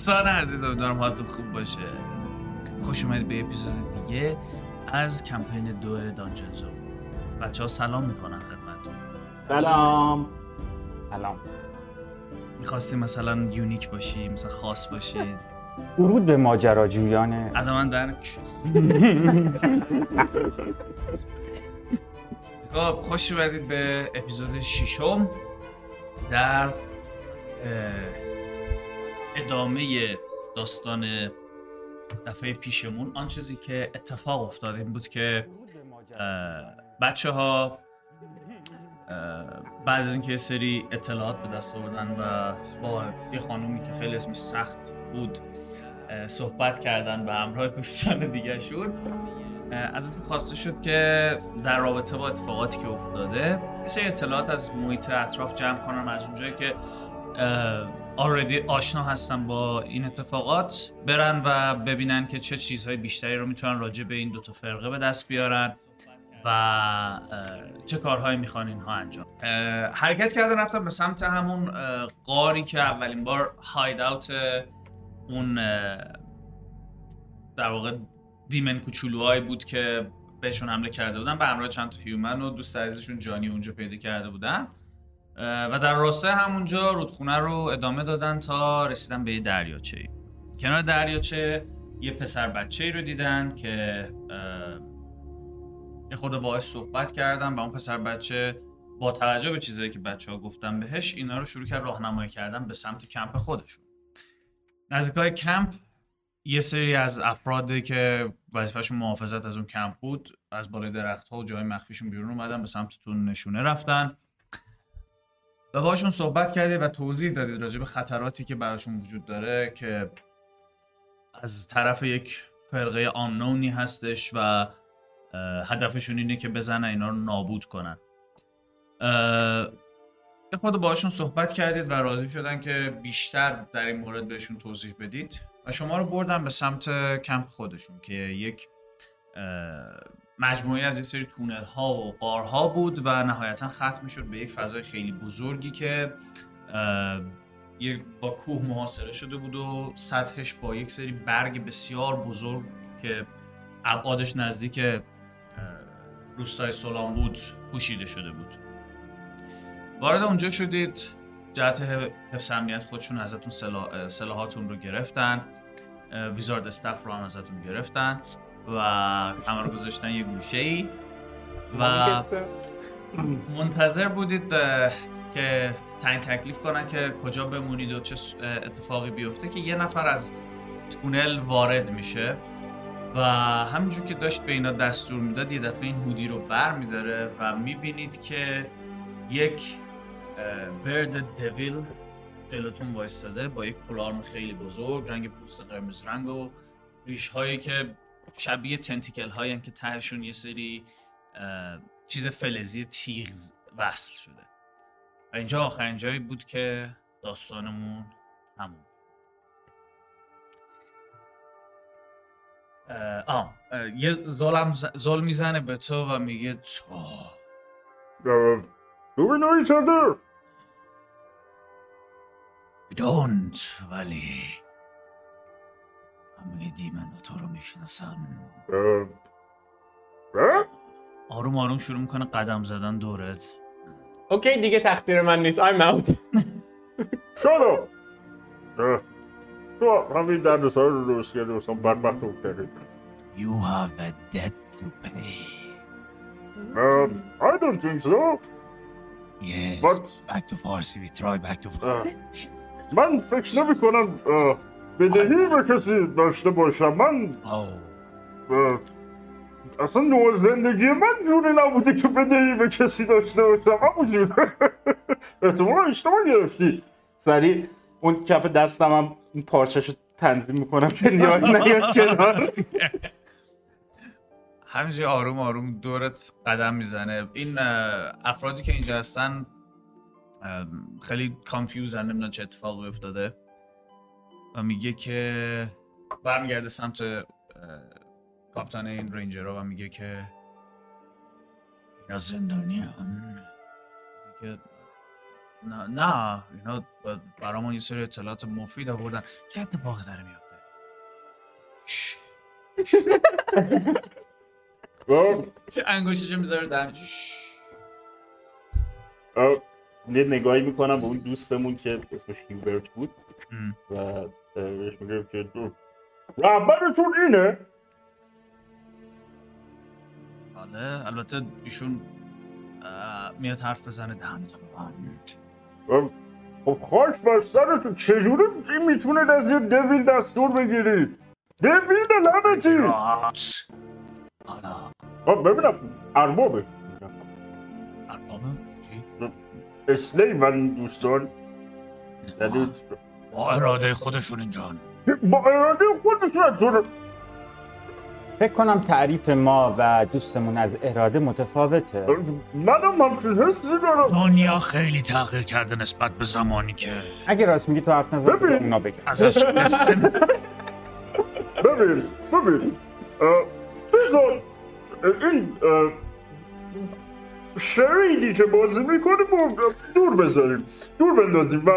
دوستان عزیز امیدوارم حالتون خوب باشه. خوش اومدید به اپیزود دیگه از کمپین دو دانجنزو بچه ها سلام می‌کنن خدمتتون. سلام. سلام. می‌خواستی مثلا یونیک باشی مثلا خاص باشی درود به ماجراجویان ادامن درک. خب خوش اومدید به اپیزود ششم در ادامه داستان دفعه پیشمون آن چیزی که اتفاق افتاد این بود که بچه ها بعد از اینکه سری اطلاعات به دست آوردن و با یه خانومی که خیلی اسمش سخت بود صحبت کردن به همراه دوستان دیگه شون از اون خواسته شد که در رابطه با اتفاقاتی که افتاده یه سری اطلاعات از محیط اطراف جمع کنم از اونجایی که آردی آشنا هستن با این اتفاقات. برن و ببینن که چه چیزهای بیشتری رو می‌تونن راجع به این دوتا فرقه به دست بیارن و چه کارهایی می‌خوان اینها انجام. حرکت کردن رفتن به سمت همون اه، غاری که اولین بار هاید اوت اون در واقع دیمن کوچولوهایی بود که بهشون حمله کرده بودن به همراه چند تا هیومن و دوست عزیزشون جانی اونجا پیدا کرده بودن. و در راستای همونجا رودخونه رو ادامه دادن تا رسیدن به یه دریاچه کنار دریاچه یه پسر بچه ای رو دیدن که یه خورده باهاش صحبت کردن و اون پسر بچه با توجه به چیزایی که بچه ها گفتن بهش اینا رو شروع کرد راهنمایی کردن به سمت کمپ خودشون. نزدیکای کمپ یه سری از افرادی که وظیفهشون محافظت از اون کمپ بود از بالای درخت ها و جای مخفیشون بیرون اومدن به سمت تون نشونه رفتن. باشون صحبت کردید و توضیح دادید راجع به خطراتی که براشون وجود داره که از طرف یک فرقه آنونی هستش و هدفشون اینه که بزنن اینا رو نابود کنن. یه خود باشون صحبت کردید و راضی شدن که بیشتر در این مورد بهشون توضیح بدید. و شما رو بردن به سمت کمپ خودشون که یک مجموعه از یه سری تونل ها و قارها بود و نهایتا ختم شد به یک فضای خیلی بزرگی که یه با کوه محاصره شده بود و سطحش با یک سری برگ بسیار بزرگ که ابعادش نزدیک روستای سولان بود پوشیده شده بود. وارد اونجا شدید جهت حفظ امنیت خودشون ازتون سلاح- سلاحاتون رو گرفتن ویزارد استف رو هم ازتون گرفتن. و رو گذاشتن یه گوشه ای و منتظر بودید که تعیین تکلیف کنن که کجا بمونید و چه اتفاقی بیفته که یه نفر از تونل وارد میشه و همینجور که داشت به اینا دستور می‌داد یه دفعه این هودی رو بر میداره و می‌بینید که یک برد دویل جلوتون وایستاده با یک پلارم خیلی بزرگ رنگ پوست قرمز رنگ و ریش هایی که شبیه تنتیکل هایی که تهشون یه سری چیز فلزی تیغ وصل شده. و اینجا آخرین جایی بود که داستانمون اه، آه اه، یه ظلم ظلم می‌زنه به تو و میگه تو. do we know each other? don't ولی همه دیمن تو رو می‌شناسن? آروم آروم شروع می‌کنه قدم زدن دورت. اوکی دیگه تقصیر من نیست. I'm out. Shut up! Uh, تو همین دردسار رو درست کرده بسان بدبخت رو کردی. You have a debt to pay. Um, I don't think so. Yes. What? back to Farsi we try back to Uh, من فکر نمی کنم uh, بدهی به کسی داشته باشم. من اصلا نوع زندگی من جوری نبوده که بدهی به کسی داشته باشم. همونجور احتمال اشتباه گرفتی. سریع اون کف دستم هم این پارچهشو تنظیم می‌کنم که نیاز نیاد کنار. همینجوری آروم آروم دورت قدم می‌زنه. این افرادی که اینجا هستن خیلی کانفیوزن نمی‌دونن چه اتفاقی افتاده. و میگه که برمیگرده سمت کاپتان این رنجرها و میگه که اینا زندانی هم میگه نه نه اینا برامون یه سری اطلاعات مفید آوردن. چه اتفاقی داره میفته شش. اه، چه انگشتشو می‌ذاره در اه، یه نگاهی می‌کنم به اون دوستمون که اسمش هیوبرت بود. و رهبرتون اینه آره البته ایشون میاد حرف بزنه دهنتو ببند اه، خب خاش بر سرتون چجوری این می‌تونید از یه دویل دستور بگیرید دویل لعنتی آه، ببینم اربابه اربابه چی؟ اسلیون دوستان یعنی با اراده خودشون اینجان با اراده خودشون فکر کنم تعریف ما و دوستمون از اراده متفاوته. منم همچین حسی دارم. دنیا خیلی تغییر کرده نسبت به زمانی که اگه راست میگی تو حرف ببین. اونا بگم ازش قصه ببین ببین. بذار این شریدی که بازی می‌کنه با دور بذاریم. دور بندازیم و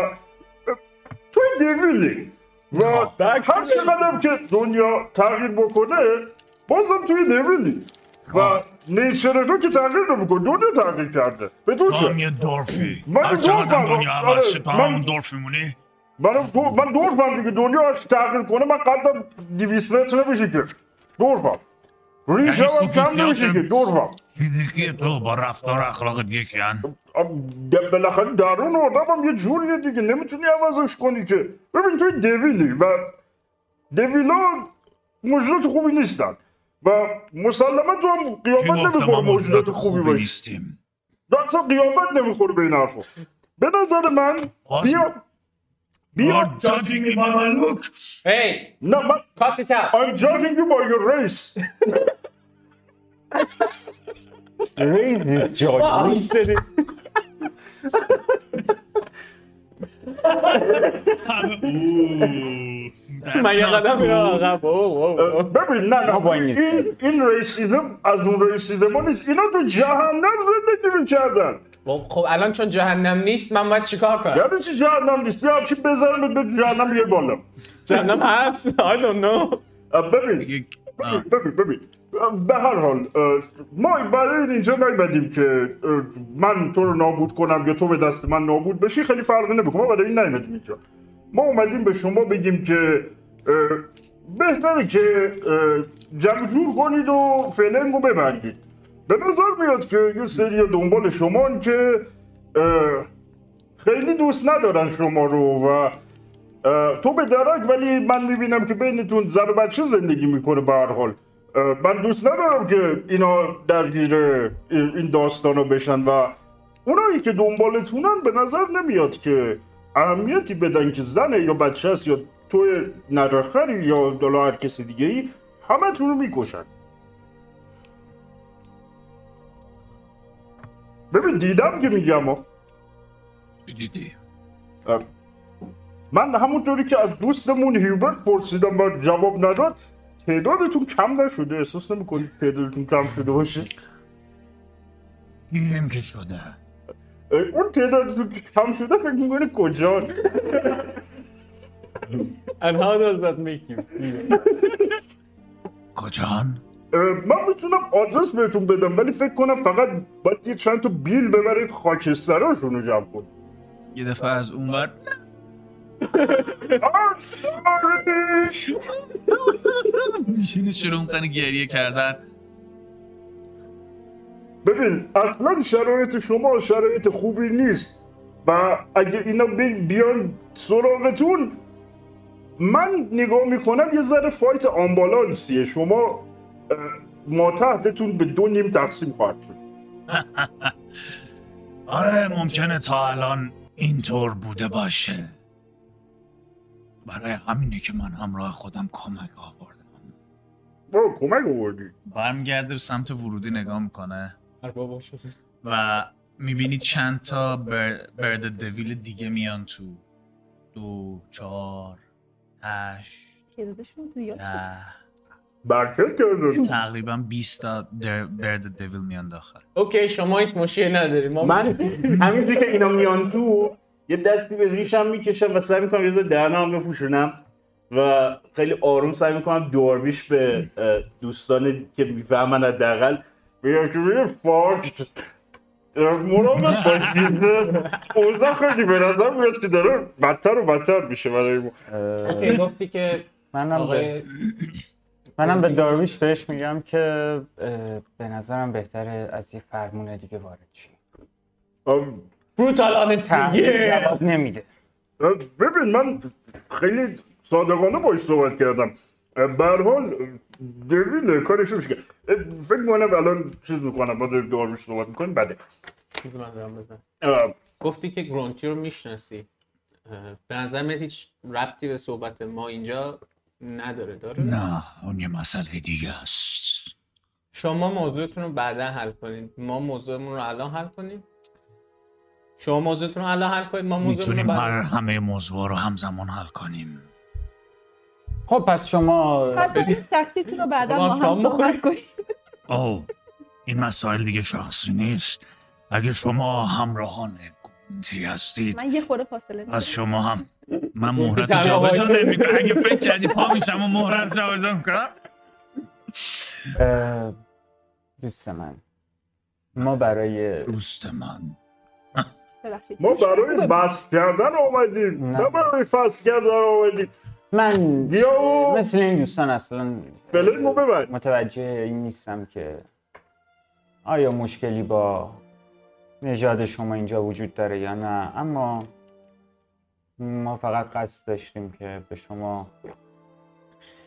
توی دویلی و خب. هر چقدر که دنیا تغییر بکنه بازم توی دویلی و خب. نیچر تو که تغییر نمی‌کنه دنیا تغییر کرده به تو تو چه؟ یه دورفی من هر چقدر. دنیا آره، عوض شه تو من- همون دورف میمونی من من دورفم دیگه دنیا تغییر کنه من قدم 200 متر نمیشه که دورفم ریشم هم کم یعنی نمیشه که دورفم فیزیکی تو با رفتار و اخلاق یکی هن د- بالاخره درون آدم هم یه جوریه دیگه نمی‌تونی عوضش کنی که. ببین توی دویلی و دویلا موجودات خوبی نیستن و مسلما تو هم گفته نمی‌خوره موجودات خوبی باشی. نیستیم؟ اصلا قیافت نمی‌خوره به این حرفا. به نظر من بیا بیا. judging me by my look Hey, نه من cut it out. I'm judging you by your race. ریزی جاگی من یه قدم میرم عقب. ببین نه ما نه این این ریسیزم از اون ریسیزم ها نیست اینا تو جهنم زندگی می‌کردن خب الان چون جهنم نیست من باید چیکار کنم؟ یعنی چی جهنم نیست؟ بیا چی بزنم به جهنم یه بالا جهنم هست؟ I don't know. ببین. ببین ببین. به هر حال ما برای اینجا نیومدیم که من تو رو نابود کنم یا تو به دست من نابود بشی خیلی فرقی نمی‌کنه. ما برای این نیومدیم اینجا. ما اومدیم به شما بگیم که بهتره که جمع جور کنید و فلنگ رو ببندید. به نظر میاد که یه سری دنبال شما که خیلی دوست ندارن شما رو و تو به درک ولی من می‌بینم که بینتون و بچه زندگی می‌کنه به هر حال. من دوست ندارم که اینا درگیر این داستان رو بشن و اونایی که دنبالتونن به نظر نمیاد که اهمیتی بدن که زنه یا بچه است یا تو نرخری یا دلا هر کسی دیگه ای همه رو می‌کشن. ببین دیدم که میگم دیدی. من همونطوری که از دوستمون هیوبرت پرسیدم و جواب نداد تعدادتون کم نشده احساس نمی‌کنید تعدادتون کم شده باشه گیریم که شده اون تعدادتون کم شده فکر می‌کنه کجا And how does that make you feel? کجان؟ من می‌تونم آدرس بهتون بدم ولی فکر کنم فقط باید یه چند تا بیل ببرید خاکستراشون رو جمع کنید یه دفعه از I'm sorry. میشینی اون قنه گریه کردن؟ ببین اصلا شرایط شما شرایط خوبی نیست. و اگه اینا بی- بیان سراغتون من نگاه می‌کنم یه ذره فایت آمبالانسیه شما ما تحتتون به دو نیم تقسیم خواهد شد. آره ممکنه تا الان اینطور بوده باشه. برای همینه که من همراه خودم کمک آوردم. برو کمک آوردی. برمیگرده سمت ورودی نگاه می‌کنه. و می‌بینی چند تا بر... برد دویل دیگه میان تو. دو چهار هشت کرده تقریبا 20 تا در- برد دیویل میان داخل. اوکی شما هیچ مشکلی نداری. ما من همینجوری که اینا میان تو یه دستی به ریشم می‌کشم و سعی می‌کنم یه ذره دهنم بپوشونم و خیلی آروم سعی می‌کنم دوربیش به دوستان که می‌فهمن حداقل بگم فاکت مراقب باشید اوضاع خیلی به نظر میاد که داره بدتر و بدتر میشه برای ما. گفتی که منم به منم به دارویش بهش میگم که به نظرم بهتره از یه فرمون دیگه وارد شی بروتال آنستی جواب نمیده. ببین من خیلی صادقانه باش صحبت کردم. به هر حال دویل کارش رو میشه فکر می‌کنم الان چیز می‌کنم با داروش صحبت می‌کنیم بده گفتی که گرونتی رو می‌شناسی. به نظر میاد هیچ ربطی به صحبت ما اینجا نداره داره؟ نه اون یه مسئله دیگه است. شما موضوعتون رو بعدا حل کنید. ما موضوعمون رو الان حل کنیم. شما موضوعتون رو الان حل کنید ما می‌تونیم هر همه موضوع رو همزمان حل کنیم. خب پس شما شخصیتون رو بعدا خب، با هم صحبت کنیم. او این مسائل دیگه شخصی نیست. اگه شما همراهان گونتی هستید من یه خورده فاصله. از شما هم من مهرت جابجا وایسه. نمی‌کنم. اگه فکر کردی پا میشم و مهرت جابجا می‌کنم. اه، دوست من. ما برای دوست من. ببخشید. ما برای بس کردن آمدیم نه. برای فصل کردن آمدیم من بیا. مثل این دوستان اصلا فلنگو ببند. متوجه این نیستم که آیا مشکلی با نژاد شما اینجا وجود داره یا نه. اما ما فقط قصد داشتیم که به شما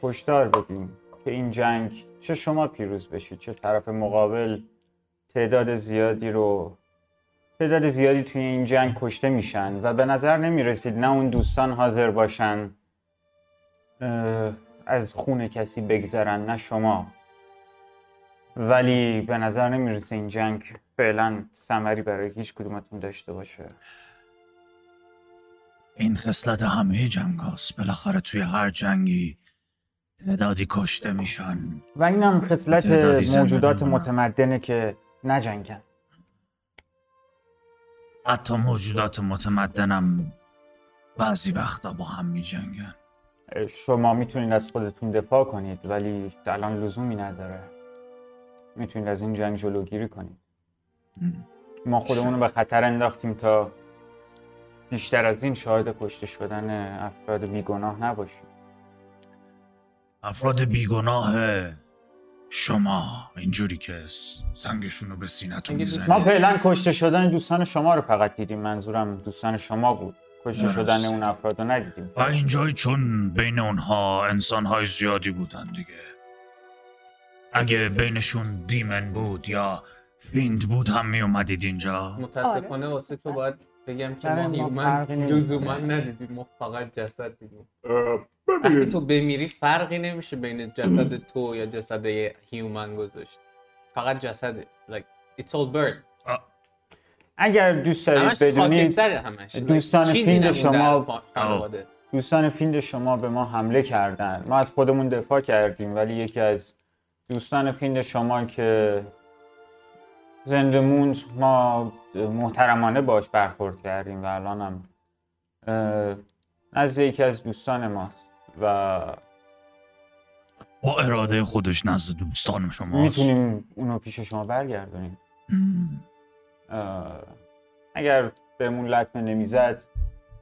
هشدار بدیم که این جنگ چه شما پیروز بشید چه طرف مقابل تعداد زیادی رو تعداد زیادی توی این جنگ کشته میشن و به نظر نمی رسید نه اون دوستان حاضر باشن از خون کسی بگذرن نه شما. ولی به نظر نمی‌رسه این جنگ فعلا ثمری برای هیچ کدومتون داشته باشه. این خصلت همه جنگ هست بالاخره توی هر جنگی تعدادی کشته میشن. و اینم خصلت تعدادی زنده موجودات. متمدنه که نجنگن حتی موجودات متمدنم بعضی وقتا با هم میجنگن شما می‌تونید از خودتون دفاع کنید ولی الان لزومی نداره. می‌تونید از این جنگ جلوگیری کنید. ما خودمون رو به خطر انداختیم تا بیشتر از این شاهد کشته شدن افراد بیگناه نباشیم. افراد بیگناه شما اینجوری که سنگشون رو به سینتون می‌زنید ما فعلا کشته شدن دوستان شما رو فقط دیدیم. منظورم دوستان شما بود. کشته. شدن اون افراد رو ندیدیم. و اینجایی چون بین اونها انسانهای زیادی بودن دیگه. اگه بینشون demon بود یا fiend بود هم می اومدید اینجا؟ متاسفانه واسه تو باید بگم که ما human. لزوما ندیدیم. ما فقط جسد دیدیم. وقتی تو بمیری فرقی نمیشه بین جسد تو یا جسد یه human گذاشت. فقط جسده. Like it's all bird اگر دوست دارید بدونید همش. دوستان فیلم نمونده شما-. دوستان فیلد شما به ما حمله کردن. ما از خودمون دفاع کردیم ولی یکی از دوستان فیلد شما که زنده موند. ما محترمانه باش برخورد کردیم و الان هم نزد یکی از دوستان ماست و با اراده خودش نزد دوستان شما می‌تونیم اونو پیش شما برگردونیم. اگر بهمون لطمه نمی‌زد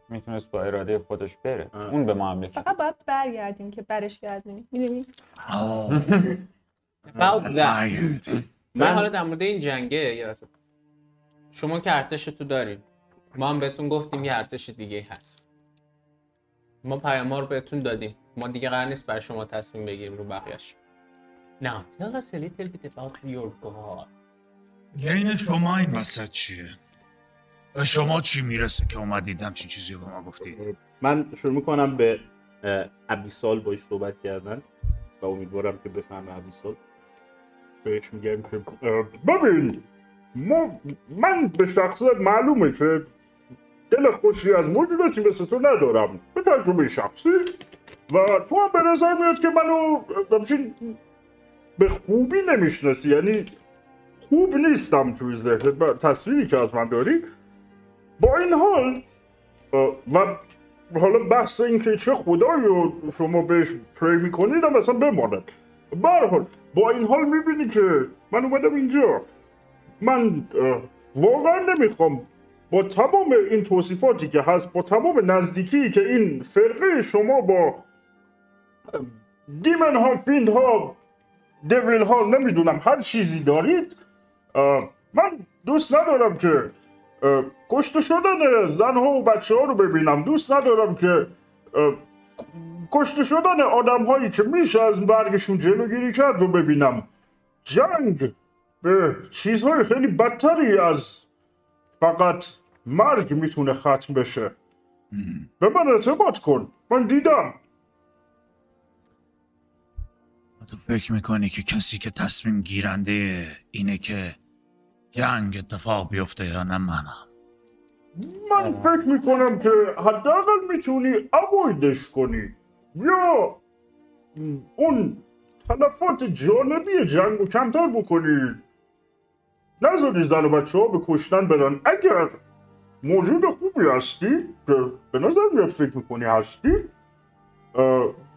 می‌تونست با اراده خودش بره. آه. اون به ما حمله کرد فقط باید برگردیم که برش گردونیم. می‌دونی؟ About that. من حالا در مورد این جنگه. شما که ارتش تو داریم ما هم بهتون گفتیم یه ارتش دیگه هست ما پیام رو بهتون دادیم ما دیگه قرار نیست بر شما تصمیم بگیریم رو بقیهش a little bit about your god این شما این وسط چیه؟ به شما چی می‌رسه که اومدید همچین چیزی رو به ما گفتید؟ من شروع می‌کنم به ابیسال باش صحبت کردن و امیدوارم که بفهمه ابیسال بهش میگم که ببین من به شخصیت معلومه که دل خوشی از موجوداتی مثل تو ندارم به تجربه شخصی. و تو هم به نظر میاد که منو همچین به خوبی نمی‌شناسی یعنی خوب نیستم توی ذهنت تصویری که از من داری. با این حال و حالا بحث این که چه خدایی رو شما بهش پری می‌کنید هم اصلا بماند. به هر حال با این حال می‌بینی که من اومدم اینجا. من واقعا نمی‌خوام با تمام این توصیفاتی که هست با تمام نزدیکی که این فرقه شما با دیمن ها فیند ها دویل ها نمی‌دونم هر چیزی دارید من دوست ندارم که کشته شدن زن ها و بچه ها رو ببینم. دوست ندارم که کشته شدن آدم هایی که میشه از برگشون جلوگیری کرد رو ببینم. جنگ به چیزهای خیلی بدتری از فقط مرگ می‌تونه ختم بشه. به من اعتماد کن. من دیدم. تو فکر می‌کنی که کسی که تصمیم گیرنده اینه که جنگ اتفاق بیفته یا نه؟ منم. من فکر می‌کنم که حداقل می‌تونی اوایدش کنی. یا! اون تلفات جانبی جنگ رو کمتر بکنی نذاری زن و بچه ها به کشتن برن. اگر موجود خوبی هستی که به نظر میاد فکر می‌کنی هستی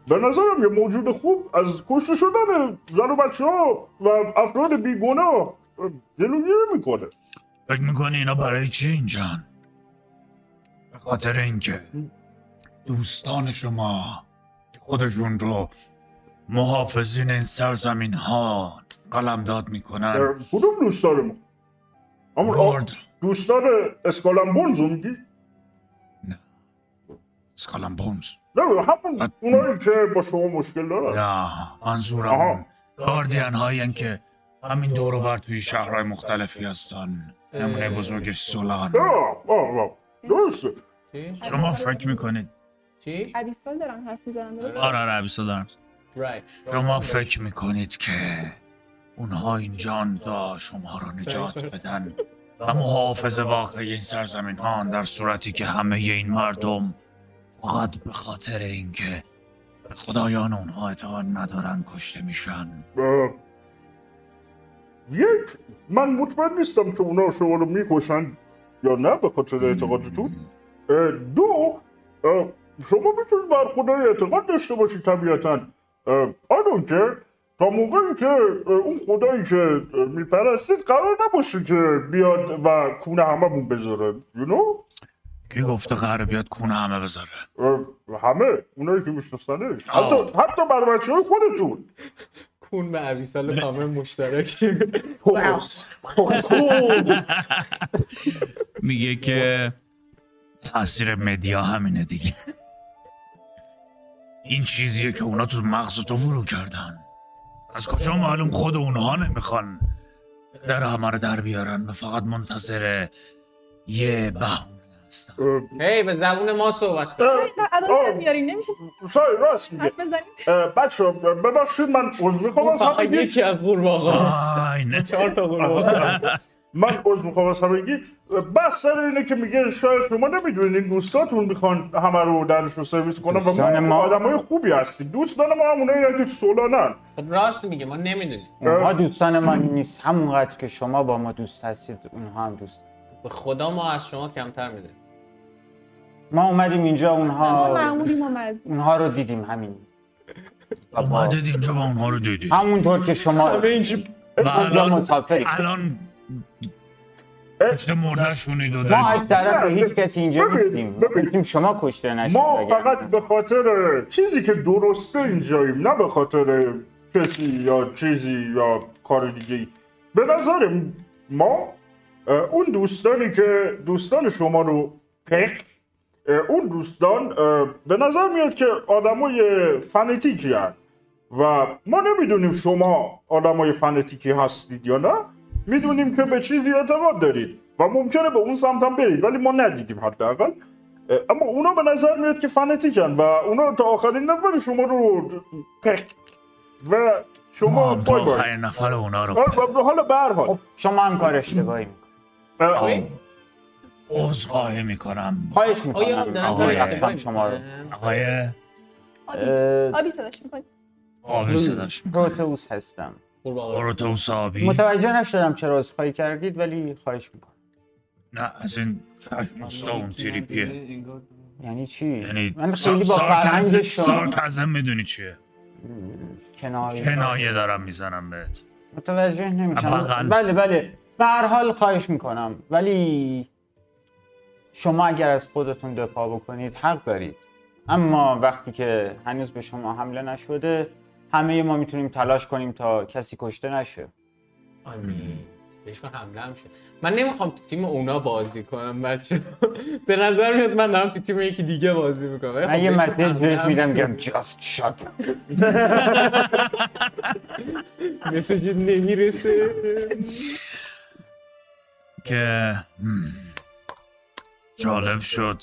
به نظرم یه موجود خوب از کشته شدن زن و بچه ها و افراد بیگناه اه، جلوگیری می‌کنه. فکر می‌کنی اینا برای چی اینجان به خاطر اینکه دوستان شما خودشون رو محافظین این سرزمین ها قلمداد می‌کنن. کدوم دوستان ما؟ همون دوستان اسکالمبونز رو میگی؟ اسکالم بونز نه همون. اونایی که با شما مشکل دارن. نه منظورم گاردین هایی که همین دور و بر توی شهرهای مختلفی هستن. نمونه بزرگش سولان. آه آه آه. درسته؟ شما فکر می‌کنید چی؟ ابیسال دارن حرف می‌زنن درست؟ آره آره عبیسا دارم Right. شما فکر می‌کنید که اونها اینجان تا شما رو نجات بدن و محافظ واقعی این سرزمین ها در صورتی که همه این مردم فقط به خاطر اینکه به خدایان اونها اعتقاد ندارن کشته میشن یک من مطمئن نیستم که اونا شما رو می‌کشن یا نه به خاطر اعتقادتون دو شما می‌تونید بر خدای اعتقاد داشته باشید طبیعتا. آنون که تا موقعی که اون خدایی که میپرستید قرار نباشه که بیاد و کونه هممون بذاره you know? کی گفته قراره بیاد کونه همه بذاره؟ همه. اونایی که میشناسنش. حتی حتی بر بچه های خودتون. کون به عویسال کامل مشترک. میگه که تاثیر مدیا همینه دیگه. این چیزیه که اونا تو مغز تو فرو کردن. از کجا معلوم خود اونها نمی‌خوان در همه رو در بیارن و فقط منتظر یه بهونه هستن. هی به زبون ما صحبت الان میارین نمیشه سای راست میگه. بچه ببخشید من عذر می‌خوام. فقط یکی از قورباغه چهار تا قورباغه. من عذر می‌خوام از همگی. بحث سر اینه که میگه شاید شما نمی‌دونید این دوستاتون می‌خوان همه رو درش رو سرویس کنن و ما ما- آدم های خوبی هستیم. دوستان ما همونه که سولانن. خب راست میگه ما نمی‌دونیم. اونها دوستان ما نیست. همونقدر که شما با ما دوست هستید اونها هم دوست به خدا ما از شما کمتر می‌دونیم. ما اومدیم اینجا ما اونها ما اونها رو دیدیم همین. اومدید اینجا و اونها رو دیدید. همونطور که شما و الان الان پشت مردشونید و ما از طرف هیچ کسی اینجا نیستیم. گفتیم شما کشته نشید ما. فقط به خاطر چیزی که درسته اینجاییم نه به خاطر کسی یا چیزی یا کار دیگه به نظر ما اون دوستانی که دوستان شما رو اه، اون دوستان به نظر میاد که آدمای فنتیکی هن. و ما نمی‌دونیم شما آدمای فنتیکی هستید یا نه می‌دونیم که به چیزی اعتقاد دارید و ممکنه به اون سمت هم برید ولی ما ندیدیم حداقل. اما اونا به نظر میاد که فنتیکن و اونا تا آخرین نفر شما رو پک و ما شما تا بای بای آخرین نفر اونا رو آه، حالا خب شما هم کار اشتباهی می‌کنید. اه، عذرخواهی می‌کنم. خواهش می‌کنم. دارن آقای شما رو. آقای آبی صداش می‌کنی؟ آبی صداش می‌کنه پروتئوس هستم. پروتئوس آبی متوجه نشدم چرا عذرخواهی کردید ولی خواهش می‌کنم. نه از این اون تریپیه. یعنی چی؟ یعنی من خیلی با سارکزم فرهنگ شما می‌دونی چیه؟ کنایه. کنایه دارم می‌زنم بهت. متوجه نمیشم. بله بله. به هر حال خواهش می‌کنم. ولی شما اگر از خودتون دفاع بکنید حق دارید. اما وقتی که هنوز به شما حمله نشده همه ما می‌تونیم تلاش کنیم تا کسی کشته نشه. آمین. بهشون حمله هم شد من نمی‌خوام تو تیم اونا بازی کنم بچه. به نظر میاد من دارم تو تیم یکی دیگه بازی می‌کنم. من یه مسیج بهش هم میدم شد. میگم just shut. مسیج نمی‌رسه. که جالب شد.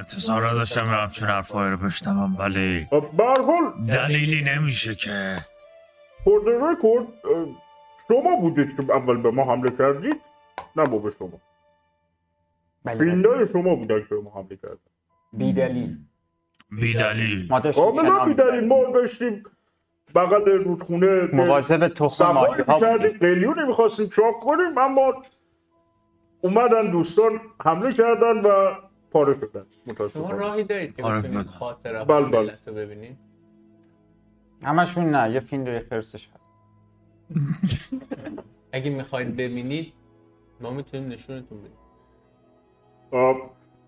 انتظار داشتم به همچون حرفایی رو بشنوم ولی به هر حال دلیلی نمیشه که. for the record اه، شما بودید که اول به ما حمله کردید نه ما به شما. بله، فیلدای شما بودن که به ما حمله کردن. بی دلیل بی دلیل ما داشتیم کاملا شنا بیداریم ما داشتیم بغل رودخونه مواظب تخم ماهی ها کردیم بودیم قلیونی می‌خواستیم چاک کنیم اما اومدن دوستان حمله کردن و پاره شدن شما متاسفانه راهی دارید که آره، بتونید بله. خاطره بله، بله. ملت رو ببینید؟ همشون نه یه فیلم و یه خرسش هست. اگه می‌خواید ببینید ما می‌تونیم نشونتون بدیم.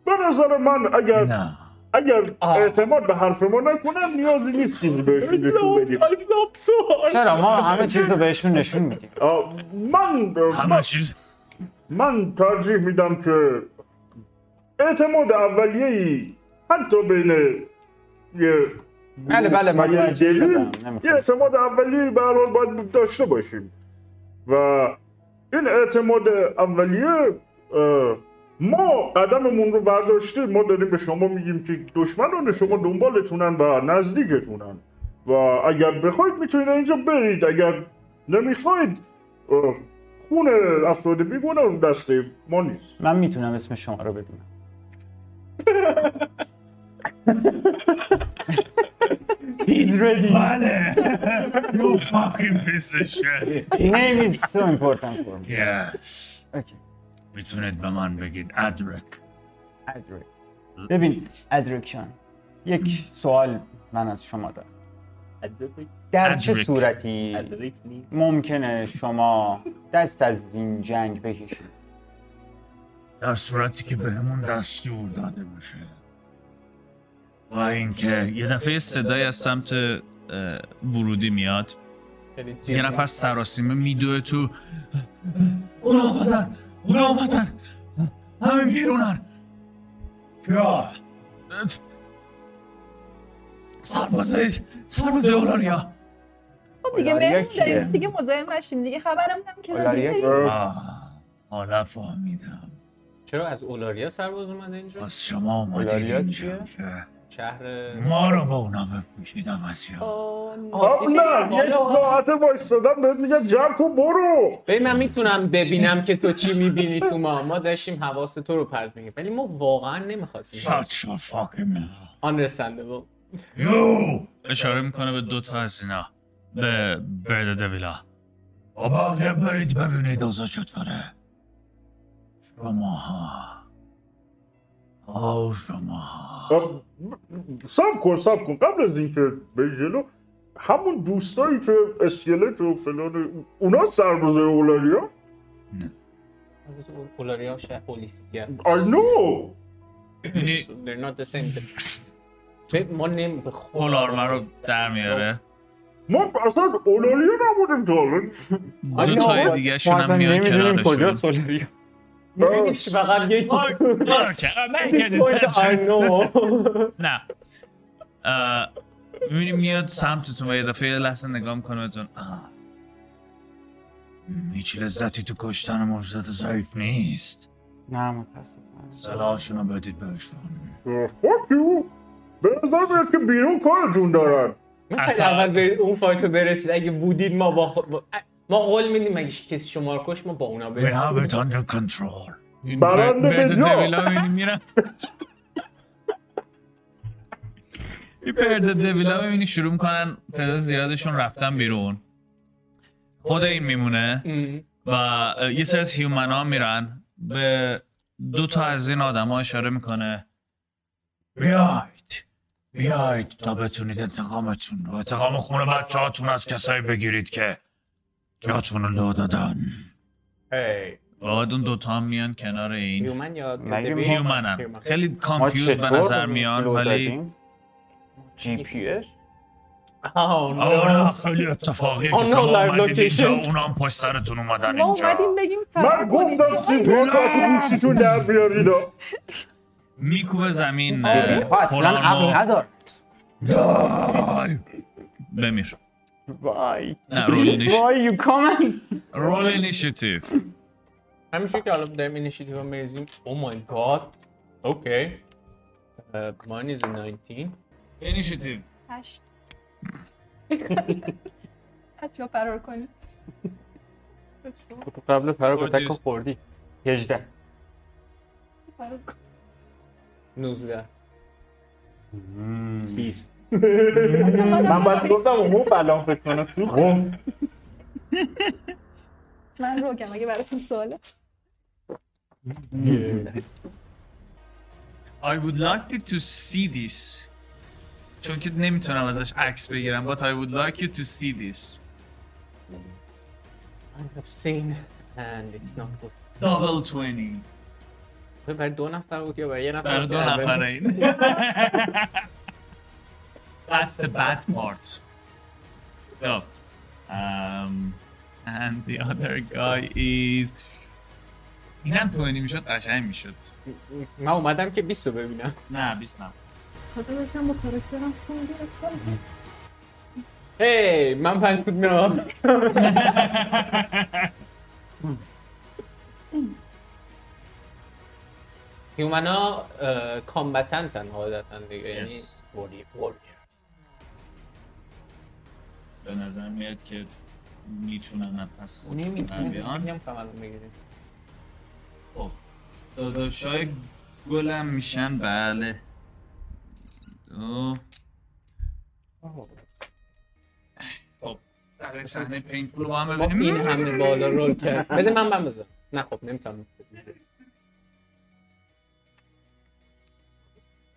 به نظر من اگر نه. اگر آه. اعتماد به حرف ما نکنن نیازی نیست چیزی بهشون نشون بدیم. چرا؟ ما همه چیز رو بهشون نشون میدیم. من همه من, چیز. من ترجیح میدم که اعتماد اولیه ای حتی بین یه بله بله و یه اعتماد اولیه به باید داشته باشیم. و این اعتماد اولیه ما قدممون رو برداشتیم. ما داریم به شما میگیم که دشمنان شما دنبالتونن و نزدیکتونن. و اگر بخواید می‌تونید اینجا برید. اگر نمی‌خواید خون افراد بیگونه رو دست ما نیست. من می‌تونم اسم شما رو بدونم. He's ready. بله You fucking piece of shit Name is so important for me. Yes Okay. می‌تونید به من بگید ادرک ادرک. ببین ادرکشان یک سوال من از شما دارم در چه. صورتی ممکنه شما دست از این جنگ بکشید در صورتی که بهمون دستور داده باشه و اینکه یه دفعه صدای از سمت ورودی میاد. یه. نفر سراسیمه میدوه تو. اونا آمدن اونا آمدن. همین بیرونن. یا. سربازه سربازه اولاریا. خب دیگه؟ بریم دیگه مزاحم نشیم. دیگه خبرم؟ آه حالا فهمیدم. چرا از اولاریا سرباز اومده اینجا؟ پس شما اومدید اولاریا اینجا؟ که شهر ما رو با اونا بپوشیدم از یا. آه، نه. یه ساعت وایستادم بهت میگن جمع کن برو. ببین من می‌تونم ببینم که تو چی می‌بینی تو ما. ما داشتیم حواس تو رو پرت میگیم ولی ما واقعا نمی‌خواستیم. Shut your fucking mouth. understandable You! اشاره می‌کنه به دو تا از اینا. به برد دویلا. با بقیه برید ببینید اوضاع چطوره. شما ها آه شما ها آه، سب کن سب کن. قبل از اینکه به جلو همون دوستایی که اسکلت و فلان اونا سرباز اولاریا اولاریا شهر پلیسی هست I know. یعنی They're not the same. ما نمی آرمر رو در میاره. ما اصلا اولاریا نبودیم تا حالا دو تای دیگه شون هم میان کنارشون. که فقط یکی. نه می‌بینی میاد سمتتون و یه دفعه یه لحظه نگاه می‌کنه بهتون آه، هیچ لذتی تو کشتن مرزت ضعیف نیست. نه متاسفم سلاحشون رو بدید بهشون. به نظر که بیرون کارتون دارن. اصلا- اول به اون فایتو برسید. اگه بودید ما با, خود- با... ما قول میدیم اگه کسی شما رو کش ما با اونا We بریم have it under control. این برنده به جا. دویلا میرن. این پرده دبیلا می‌بینی شروع می‌کنن تعداد زیادشون رفتن بیرون. خود این میمونه. و یه سری از human ها میرن. به دو تا از این آدم ها اشاره می‌کنه. بیاید بیاید تا بتونید انتقامتون رو انتقام خون بچه هاتون از کسایی بگیرید که جاتون رو لو دادن هی بعد اون دوتا هم میان کنار این human یا human. خیلی ما confused به نظر میان ولی؟ جی پی اس آه، نه. آره خیلی اتفاقیه که شما اومدید اینجا. اونا هم پشت سرتون اومدن ما اینجا اومدیم بگیم من. گفتم کارت گوشیتون در بیاریدا میکوبه زمین اینها اصلا. عقل ندارد Die. بمیر وای نه رول نیش وای یو کامنت رول اینیشیتیو همیشه که حالا داریم initiative میریزیم oh my god Okay mine is 19 اینیشیتیو هشت بچه ها فرار کنید قبل پراکوتک چیز. خوردی 18 فرار کن 19 20 من باید گفتم اون الان فکر کنم سوخت من rogue م اگه براتون سواله I would like you to see this. چون که نمی‌تونم ازش عکس بگیرم but I would like you to see this. I have seen and it's not good. Double 20 خب، برای دو نفر بود یا برای یه نفر برای بود؟ دو نفره این That's the bad part. So um, and the other guy is اینم 20 می‌شد قشنگ می‌شد. من اومدم که 20 رو ببینم. نه 20 نه. با کارکترم هی من پنج فوت میرم. هیومنا کامبتنتن قاعدتا دیگه یعنی Yes. به نظر میاد که می‌تونن از پس خودشون در بیان. خب داداشای گلم میشن. بله. دو. خب برای صحنه پینفول رو با هم ببینیم. این همه بالا رول کرد بده من من بزن نه خب نمی‌تونم.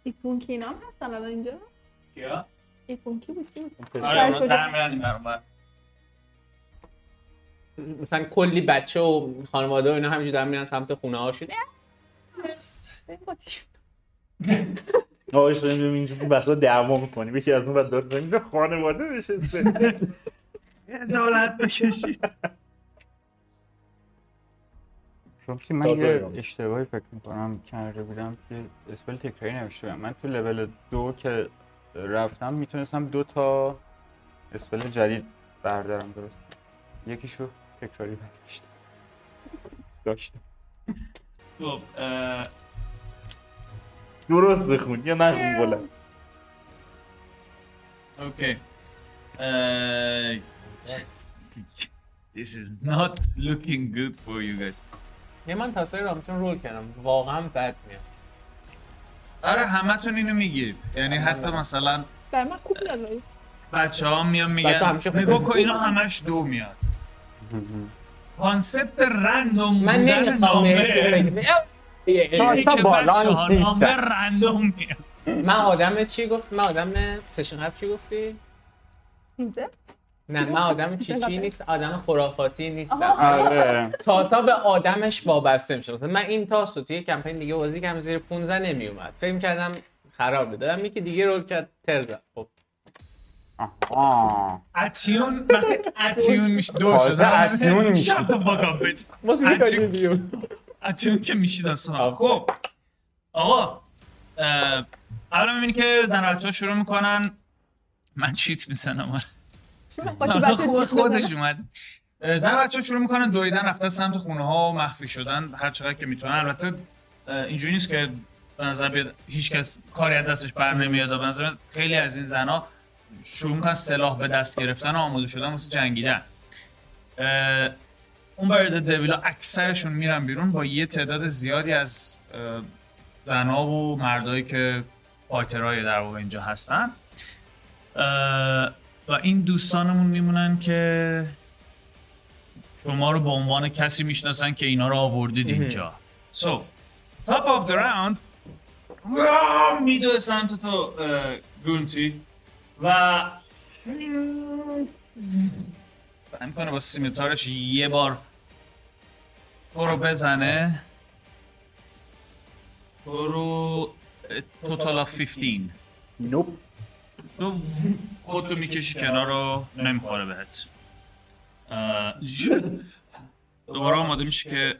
ایپونکی اینا هم هستن الان اینجا؟ کیا؟ ایپونکی بود؟ کی بود؟ آره اونا در میرن این. مثلا کلی بچه و خانواده و اینا همینجور دارن میرن سمت خونه هاشون. آقایش داریم اینجا بسا دعوا می‌کنیم. یکی از اون بعد داد اینجا خانواده نشسته. دولت بکشید. چون که من. یه اشتباهی فکر می‌کنم کرده بودم که اسپل تکراری نوشته بودم من تو لول دو که رفتم می‌تونستم دو تا اسپل جدید بردارم درست. یکیشو تکراری برداشتم داشتم. خب درست بخون یا نه خون بلند اوکی. This is not looking good for you guys. یه من تصویر رامتون رول کردم واقعا بد میاد. آره همتون اینو میگید. یعنی حتی مثلا بر من خوب میاد ولی. بچه ها میان میگن نگاه. کن اینا همش دو میاد. کانسپت رندوم من نمی‌خوام تا بالان بچه ها. نامه رندوم میاد. من آدم چی گفت؟ من آدم سشن چی گفتی؟ اینجا؟ نه من آدم چی چی نیست آدم خرافاتی نیستم آره. تاسا به آدمش وابسته میشه. مثلا من این تاس رو توی کمپین دیگه بازی کردم زیر 15 نمیومد. فکر کردم خرابه. دادم یکی دیگه رول کرد تر زد. خب. اتیون وقتی اتیون میشه دو شده اتیون میشه. Shut the fuck up, bitch. واسه اتیون- اتیون که میشید اصلا. خب. آقا اولا می‌بینی که زن بچه ها شروع می‌کنن. من چیت می‌زنم. آره. خودش. اومد. زن بچه ها شروع می‌کنن دویدن رفتن سمت خونه ها و مخفی شدن هر چقدر که می‌تونن. البته اینجوری نیست که به نظر بیاد هیچ کس کاری از دستش بر نمیاد به نظر خیلی از این زنها شروع می‌کنن سلاح به دست گرفتن و آماده شدن واسه جنگیدن. اون برد دویلا اکثرشون میرن بیرون با یه تعداد زیادی از اه، زنها و مردایی که فایترهای در واقع اینجا هستن. و این دوستانمون میمونن که شما رو به عنوان کسی می‌شناسن که اینا رو آوردید اینجا. So top of the round. میدوه سمت تو گونتی. و سعی می‌کنه با scimitar ش یه بار تو رو بزنه. تو رو total of 15 nope تو خودتو می‌کشی کنار رو نمی‌خوره بهت. دوباره آماده میشه که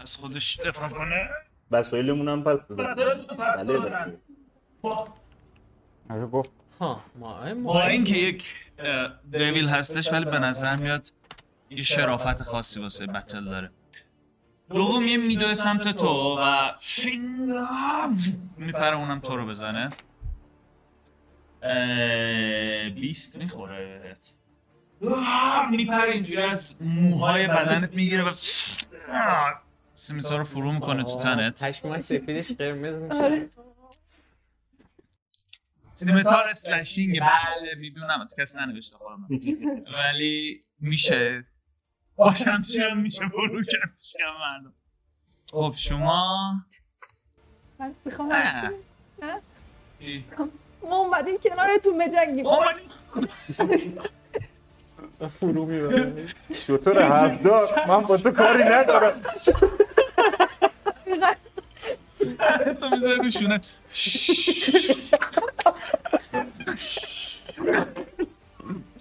از خودش دفاع کنه؟ وسایلمون هم پس بله بله. آره گفت. ها ما ما با اینکه یک اه، دیویل هستش ولی به نظر میاد یه شرافت خاصی واسه بتل داره. دوم یه میدوه سمت تو و شینگاف میپره اونم تو رو بزنه. بیست می‌خوره. میپره اینجوری از موهای بدنت می‌گیره و سیمیتا رو فرو می‌کنه تو تنت. پشمای سفیدش قرمز میشه. آره. سیمتار اسلشینگ بله می‌دونم کسی ننوشته خواهم ولی میشه. باشم چی هم میشه برو کردش کم مردم. خب شما؟ من می‌خوام نه؟ ما اومدیم کنارتون بجنگیم اومدیم فرو می‌بره شطور هفدار من با تو کاری ندارم. تو می‌ذاری روشونه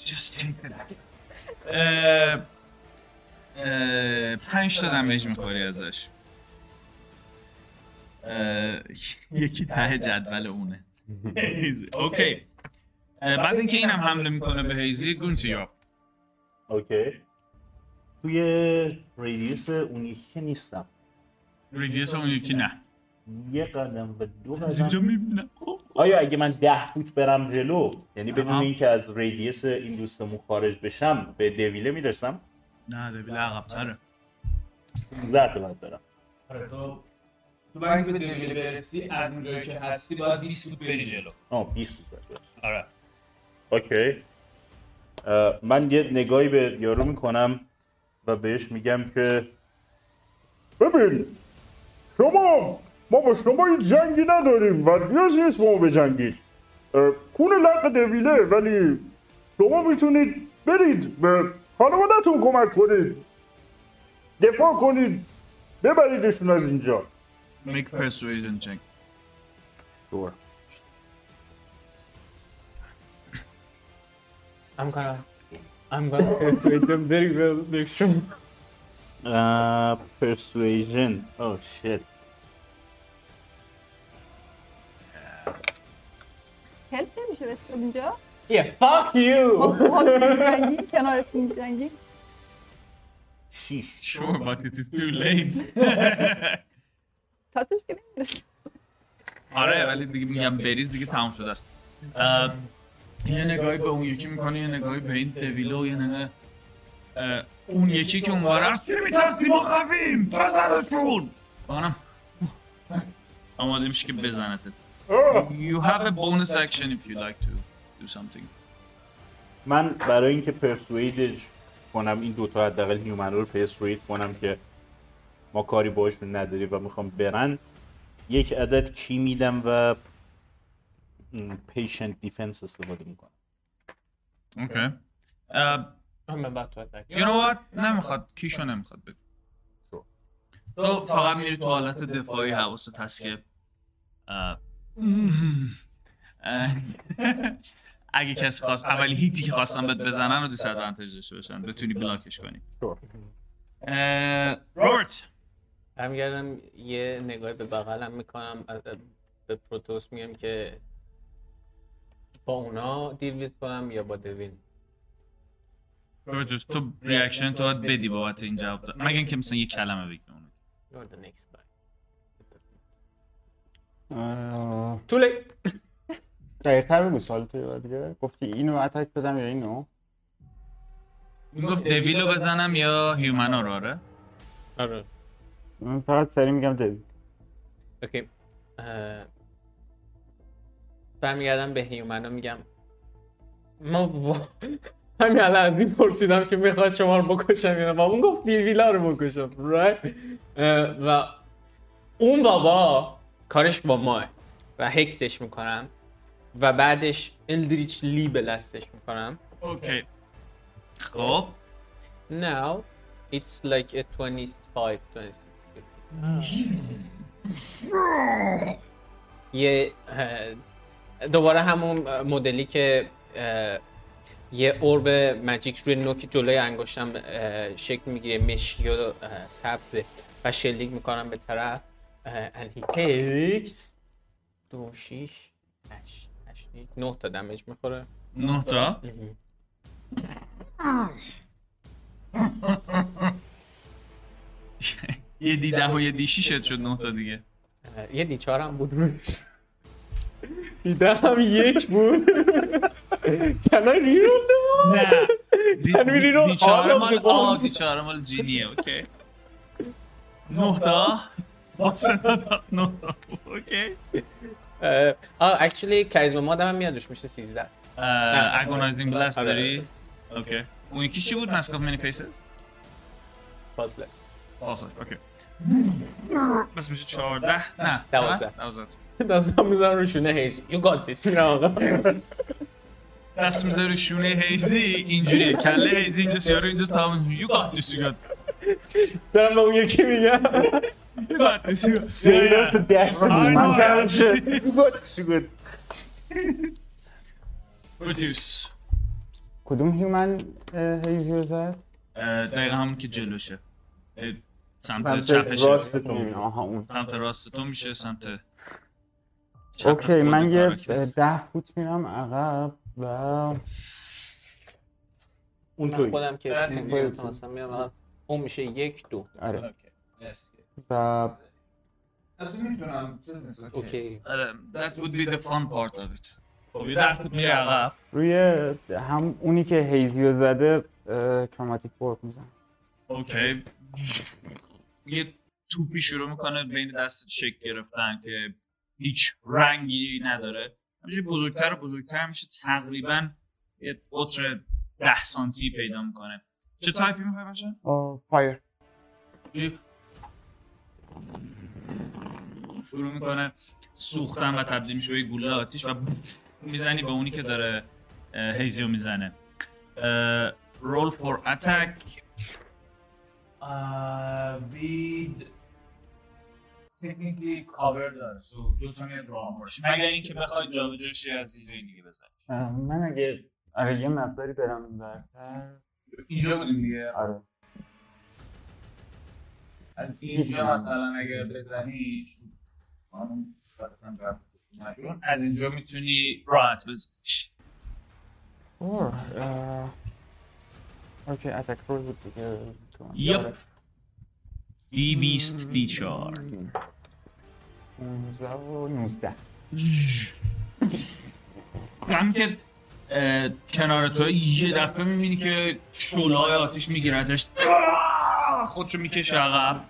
Just take that. اه، اه، پنج تا damage می‌خوری ازش. یکی ته جدول اونه. Okay اه، بعد اینکه اینم حمله می‌کنه به هیزی گونتیو Okay توی radius اون یکی که نیستم. radius اون یکی نه. یه قدم و دو از اینجا قدم می‌بینم آیا اگه من ده فوت برم جلو یعنی بدون. اینکه از radius این دوستمون خارج بشم به devil ه می‌رسم؟ نه دبیل عقبتره. 15 تا باید برم تو برای اینکه به دویل برسی از اون جایی که هستی باید 20 فوت بری جلو. آه 20 فوت برم آره. اوکی. من یه نگاهی به یارو می‌کنم و بهش میگم که ببین شما ما با شما این جنگی نداریم و نیازی نیست با ما بجنگید. اه، خون لق دویله ولی شما می‌تونید برید به خانوادتون کمک کنید. دفاع کنید. ببریدشون از اینجا. Make persuasion check. Sure. I'm gonna. I'm gonna persuade them very well next round. Uh, persuasion. Oh shit. Help them, should I soldier? Yeah, fuck you! what is hanging? Can I finish hanging? Sheesh. Sure, but it is too late. تاتش که نمی‌رسه. آره ولی دیگه میگم بریز دیگه تمام شده است. یه نگاهی به اون یکی می‌کنه یه نگاهی به این دویله و یه نگاه اه، اون یکی که اون است چی میترسی ما خویم بزنشون بانم. آماده میشه که بزنتت. You have a bonus action if you like to do something. من برای اینکه persuade ش کنم این دوتا حداقل human رو persuade کنم که ما کاری باشون نداریم و می‌خوام برن. یک عدد ki میدم و patient defense استفاده می‌کنم. Attack You know what? نمی‌خواد ki شو نمی‌خواد بگو تو. فقط میری تو حالت دفاعی حواست هست که اگه کسی خواست اولی هیتی که خواستن بهت بزنن رو دیس ادوانتج داشته باشن. بتونی بلاکش کنی. اه، رابرت. برمیگردم یه نگاه به بغلم می‌کنم به پروتوس میگم که با اونا دیل ویز کنم یا با دوین. رابرت تو reaction تو باید بدی بابت این جواب داد. مگه اینکه مثلا یه کلمه بگی اونو. You're the next guy. Too late. دقیق تر بگو سوال تو دیگه. گفتی اینو attack بدم یا اینو؟ این گفت devil رو بزنم یا human ا رو آره آره. من فقط سری میگم دوید Okay. برمیگردم به human ا میگم ما با- همین الان از این پرسیدم که می‌خواد شما رو بکشم یا نه. و اون گفت دیویلا رو بکشم. Right? و اون بابا کارش با ماه و هکسش می‌کنم و بعدش الدریچ لی به دستش می‌کنم. اوکی. خب. Now it's like a 25 26 یه دوباره همون مدلی که یه اورب مجیک روی نوک جلوی انگشتم شکل می‌گیره مشکی و سبزه و شلیک می‌کنم به طرف. takes دو شیش هشت هشت نه تا دمیج می‌خوره. نه تا؟ یه d ده و یه d شیشت شد نه تا دیگه. یه d چار هم بود روش. d ده هم یک بود. Can I reroll them? نه. دی- Can we دی- reroll all of مال the آه ones? d چاره مال جینیه Okay. نه تا. با سه تا داد نه تا. Okay. اه، آه actually charisma mod م هم میاد روش میشه 13 agonizing blast آره. داری؟ اوکی. اون یکی چی بود؟ ماسک اف مانی فیسز فاصله آسا اوکی. بس میشه 14 نه دوازده. چقدر؟ دوازده دستم می‌زنم روشونه هیز You got this میرم آقا دست می‌ذاره رو شونه هیزی اینجوریه کله هیزی اینجا سیاره اینجا تمام یو گات دیس یو گات دارم به اون یکی میگم یو گات دیس یو Say that to Destiny. I know. من کردم شد. Good, good. بروتیوس کدوم human اه، هیزیو زد؟ دقیقا همون که جلوشه سمت سمت چپشه راست تو این، آها اون سمت راست تو میشه سمت Okay من یه ده فوت میرم عقب و اون توی. خودم که میرم. اون میشه یک دو. آره. و Okay. Okay. آره that would be the fun part of it. خب میره عقب. روی هم اونی که هیزیو زده Chromatic Orb میزن Okay. یه توپی شروع می‌کنه بین دست شکل گرفتن که هیچ رنگی نداره. همینجوری بزرگتر و بزرگتر میشه. تقریبا یه قطر ده سانتی پیدا می‌کنه. چه تایپی می‌خوای باشه؟ fire شروع می‌کنه سوختن و تبدیل میشه به گوله آتیش و می‌زنی به اونی که داره هیزیو می‌زنه. رول فور اتک وید تکنیکلی کاور داره سو دو تا میاد راه باشه مگر اینکه بخوای جابجاشی از یه جای دیگه بزنی من اگه آره یه مقداری برم برتر اینجا بودیم دیگه. آره. از اینجا مثلا اگر بزنی. از اینجا می‌تونی راحت بزنی اوکی اتک رول بود دیگه. یپ. دی بیست دی چار 15 و 19 هم که کنار تو یه دفعه می‌بینی که شعله آتیش میگیردش خودشو می‌کشه عقب.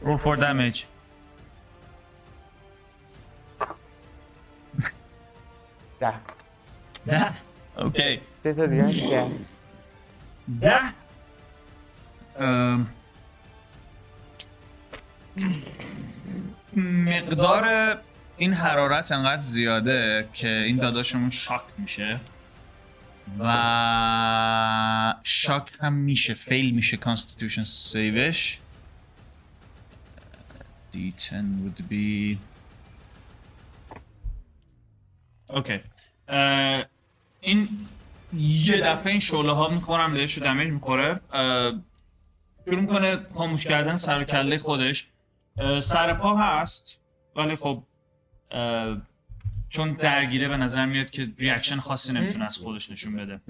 رو فور دمیج ده. ده. اوکی. سه تا دیگه. ده. مقدار این حرارت انقدر زیاده که این داداشمون شاک میشه و shock هم میشه fail میشه. constitution save ش D10 would be okay اه، این یه دفعه این شعله ها می‌خورم بهش رو damage می‌خوره شروع می‌کنه خاموش کردن سر کله خودش. سر پا هست ولی خب چون درگیره به نظر میاد که reaction خاصی نمی‌تونه از خودش نشون بده.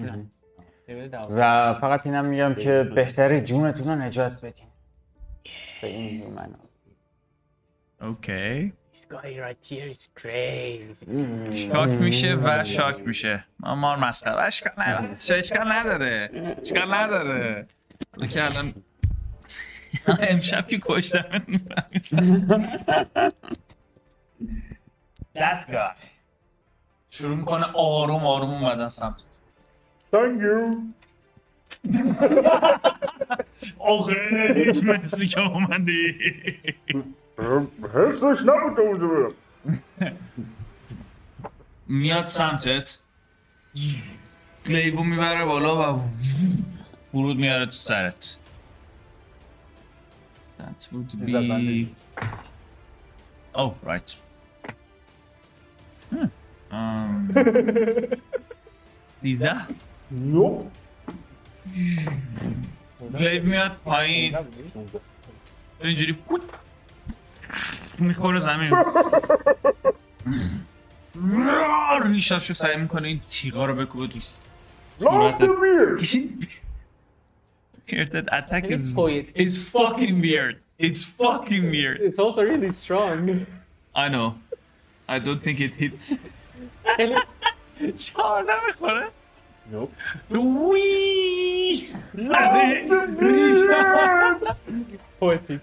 و فقط اینم میگم که بهتره جونتون رو نجات بدین. به این human okay This guy right here is crazy. shock میشه و shock میشه. ما مار مسخره. اشکال نداره. چه اشکال نداره؟ اشکال نداره. که الان امشب که کشتم. That guy. شروع می‌کنه آروم آروم اومدن سمت. Thank you. آخه هیچ مرسی که اومدی. حسش نبود اونجا میاد سمتت. لیبو می‌بره بالا و فرود میاره تو سرت. That would be... Oh, right. Hmm. Um, 13 نوپ لیب میاد پایین. اینجوری می‌خوره زمین ریشاشو سعی می‌کنه این تیغا رو بکوبه تو بیر That attack It's is, is fucking weird. It's fucking weird. It's also really strong. I know. I don't think it hits. چهار نمی‌خوره؟ نوپ وی poetic.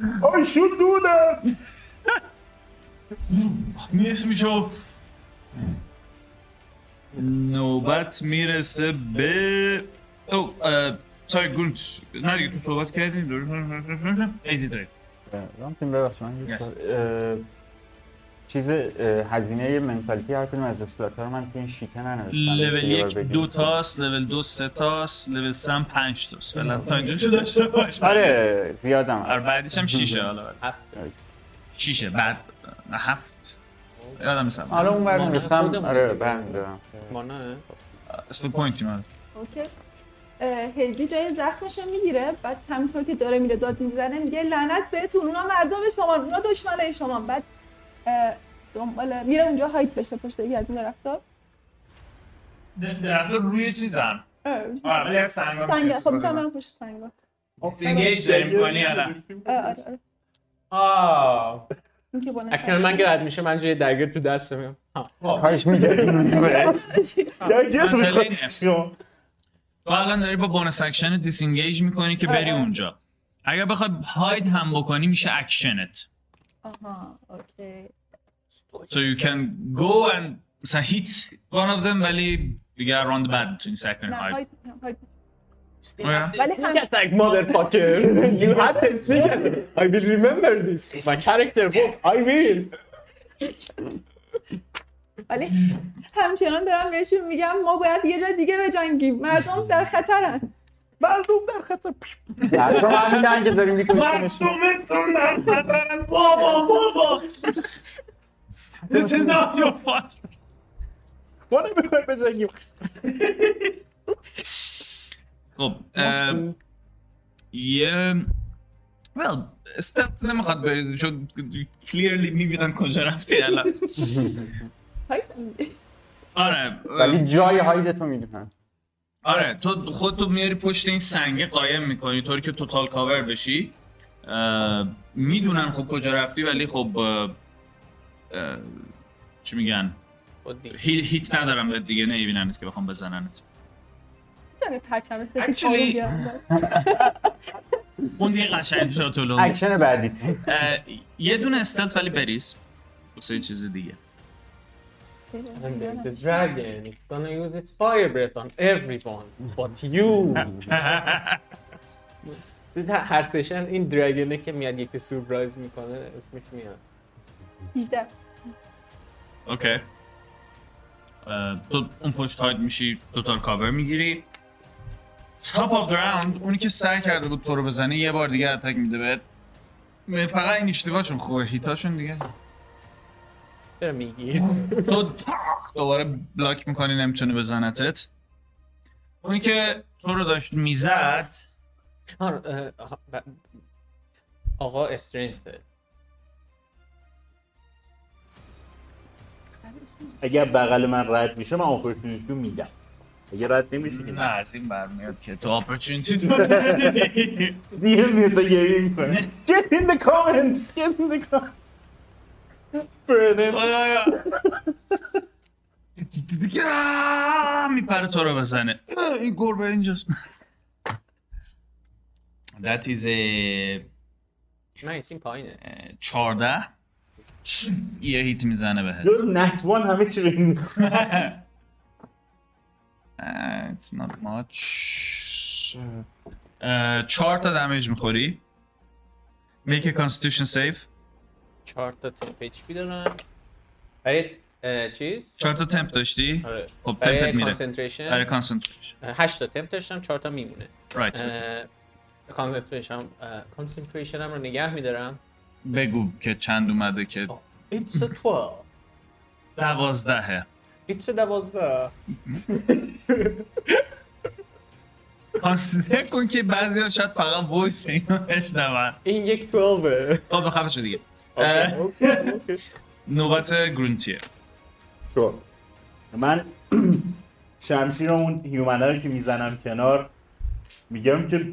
I should do that می‌رسه میشه نوبت می‌رسه به او سای گونت نه دیگه تو صحبت کردیم ایزی داریم رامتین ببخش من چیز هزینه منتالیتی هر کدوم از اسلات رو من توی این شیته ننوشتم. لول یک. دو تاست لول دو سه تاست لول سه هم پنج تاست. فعلا تا اینجا شو داشته باش آره زیادم. آره بعدیش هم شیشه حالا هفت. شیشه بعد. هفت. یادم نیست. حالا اون بر نوشتم آره. برمیدارم مانا اسم پوینتی من. اوکی. اه، هلگی جای زخمش رو می‌گیره بعد همینطور که داره میره داد می‌زنه میگه لعنت بهتون اونا مردم شما اونا دشمنای شما. بعد دنبال میره اونجا هایت بشه پشت یکی از این درختا درخت روی چیزم اه، آره ولی از سنگا خب می‌تونم. برم پشت سنگا سینگیج داریم کنی الان اه، آره آره آه. اکنون من که رد میشه من جای درگیر تو دستم میام. کاش میگردیم. می‌خواستی شما. تو الان داری با بونس اکشن دیسینگیج می‌کنی که بری آه. اونجا. اگر بخوای هاید هم بکنی میشه اکشنت. آها اوکی so you can go and مثلا hit one of them ولی دیگه around the bad می‌تونی سعی کنی آره. ولی هم attack motherfucker you had to see it I will remember this my character won't I will ولی همچنان دارم بهشون میگم ما باید یه جا دیگه بجنگیم مردم در خطرن مردم در خطر. در تو همین که داریم میکنیمش مردمتون در خطرن بابا بابا This is not your fault. ما نمی‌خوایم بجنگیم. خب یه well استات نمی‌خواد بریزی چون clearly می‌بینن کجا رفتی الان. آره ولی جای هاید تو می‌دونن. آره تو خودتو میاری پشت این سنگه قایم می‌کنی طوری که توتال کاور بشی. می‌دونن خب کجا رفتی ولی خب چی میگن؟ هی- hit ندارم به دیگه نمیبیننت که بخوام بزننت. پرچم Actually-. اون دیگه قشنگ شد تو. اکشن بعدی. یه دونه stealth ولی بریز. واسه یه چیز دیگه. And the, the dragon. Is gonna use its fire breath on everyone but you. هر session این dragon ه که میاد یکی سورپرایز می‌کنه اسمش میاد. 18 okay اه، تو اون پشت hide میشی total cover می‌گیری. top of round اونی که سعی کرده بود تو رو بزنه یه بار دیگه attack میده بهت. فقط این اشتباهشون خوبه hit اشون دیگه. چرا میگی؟ تو دوباره block می‌کنی نمی‌تونه بزنتت. اونی که تو رو داشت می‌زد. آقا استرینثه اگر بغل من رد میشه من اپورتونیتی رو میدم. اگه رد نمیشه که نه. از این برمیاد که تو اپرچونیتی تو نداری. دیگه میره تا گریه می‌کنه Get in the comments Get in the comments. خدایا. میپره تو رو بزنه. این گربه اینجاست. That is a نه این پایینه. 14 یه hit می‌زنه بهت. جز نتوان همه چی Uh, it's not much. چهار تا damage می‌خوری. Make a constitution save چهار تا temp HP دارم برای چیز؟ چهار تا temp داشتی؟ آره. خب برای تمپت میره. concentration برای concentration هشت تا temp داشتم چهار تا میمونه. right concentration concentration م رو نگه میدارم. بگو که چند اومده که It's a 12 دوازدهه. It's a 12 consider کن که بعضی ها شاید فقط voice اینو بشنون. این یک 12 خب بخفه دیگه. نوبت گرونتیه. شو. من شمشیر اون هیومنه رو که می‌زنم کنار میگم که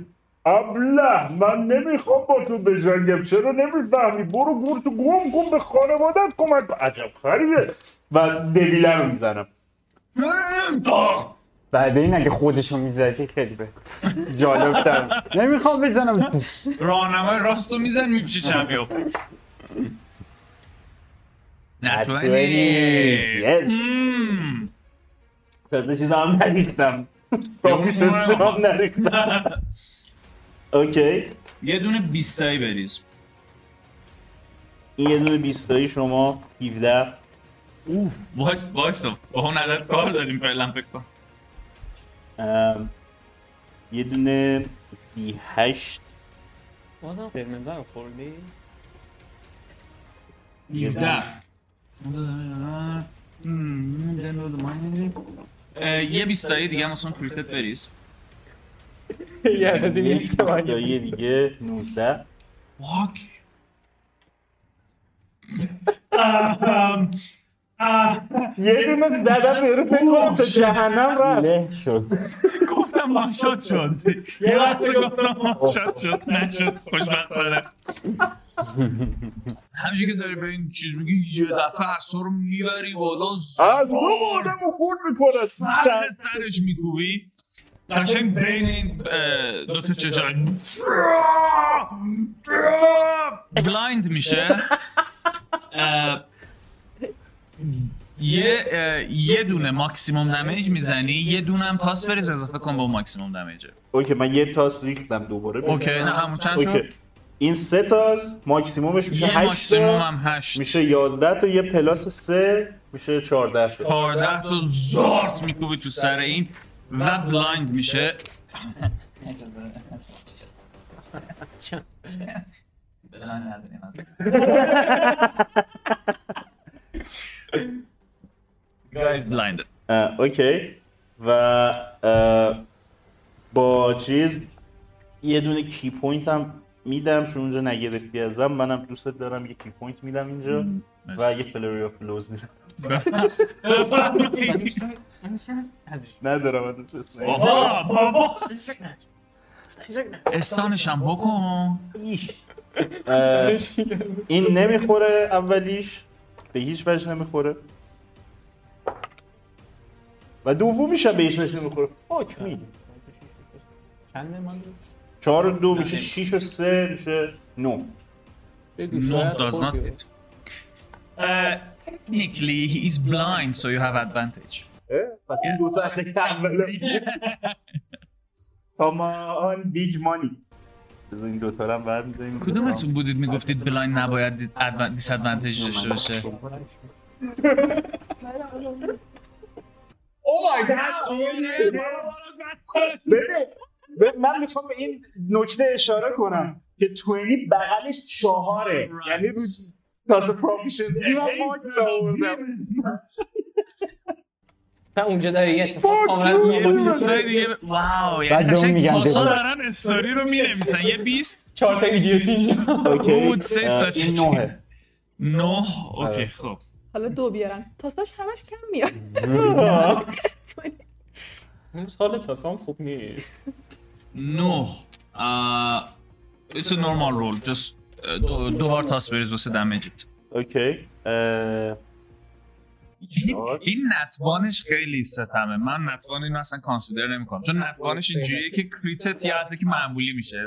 ابله من نمی‌خوام با تو بجنگم. چرا نمی‌فهمی؟ برو گور تو گم کن به خانوادت کمک کن. عجب خریه. و دلیله رو می‌زنم. بعد این اگه خودشو می‌زدی خیلی به جالبتر. نمی‌خوام بزنم. راهنمای راستو میزن میپیشه نتوانی Yes. مم. تازه چیزا هم نریختم هم نریختم okay یه دونه بیستایی بریز. این یه دونه بیستایی شما 17 اوف وایست وایست با اون عدد کار داریم فعلا فکر کن. ام، یه دونه بی هشت بازم قرمزه رو خوردی؟ 17 اه، یه بیستایی دیگه هم اصلا کریتت بریز یه دیگه 19 واک یه دونه زدم بیرون فکر کنم تا جهنم رفت. له شد. گفتم one-shot شد. یه لحظه گفتم one-shot شد. نشد. خوشبختانه. همینجور که داری به این چیز میگی یه دفعه اصلا رو می‌بری بالا از دو آدم رو خورد می‌کنه. سر سرش میکوبی. قشنگ بین این دو تا چشم blind میشه. یه یه دونه ماکسیموم damage می‌زنی یه دونه هم تاس بریز اضافه کن با ماکسیموم damage ه okay من یه تاس ریختم دوباره. okay نه همون چند شد؟ این سه تاس ماکسیمومش میشه یه 8 ماکسیموم هم هشت. میشه 11 تا یه plus 3 میشه 14 شد 14 تا زارت میکوبی تو سر این و blind میشه. Guys blinded okay و اه، با چیز یه دونه ki point هم میدم چون اونجا نگرفتی ازم. منم دوست دارم یه ki point میدم اینجا. و یه flurry of blows می‌زنم. ندارم من دوست اسم بابا بابا. استانشم بکن. این نمی‌خوره اولیش. به هیچ وجه نمی‌خوره. و دومیش هم به هیچ وجه نمی‌خوره. فاک می چنده من چهار و دو میشه شیش و سه میشه نو. شاید. does not خوردی. hit. Uh, technically, he is blind, so you have advantage. پس این دو تا attack اوله come on big money بذار این دوتا رو هم برمی‌داریم کدومتون بودید می‌گفتید blind نباید disadvantage داشته باشه؟ ببین، من می‌خوام به این نکته اشاره کنم که توینی بغلش چهاره یعنی تازه proficiency من max آوردم تا اونجا داره یه اتفاق کاملا دیگه واو یعنی قشنگ میگن پاسا. دارن استوری رو می‌نویسن. یه بیست چهار تا ایدیوتی اینجا. اوکی. Would say اه، such a این thing. نوه. نه اوکی خب. حالا دو بیارن. تاساش همش کم میاد. حال تاسام خوب نیست. نه it's a normal roll just uh, دو, بار تاس بریز واسه دمیجت اوکی. اه، این نتوانش خیلی ستمه. من نتوان اینو اصلا کانسیدر نمی‌کنم. چون نتوانش اینجوریه که کریتت یه که معمولی میشه.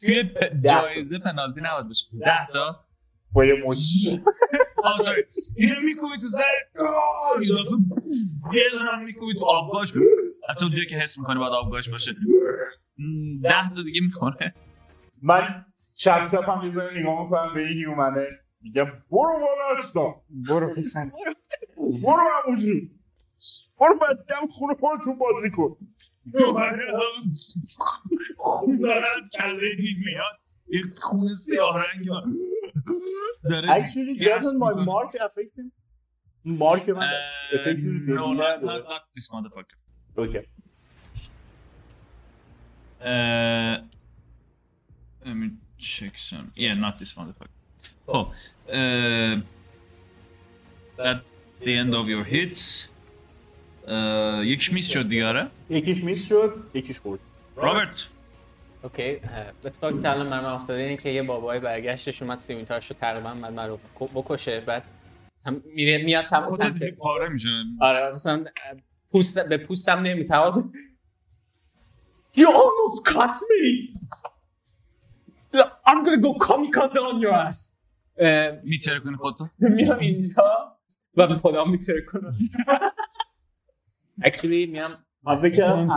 توی پ- جایزه پنالتی نباید بشه ده تا. با یه مچ آه سوری اینو میکوبی تو سر. یه دفعه. یه میکوبی تو آبگاش حتی اونجایی که حس می‌کنه باید آبگاش باشه. ده تا دیگه می‌خوره. من چپ چپ هم می‌زنه نگاه می‌کنم. به این هیومنه میگم برو بالا هستم برو پسر برو همونجوری برو بدم خونه خودتون بازی کن خون داره از کله این میاد یه خون سیاه رنگ داره Actually doesn't my mark affect him? مارک من رو no, not, نداره not, not this motherfucker. اوکی Uh, let me check some. Yeah, not this motherfucker. Oh, uh, at the end of your hits. Uh, یکیش میس شد دیگه آره؟ یکیش میس شد یکیش خورد رابرت اوکی اه، اتفاقی که الان برام افتاده اینه که یه بابای برگشتش اومد سیمینتاش رو تقریبا بعد من رو بکشه بعد مثلا میره میاد سمت سمت پاره میشه آره مثلا پوست به پوستم نمیسه You almost cut me! I'm gonna go kamikaze on your ass! میتره کنی خودتو؟ میام اینجا. و به خودم میتره کنم. Actually میام. من فکر کردم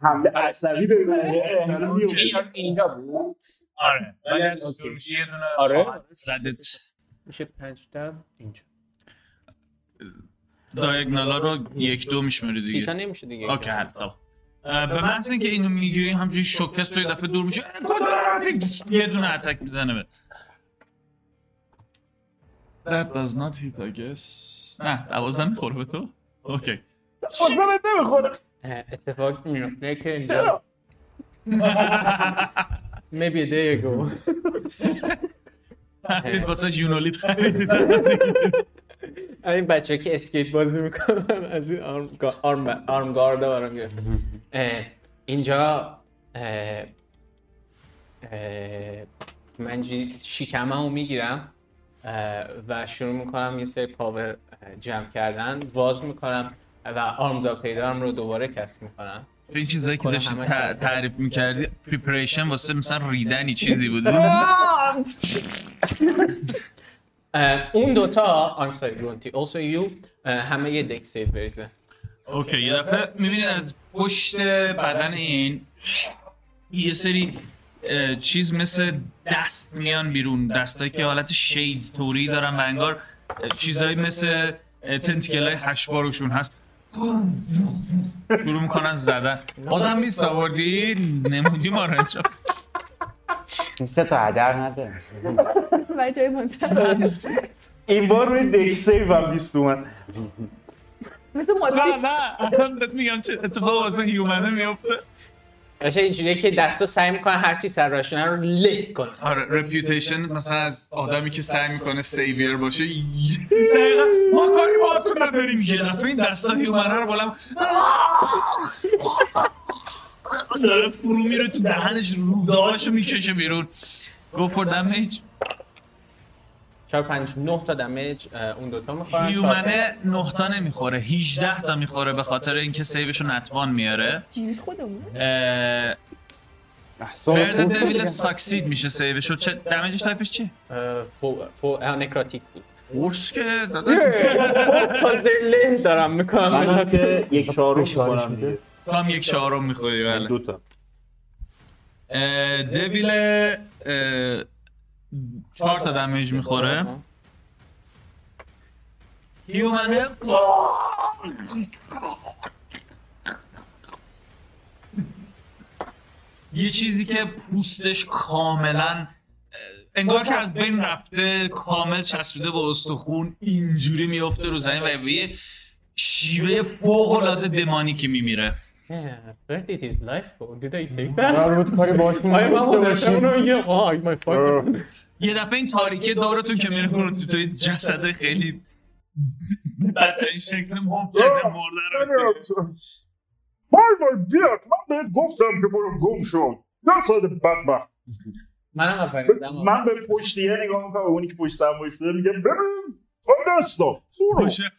حمله عصبی به من اینجا- بود. آره. ولی از اوکی. استروشی یه دونه آره. زدت. میشه پنج تا اینجا. دایگنالا رو یک دو میشماری دیگه. نمیشه دیگه. اوکی حتی به محض اینکه اینو میگی همجوری شوکست تو یه دفعه دور میشه. یه دونه اتک می‌زنه به That does not hit I guess. نه دوازده می‌خوره به تو؟ اوکی بازمت نمی‌خوره. اتفاق میفته که اینجا maybe a day ago. رفتید واسه یونولیت خریدید این بچه که اسکیت بازی می‌کنن از این arm, arm, guard ا برام گرفت. اینجا من شکمه رو می‌گیرم. و شروع می‌کنم یه سری power جمع کردن. باز می‌کنم و Arms of Hadar م رو دوباره cast می‌کنم. این چیزایی که داشتی. تعریف می‌کردی preparation واسه مثلا ریدنی چیزی بود؟ اون دوتا I'm sorry Grunty also you همه یه دک سیو بریزه اوکی یه دفعه می‌بینید از پشت بدن این یه سری چیز مثل دست میان بیرون دستایی که حالت شید توری دارن و انگار چیزایی مثل تنتیکل های هشبارشون هست. شروع می‌کنن زدن. بازم نیست آوردی؟ نمودی ما رو اینجا این سه تا هدر نده. این بار روی دک سیو هم 20 تومن مثل نه ماتریکس نه الان بهت میگم چه اتفاق واسه human ه میفته باشه اینجوریه که دستا سعی می‌کنن هرچی سر راشونه رو له کنن. آره reputation مثلا از آدمی که سعی می‌کنه savior باشه دقیقا ما کاری با تو نداریم یه دفعه این دستا human ه رو بلم داره فرو میره تو دهنش رودهاشو می‌کشه بیرون. for damage 4 5 9 تا damage اون دوتا می‌خورن human ه 9 تا نمی‌خوره 18 تا می‌خوره به خاطر اینکه save شو نتوان میاره. خودمون. bearded devil. succeed میشه save شو. چه damage ش type ش اه، necrotic بود. فورس که لنز دارم می‌کنم. یک چهارم می‌کنم. دیگه. تو هم یک چهارم می‌خوری بله. دو تا. اه، دویل چهار تا دمیج می‌خوره. هیومنه یه چیزی که پوستش کاملا انگار که از بین رفته کامل چسبیده به استخون اینجوری میفته رو زمین و به یه شیوه فوق العاده دمانیکی میمیره. Yeah, where did his life go? Did I take that? قرار بود کاری باشون باشیم. یه دفعه این تاریکی دورتون که میره کنون تو توی جسد خیلی بدترین شکل ممکنه مرده رو وای وای بیاد. من بهت گفتم که برو گم شد نساد بدبخت. منم اولین دم من به پشتیه نگاه می‌کنم اونی که پشت سرم وایساده میگم ببین آن دستا برو. باشه.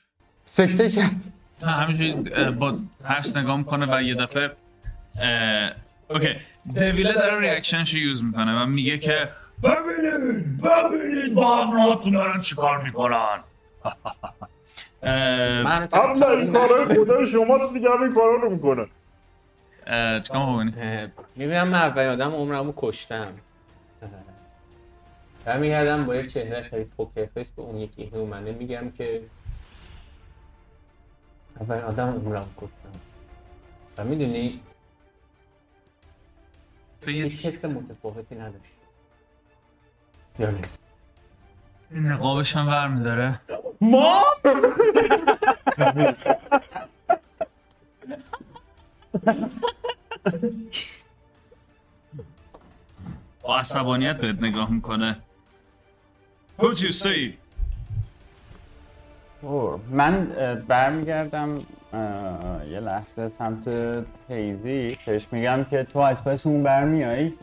سکته کرد نه با ترس نگاه می‌کنه و یه دفعه اوکی. دویله داره ریاکشنش رو یوز می‌کنه و میگه که ببینید ببینید با همراهتون دارن چیکار می‌کنن. هم نه این کارهای خدای شماست دیگه همین کارا رو می‌کنه. چیکار می‌کنی؟ می‌بینم من اولین آدم عمرمو کشتم. و میگردم با یه چهره خیلی پوکر فیس به اون یکی هیومنه میگم که اولین آدم عمرم کشتم. و می‌دونی هیچ حس متفاوتی نداشت. نقابش هم برمیداره ما؟ با عصبانیت بهت نگاه می‌کنه. you stay? اوه، من برمیگردم یه لحظه سمت هیزی بهش میگم که تو از پس اون برمیایی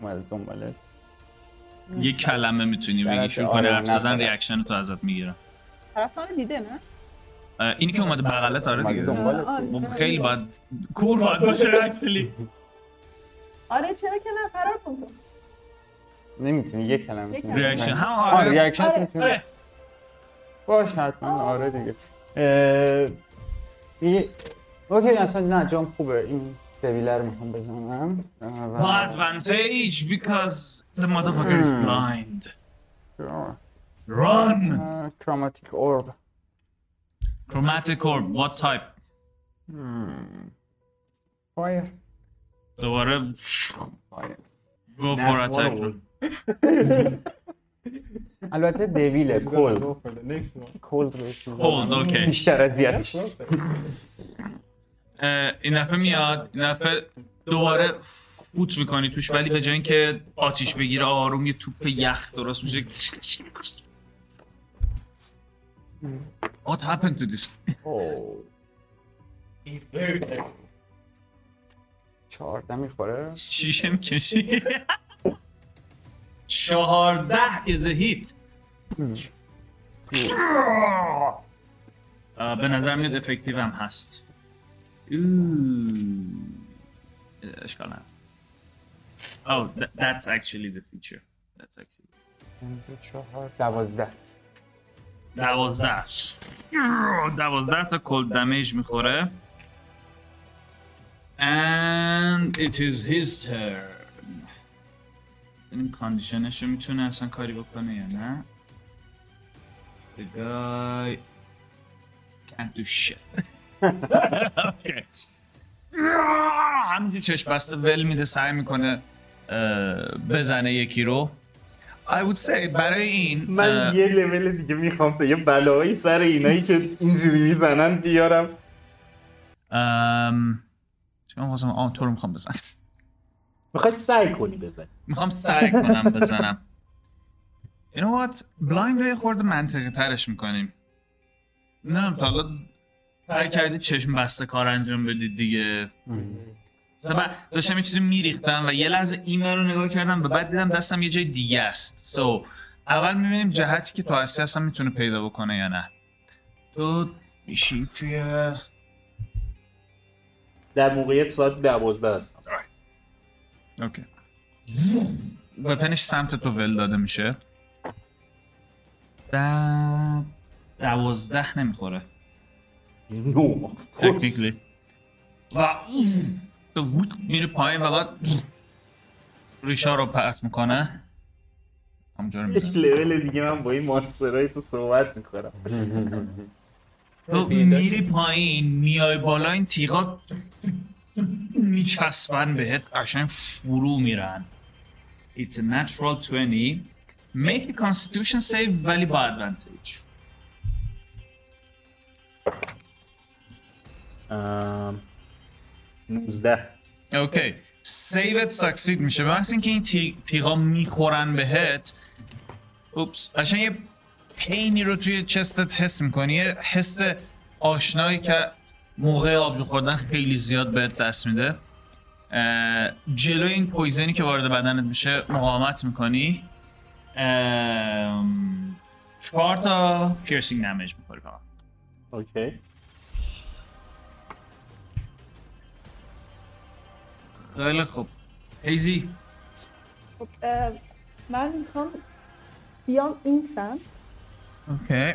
اومده دنبالت. یه کلمه می‌تونی بگی. شروع کنی آره، حرف زدن. ریاکشن تو ازت می‌گیرم. طرفان دیده نه؟ اینی که اومده بغلت آره دیگه. خیلی باید کور باید باشه actually آره چرا که نه؟ فرار کن تو. نمی‌تونی یه کلمه یک می‌تونی کلمه. reaction هم آره آره. reaction. می‌تونی. آره. باش حتما. آره دیگه. okay اصلا نه جام خوبه. این رو می‌خوام بزنم و- با advantage because the motherfucker is Hmm. blind run اه، chromatic orb chromatic orb what type Hmm. fire دوباره fire go for attack البته دویله کولد کولد Cold, اوکی. بیشتر اذیتش اه، این دفعه میاد این دفعه دوباره فوت می‌کنی توش ولی به جای اینکه آتیش بگیره آروم یه توپ یخ درست میشه What happened to this? چهارده می‌خوره شیشه می‌کشی چهارده is a hit به نظر میاد افکتیو هم هست. اشکال نداره Oh, that, that's actually the feature. That's actually. چهار دوازده دوازده دوازده تا کل دمیج می‌خوره And it is his turn این کاندیشنش رو می‌تونه اصلا کاری بکنه یا نه The guy can't do shit. همینجور چشم بسته ول میده سعی می‌کنه بزنه یکی رو. I would say برای این من یه لول دیگه می‌خوام تا یه بلایی سر اینایی که اینجوری می‌زنن بیارم. ام چون واسه آن تو رو می‌خوام بزنم. می‌خوای سعی کنی بزن می‌خوام سعی کنم بزنم. You know what? blind رو یه خورده منطقی ترش می‌کنیم. نه تا حالا سعی کردید چشم بسته کار انجام بدید دیگه. مثلا داشتم یه چیزی میریختم و یه لحظه این رو نگاه کردم و بعد دیدم دستم یه جای دیگه است. So, اول می‌بینیم جهتی که تو هستی اصلا می‌تونه پیدا بکنه یا نه. تو میشی توی در موقعیت ساعت دوازده است. اوکی. وپنش سمت تو ول داده میشه. بعد دوازده نمی‌خوره. نو تکنیکلی و تو ووت میره پایین و بعد ریشا رو پرت می‌کنه همونجا رو یک می‌زنه لول دیگه من با این مانسترهای تو صحبت می‌کنم تو میری پایین میای بالا این تیغا میچسبن بهت قشنگ فرو میرن It's a natural 20 Make a constitution save ولی با advantage. 19 okay. save ت succeed میشه. به محض اینکه این تی- تیغا می‌خورن بهت oops. قشنگ یه pain ی رو توی chest ت حس می‌کنی. یه حس آشنایی که موقع آبجو خوردن خیلی زیاد بهت دست میده. جلوی این poison ی که وارد بدنت میشه مقاومت می‌کنی. چهار تا پیرسینگ می‌خوری فقط okay. خیلی خوب هیزی خب من می‌خوام بیام این سمت okay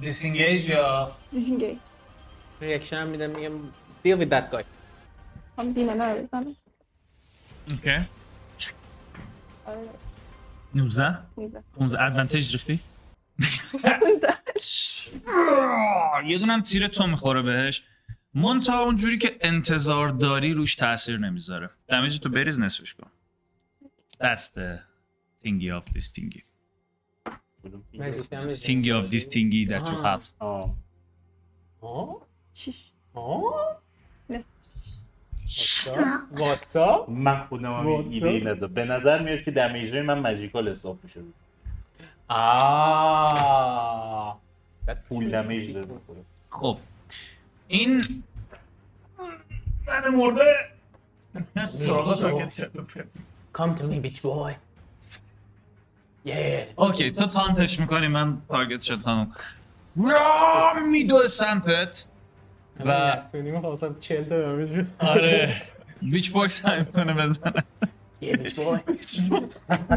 disengage یا disengage reaction هم میدم میگم deal with that guy. هم demon ه رو بزنم okay آره 19 میزه 15 ادوانتج ریختی یه دونم تیر تو می‌خوره بهش مونتا اونجوری که انتظار داری روش تاثیر نمی‌ذاره. دمیج تو بریز نصفش کن. That's the thingy of this thingy thingy of this thingy that you have من خودم هم ایده ای ندارم. به نظر میاد که دمیجه من ماجیکال حساب میشه آه. فول دمیج داره. خب. این من مرده. سراغ تارگت شد. Come to me bitch boy. Yeah. اوکی تو تانتش می‌کنی من تارگت شد خانم. را میدو سمتت. و تو نیمه خواستم چل دمیج آره. بیچ باکس سعی می‌کنه بزنه. Yeah bitch boy.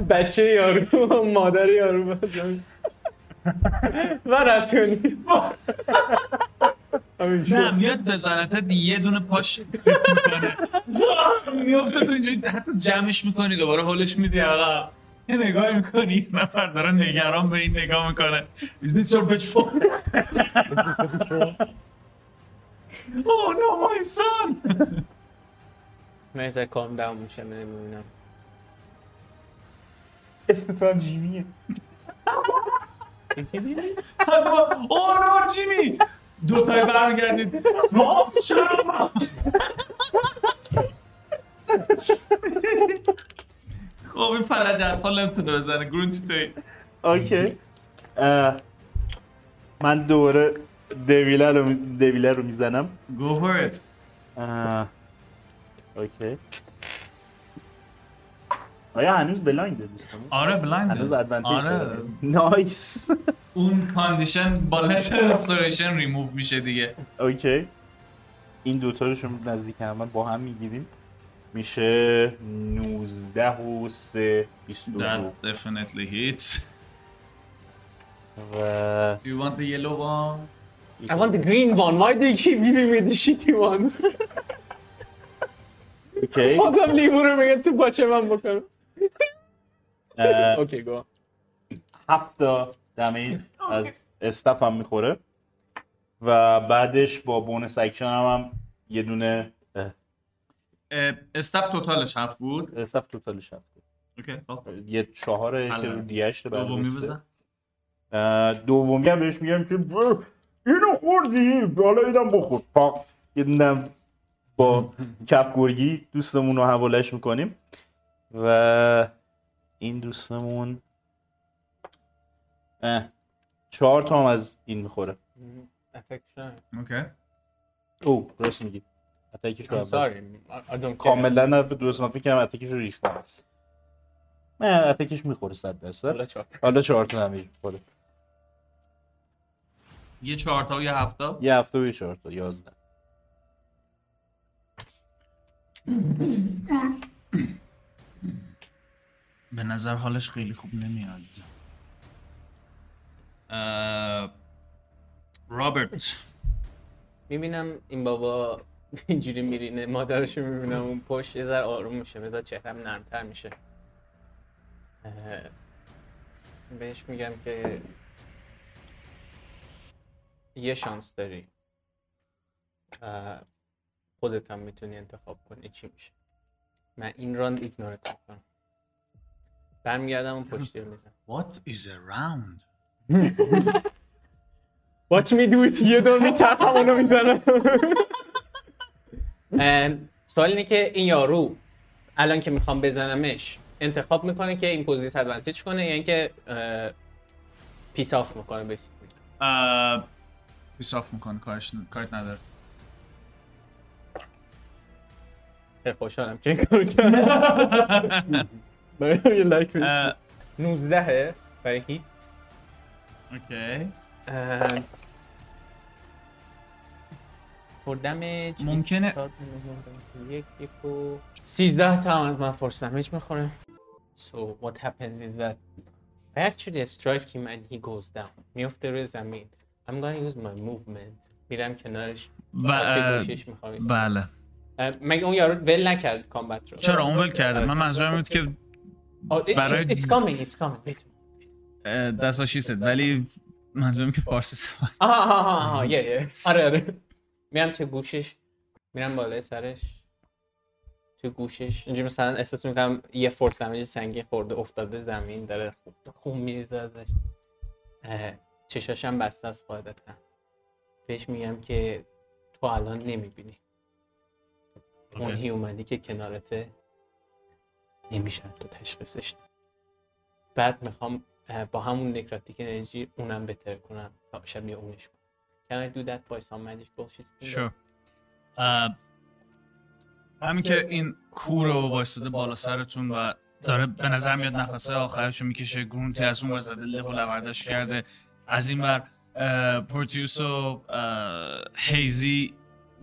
بچه یارو مادر یارو بزن. و رتونی. نه میاد بزنتت یه دونه پاش می‌کنه. میفته تو اینجوری حتی جمعش می‌کنی دوباره حالش میدی آقا. یه نگاه می‌کنی نفر داره نگران به این نگاه می‌کنه. Is this your bitch boy? Oh no my son! ذره کام داون میشه نمی‌بینم اسم تو هم جیمیه. اوه نو جیمی دو تای برمیگردید. ماف شما خب این فلج اطفال نمی‌تونه بزنه. Grunty توی؟ okay. من دوباره devil ه رو devil ه رو می‌زنم. Go for it. okay. آیا هنوز blind ه دوستان آره هنوز blind advantage آره. nice اون condition با لس رستوریشن ریموو میشه دیگه. okay این دوتا رو شما نزدیک هم با هم می‌گیریم. میشه 19 و 3 22 That definitely hits. و Do you want the yellow one? I want the green one. Why do you keep giving me the shitty ones? okay بازم لیمو رو میگه تو باچه من بکنم okay go. هفت damage از staff هم می‌خوره. و بعدش با bonus action هم, هم یه دونه استف توتالش هفت بود؟ استف توتالش هفته اوکی خب. یه چهاره که. رو دیشت دومی. بزن. هم بهش میگم که اینو خوردی؟ حالا اینم بخور. پاک. یه با کف گرگی دوستمون رو حوالش می‌کنیم. و این دوستمون اه، چهار تا هم از این می‌خوره. اوکی او درست میگی. اتکش رو اول. sorry. I- I don't care. کاملا حرف درست من فکر کنم اتکش رو ریختم. نه اتکش می‌خوره صد درصد. حالا چهار. حالا چهار تا دمیج می‌خوره. یه چهارتا و یه هفتا یه هفته و یه چهار تا یازده. به نظر حالش خیلی خوب نمیاد. رابرت. می‌بینم این بابا اینجوری میرینه مادرشو می‌بینم اون پشت یه ذره آروم میشه بذار چهرم نرمتر میشه. بهش میگم که یه شانس داری. خودت هم می‌تونی انتخاب کنی چی میشه. من این راند ایگنورت می‌کنم. برمیگردم اون پشتی رو می‌زنم. What is around? Watch me do it یه دور میچرخم اونو می‌زنم. سوال اینه که این یارو الان که می‌خوام بزنمش انتخاب می‌کنه که این impose disadvantage کنه یا اینکه piss off می‌کنه basically اه، piss off می‌کنه کارش کارت نداره. خیلی خوشحالم که این کارو کردم یه like بهش اه، 19 برای hit okay. four damage ممکنه- یک و 13 تا هم از من force damage می‌خوره. So what happens is that I actually strike him and he goes down. میفته روی زمین. I'm gonna use my movement. میرم کنارش. و. بله. مگه اون یارو ول نکرد کامبت رو؟ چرا؟ اون ول کرده. من منظورم بود که برای- it's, it's coming it's coming. Wait. اه، that's what she said. ولی منظورم که فارسی صحبت آها آها آها یه یه. آره آره. میرم تو گوشش. میرم بالای سرش. تو گوشش. اینجا مثلا احساس می‌کنم یه فورس دمیج سنگین خورده افتاده زمین داره خون- میریزه ازش. چشاشم بسته است قاعدتا. بهش میگم که تو الان نمی‌بینی. اون. هیومنی که کنارته. نمیشه تو تشخیصش. بعد می‌خوام با همون نکراتیک انرژی اونم بهتر کنم تا شبیه اونش کنم Can I do that by some magic bullshit? Sure. همین که این کور رو وایستاده بالا سرتون و داره به نظر میاد نفسه آخرش رو می‌کشه گرونتی از اون زده له و لوردش کرده از این بر پورتیوس و هیزی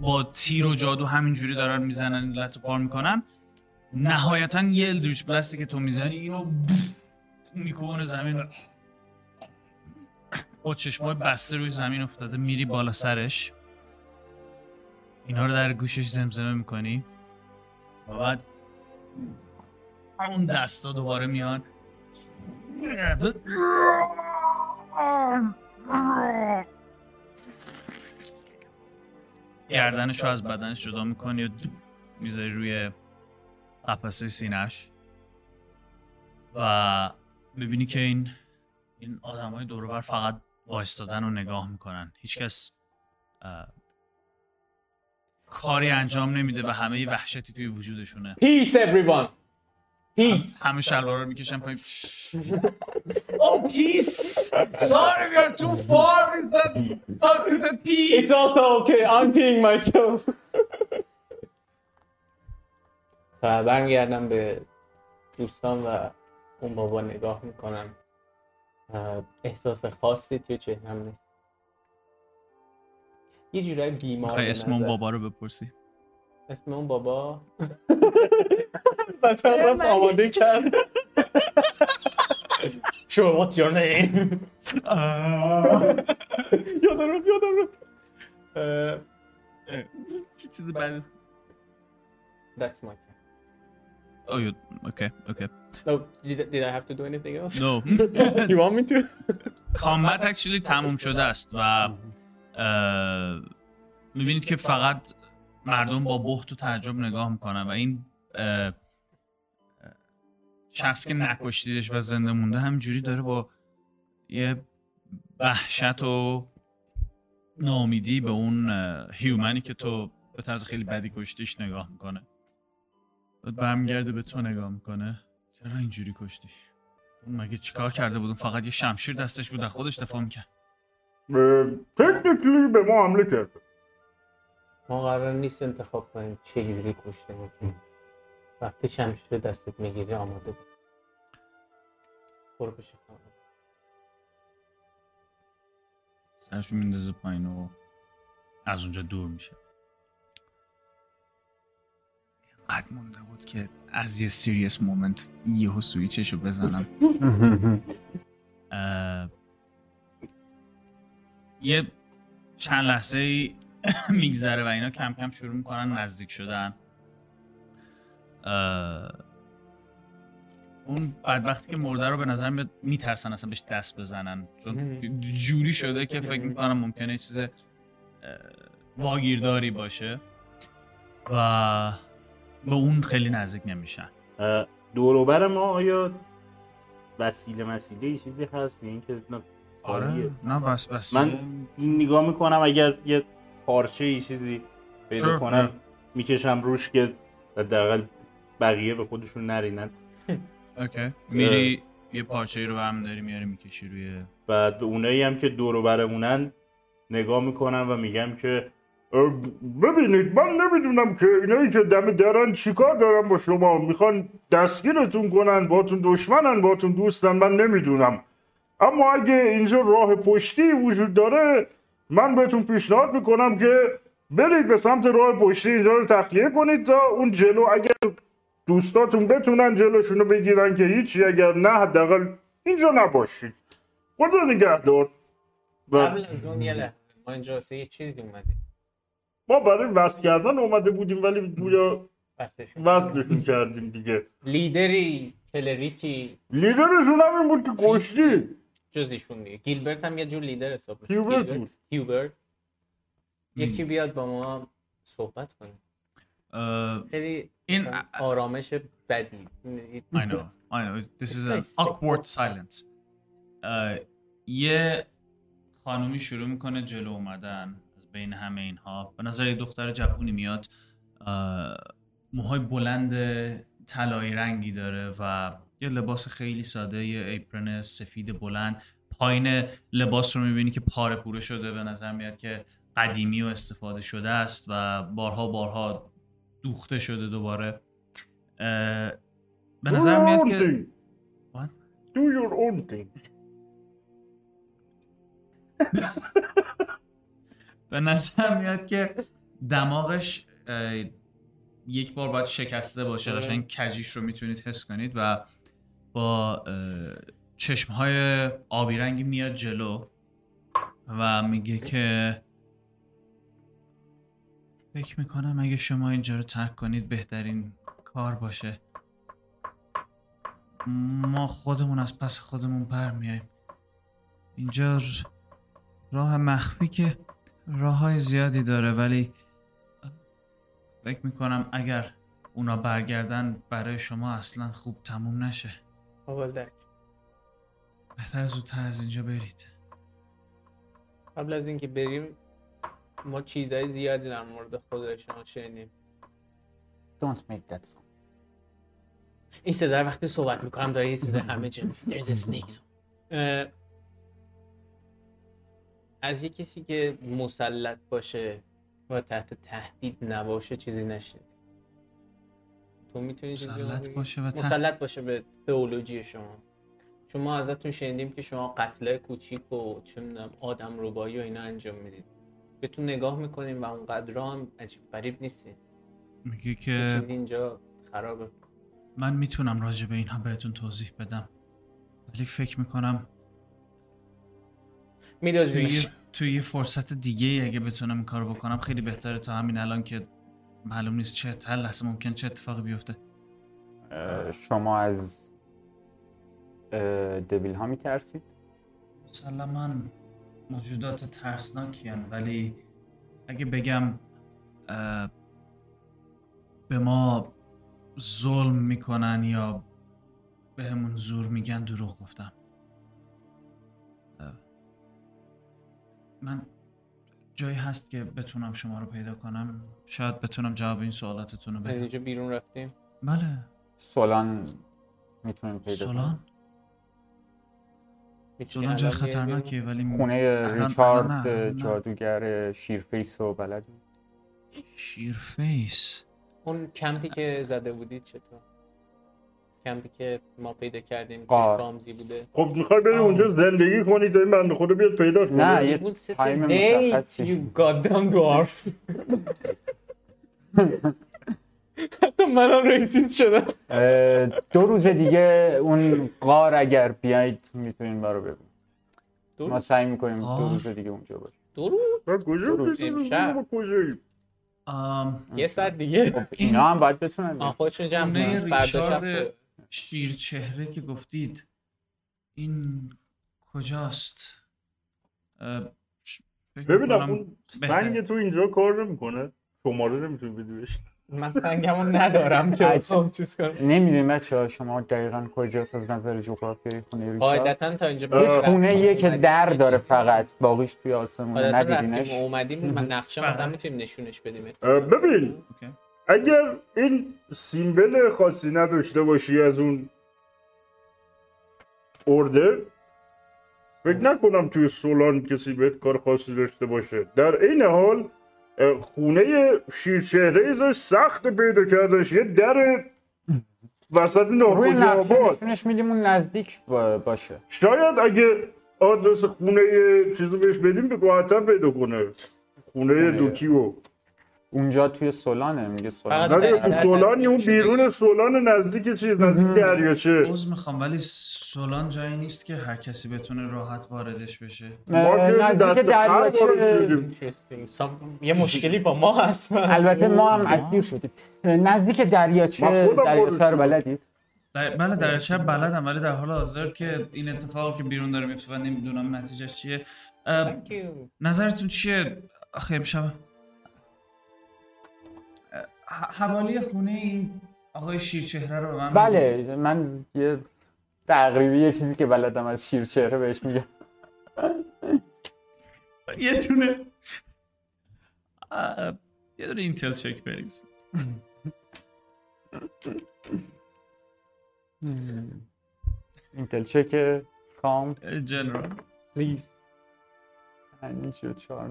با تیر و جادو همینجوری دارن می‌زنن لط و پار می‌کنن نهایتا یه الدریش بلستی که تو می‌زنی اینو می‌کنه زمین. و با چشمای بسته روی زمین افتاده میری بالا سرش. اینا رو در گوشش زمزمه می‌کنی. و بعد اون دستا دوباره میان. گردنش رو از بدنش جدا می‌کنی و می‌ذاری روی قفسه سینش و ببینی که این این آدم های دوروبر فقط وایستادن و نگاه می‌کنن هیچکس کاری انجام نمیده و همه وحشتی توی وجودشونه Peace everyone! Peace! همه شلوارا رو می‌کشن پایین Oh peace! Sorry we are too far we said thought we said peace It's also okay, I'm peeing myself. و برمیگردم به دوستان و اون بابا نگاه می‌کنم. احساس خاصی توی چهرم نیست. یه جورایی بیمار اسم اون. بابا رو بپرسی. اسم اون بابا؟ من آماده کرد. Sure, what's your name? یادم رفت یادم رفت. چه چیز بعد That's my. Oh you okay okay No, did, did I have to do anything else? No you want me to? کامبت اکچولی تموم شده است و می‌بینید که فقط مردم با بهت و تعجب نگاه می‌کنن و این شخص که نکشتیدش و زنده مونده همجوری داره با یه وحشت و نامیدی به اون هیومنی که تو به طرز خیلی بدی کشتیش نگاه می‌کنه برمیگرده به تو نگاه می‌کنه. چرا اینجوری کشتیش؟ اون مگه چیکار کرده بود؟ اون فقط یه شمشیر دستش بود خودش دفاع می‌کرد. technically به ما حمله کرد. ما قرار نیست انتخاب کنیم چه جوری کشته باشیم وقتی شمشیر دستت می‌گیری آماده بود برو خانم. سرشو میندازه پایین و از اونجا دور میشه. اینقدر مونده بود که از یه serious moment یهو سویچش رو بزنم یه چند لحظه ای میگذره و اینا کم کم شروع می‌کنن نزدیک شدن. اون بدبختی که مرده رو به نظر میاد میترسن اصلا بهش دست بزنن. چون جوری شده که فکر می‌کنم ممکنه چیز واگیرداری باشه. و به اون خیلی نزدیک نمیشن. دوروبر ما آیا وسیله مسیله چیزی هست؟ یا اینکه نه خالیه؟ نه بس بس من نگاه می‌کنم اگر یه پارچه ای چیزی پیدا کنم. می‌کشم روش که حداقل بقیه به خودشون نرینن. اوکی. میری یه پارچه ای رو هم داری میاری می‌کشی روی بعد به اونایی هم که دور و برمونن نگاه می‌کنم و میگم که ببینید من نمی‌دونم که اینایی که دم درن چیکار دارن با شما؟ می‌خوان دستگیرتون کنن باتون دشمنن باتون دوستن من نمی‌دونم. اما اگه اینجا راه پشتی وجود داره من بهتون پیشنهاد می‌کنم که برید به سمت راه پشتی اینجا رو تخلیه کنید تا اون جلو اگر دوستاتون بتونن جلوشونو بگیرن که هیچی اگر نه حداقل اینجا نباشید. خدا نگهدار. قبل از اون یه ما اینجا یه چیزی اومدیم. ما برای وصل کردن اومده بودیم ولی گویا وصلشون کردیم دیگه. لیدری کلریکی. لیدرشون هم این بود که کشتی. جز ایشون دیگه. گیلبرت هم یه جور لیدر حساب میشه هیوبرت گیلبرت. بود. هیوبرت. یکی بیاد با ما صحبت کنه. Uh, خیلی این آرامش بدی. I know, I know. This is an awkward silence. Uh, یه خانومی شروع می‌کنه جلو اومدن. بین همه اینها به نظر یه دختر جوونی میاد موهای بلند طلایی رنگی داره و یه لباس خیلی ساده یه ایپرن سفید بلند پایین لباس رو می‌بینی که پاره پوره شده به نظر میاد که قدیمی و استفاده شده است و بارها بارها دوخته شده دوباره به نظر میاد که? Do your own thing. به نظر میاد که دماغش یک بار باید شکسته باشه قشنگ کجیش رو می‌تونید حس کنید و با چشمهای آبی رنگی میاد جلو و میگه که فکر می‌کنم اگه شما اینجا رو ترک کنید بهترین کار باشه. ما خودمون از پس خودمون برمیایم اینجا ر- راه مخفی که راه های زیادی داره ولی فکر می‌کنم اگر اونا برگردن برای شما اصلا خوب تموم نشه. قابل درک بهتر زودتر از اینجا برید. قبل از اینکه بریم ما چیزهای زیادی در مورد خود شما شنیدیم. Don't make that sound. این صدا رو وقتی صحبت می‌کنم داره یه صدا همه جا There's a snake از یه کسی که مسلط باشه و تحت تهدید نباشه چیزی نشنید تو می‌تونی مسلط باشه و مسلط باشه به تئولوژی شما. شما ازتون شنیدیم که شما قتل کوچیک و چه می‌دونم آدم ربایی و اینا انجام می‌دید. بهتون نگاه می‌کنیم و اونقدر هم عجیب غریب نیستین. میگه که چیزی اینجا خرابه. من می‌تونم راجع به اینها بهتون توضیح بدم. ولی فکر می‌کنم یه- توی یه فرصت دیگه اگه بتونم این کارو بکنم خیلی بهتره تا همین الان که معلوم نیست چه هر لحظه ممکن چه اتفاقی بیفته. شما از اه، دبیل ها میترسید؟ مسلما موجودات ترسناکی ولی اگه بگم به ما ظلم می‌کنن یا بهمون زور میگن دروغ گفتم. اه، من جایی هست که بتونم شما رو پیدا کنم. شاید بتونم جواب این سوالاتتون رو از بدم اینجا بیرون رفتیم؟ بله. سولان می‌تونیم پیدا سولان؟ سولان جای؟ خطرناکیه ولی خونه ریچارد. جادوگر شیرفیس و بلد شیرفیس؟ اون کمپی که زده بودید چطور؟ کمپی که ما پیدا کردیم قار. کامزی بوده. خب می‌خوای بری اونجا زندگی کنی تا این بنده خدا بیاد پیدا کنه نه یه تایم مشخصی. you goddamn dwarf حتی منم ریسیز شدم. دو روز دیگه اون قار اگر بیاید می‌تونین برو ببین دو ما روز؟ سعی می‌کنیم دو؟ روز دیگه اونجا باشیم. دو روز. کنم؟ کجایی؟ آم، یه ساعت دیگه. خب اینا هم باید بتونن. آه خودشون جمع کنن. ریچارد شیر چهره که گفتید این کجاست؟ ببینم اون. سنگ تو اینجا کار نمی‌کنه. شماره نمی‌تونی بدی بهش. من سنگمو ندارم که. چیز کنم نمی‌دونیم بچه ها شما دقیقا کجاست از نظر جغرافیایی؟ خونه ریچارد؟ قاعدتا تا اینجا یه خونه یه که در داره. فقط باقیش توی آسمون قاعدتا ندیدینش؟ اومدیم من نقشه بله. مثلا می‌تونیم نشونش بدیم. ببین. اوکی. اگر این سیمبل خاصی نداشته باشی از اون اوردر فکر نکنم توی سولان کسی بهت کار خاصی داشته باشه. در این حال خونه شیرچهره ایزا سخت پیدا کردش. یه در وسط ناخوش آباد. میدیم اون نزدیک با- باشه. شاید اگه آدرس خونه چیزو بهش بدیم به راحت‌تر پیدا کنه. خونه- دوکیو. اونجا توی سولانه میگه سولان فقط نه سولانی اون. بیرون سولان نزدیک چیز نزدیک دریاچه عوض می‌خوام ولی سولان جایی نیست که هر کسی بتونه راحت واردش بشه. ما که نزدیک دریاچه یه مشکلی با ما هست. البته ما هم اسیر شدیم. نزدیک دریاچه دریاچه رو بلدید؟ در... بله در چه بلدم ولی در حال حاضر که این اتفاقی که بیرون داره میفته و نمی‌دونم نتیجهش چیه. نظرتون چیه؟ آخه امشب حوالی خونه این آقای شیرچهره رو من. بله من یه تقریبی یه چیزی که بلدم از شیر چهره بهش میگم. یه دونه. اه، یه دونه intel check بریز. intel check کام. general. please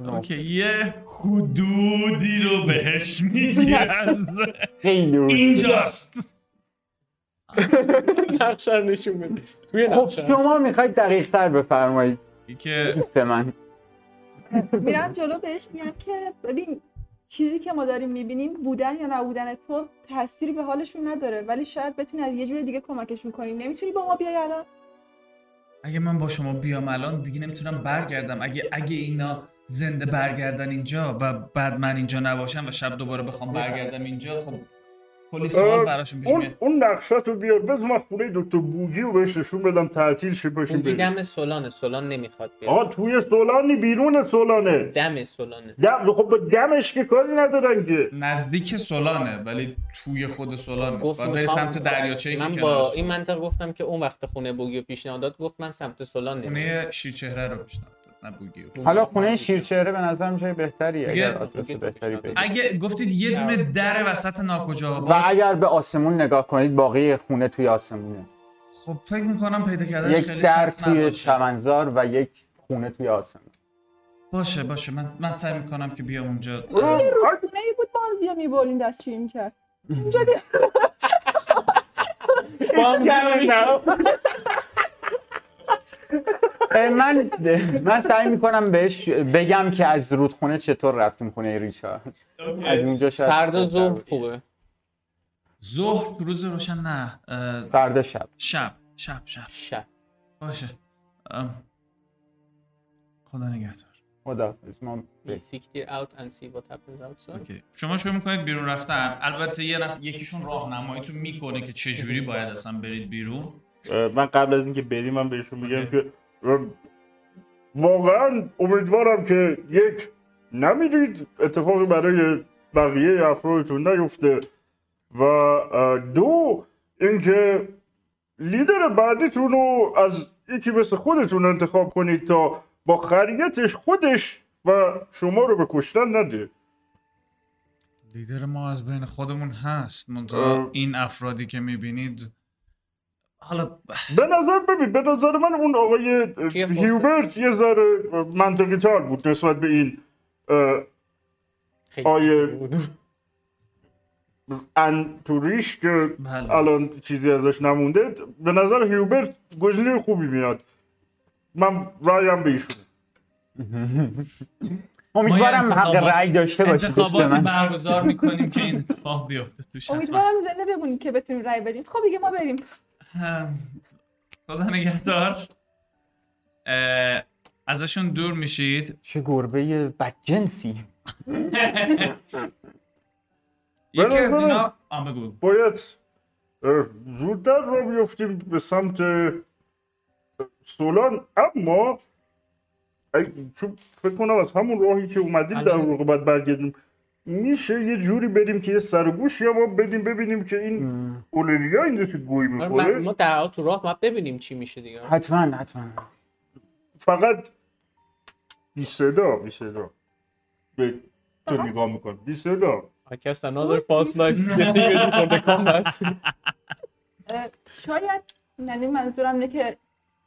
okay یه حدودی رو بهش میگی از اینجاست. نقشه رو نشون بده. توی خب شما می‌خواید دقیق تر بفرمایید. که دوست من. میرم جلو بهش میگم که ببین چیزی که ما داریم می‌بینیم بودن یا نبودن تو تأثیری به حالشون نداره ولی شاید بتونی از یه جور دیگه کمکشون کنی نمی‌تونی با ما بیای الان؟ اگه من با شما بیام الان دیگه نمی‌تونم برگردم. اگه اگه اینا زنده برگردن اینجا و بعد من اینجا نباشم و شب دوباره بخوام برگردم اینجا خب کلی سوال براشون پیش اون میاد. اون نقشه رو بیار. بذار من خونه دکتر بوجی رو بهش نشون بدم تعطیل شه باشیم بریم. دم سولانه سولان نمی‌خواد بیاد. آه توی سولانی بیرون سولانه. دم سولانه. دم خب با دمش که کاری ندارن که. نزدیک سولانه ولی توی خود سولان نیست باید بری سمت دریاچه ای که من با. این منطق گفتم که اون وقت خونه بوگیو پیشنهاد داد گفت من سمت سولان خونه شیرچهره رو پیشنهاد داد. نه حالا خونه شیر چهره به نظرم جای بهتری اگر آدرس بهتری بدید. اگه گفتید یه دونه در وسط ناکجا و اگر به آسمون نگاه کنید باقی خونه توی آسمونه. خب فکر می‌کنم پیدا کردنش یک خیلی در توی. چمنزار و یک خونه توی آسمون. باشه باشه. من من سعی می‌کنم که بیام اونجا. خونه ای بود بازی می‌برین دستشویی می‌کرد اه، من من سعی می‌کنم بهش بگم که از رودخونه چطور رفتیم خونه ریچارد. از اونجا شاید فردا ظهر. خوبه. ظهر روز روشن نه فردا شب. شب شب شب. شب. باشه. خدا نگهدار. خدا ما it out and see what happens outside. اوکی. شما شروع می‌کنید بیرون رفتن. البته یه نفر یکیشون راهنماییتون می‌کنه که چه جوری باید اصلا برید بیرون. من قبل از اینکه بریم من بهشون میگم که واقعا امیدوارم که یک نمی‌دید اتفاقی برای بقیه افرادتون نیفته و دو اینکه لیدر بعدیتون رو از یکی مثل خودتون انتخاب کنید تا با خریتش خودش و شما رو به کشتن نده. لیدر ما از بین خودمون هست. منتها. این افرادی که می‌بینید حالا به نظر ببین به نظر من اون آقای؟ هیوبرت یه ذره منطقی تر بود نسبت به این آیه-. انتوریش که بله. الان چیزی ازش نمونده به نظر هیوبرت گزینه خوبی میاد من رایم به ایشون امیدوارم حق رأی داشته باشید انتخاباتی برگزار می‌کنیم که این اتفاق بیفته توش امیدوارم زنده بمونید که بتونیم رای بدیم خب دیگه ما بریم خدا نگهدار. ازشون دور میشید. چه گربه بدجنسی. یکی از اینا آم بگو باید زودتر را بیفتیم به سمت سولان. اما چون فکر کنم از همون راهی که اومدیم در واقع باید برگردیم. میشه یه جوری بریم که یه سرگوش یا ما بدیم ببینیم که این اولریا اینجا که گوی می‌خوره. ما در حال تو راه ما ببینیم چی میشه دیگه. حتما حتما. فقط بی صدا بی صدا. به تو نگاه میکن بی صدا. I cast another false life getting ready for the combat. شاید یعنی منظورم اینه که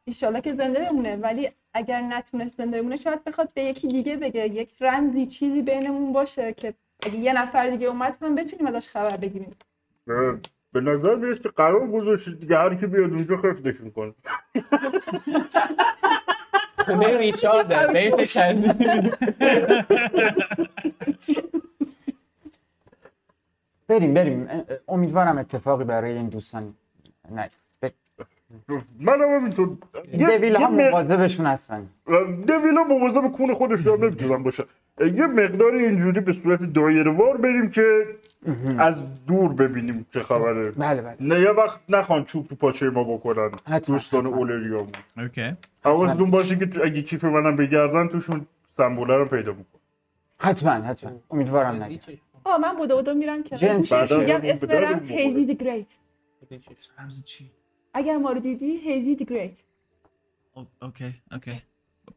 ایشالا که زنده بمونه ولی اگر نتونست زنده بمونه شاید بخواد به یکی دیگه بگه یک رمزی چیزی بینمون باشه که اگه یه نفر دیگه اومد من بتونیم ازش خبر بگیریم. به نظر میاد که قرار گذاشتید دیگه هر کی بیاد اونجا خفتشون کن خونه ریچارد به این بریم بریم. امیدوارم اتفاقی برای این دوستان نه منم همینطور یه- دویل مق- مواظبشون هستن. دویلا مواظب کون خودش هم نمی‌تونن باشه. یه مقداری اینجوری به صورت دایره وار بریم که از دور ببینیم چه خبره. بله بله. نه یه وقت نخوان چوب تو پاچه ما بکنن. حتما، دوستان. اولریامون. اوکی. حواستون باشه که اگه کیف منم بگردن توشون سمبوله رو پیدا میکن حتما حتما. امیدوارم نگه آه من بوده بوده میرم که جنس میگم اسم رمز. هیزی دی گریت رمز چی؟ اگر ما رو دیدی هیزی دی گریت او- اوکی اوکی.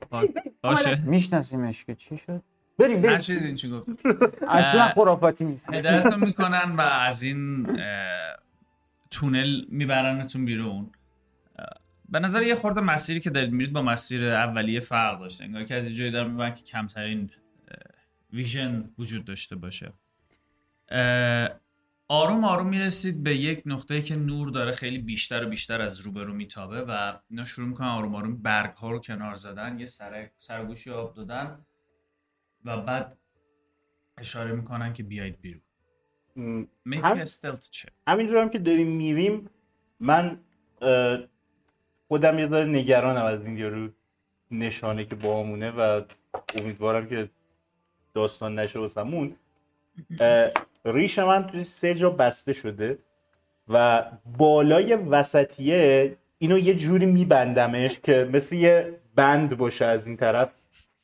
با- باشه. میشناسیمش که چی شد؟ بریم بریم. نشدین چی گفتم اصلا. خرافاتی نیست. هدایتتون می‌کنن و از این تونل میبرنتون بیرون. به نظر یه خورده مسیری که دارید میرید با مسیر اولیه فرق داشته. انگار که از یه جایی دارم می‌برن که کمترین ویژن وجود داشته باشه. آروم آروم می‌رسید به یک نقطه که نور داره خیلی بیشتر و بیشتر از روبرو میتابه و اینا شروع می‌کنن آروم آروم برگ ها رو کنار زدن یه سر سرگوشی آب دادن و بعد اشاره می‌کنن که بیایید بیرون م، Make هم- check. همینجور هم که داریم میریم من خودم یه ذره نگرانم از این یارو نشانه که بامونه و امیدوارم که داستان نشه واسمون ریش من توی سه جا بسته شده و بالای وسطیه اینو یه جوری میبندمش که مثل یه بند باشه از این طرف.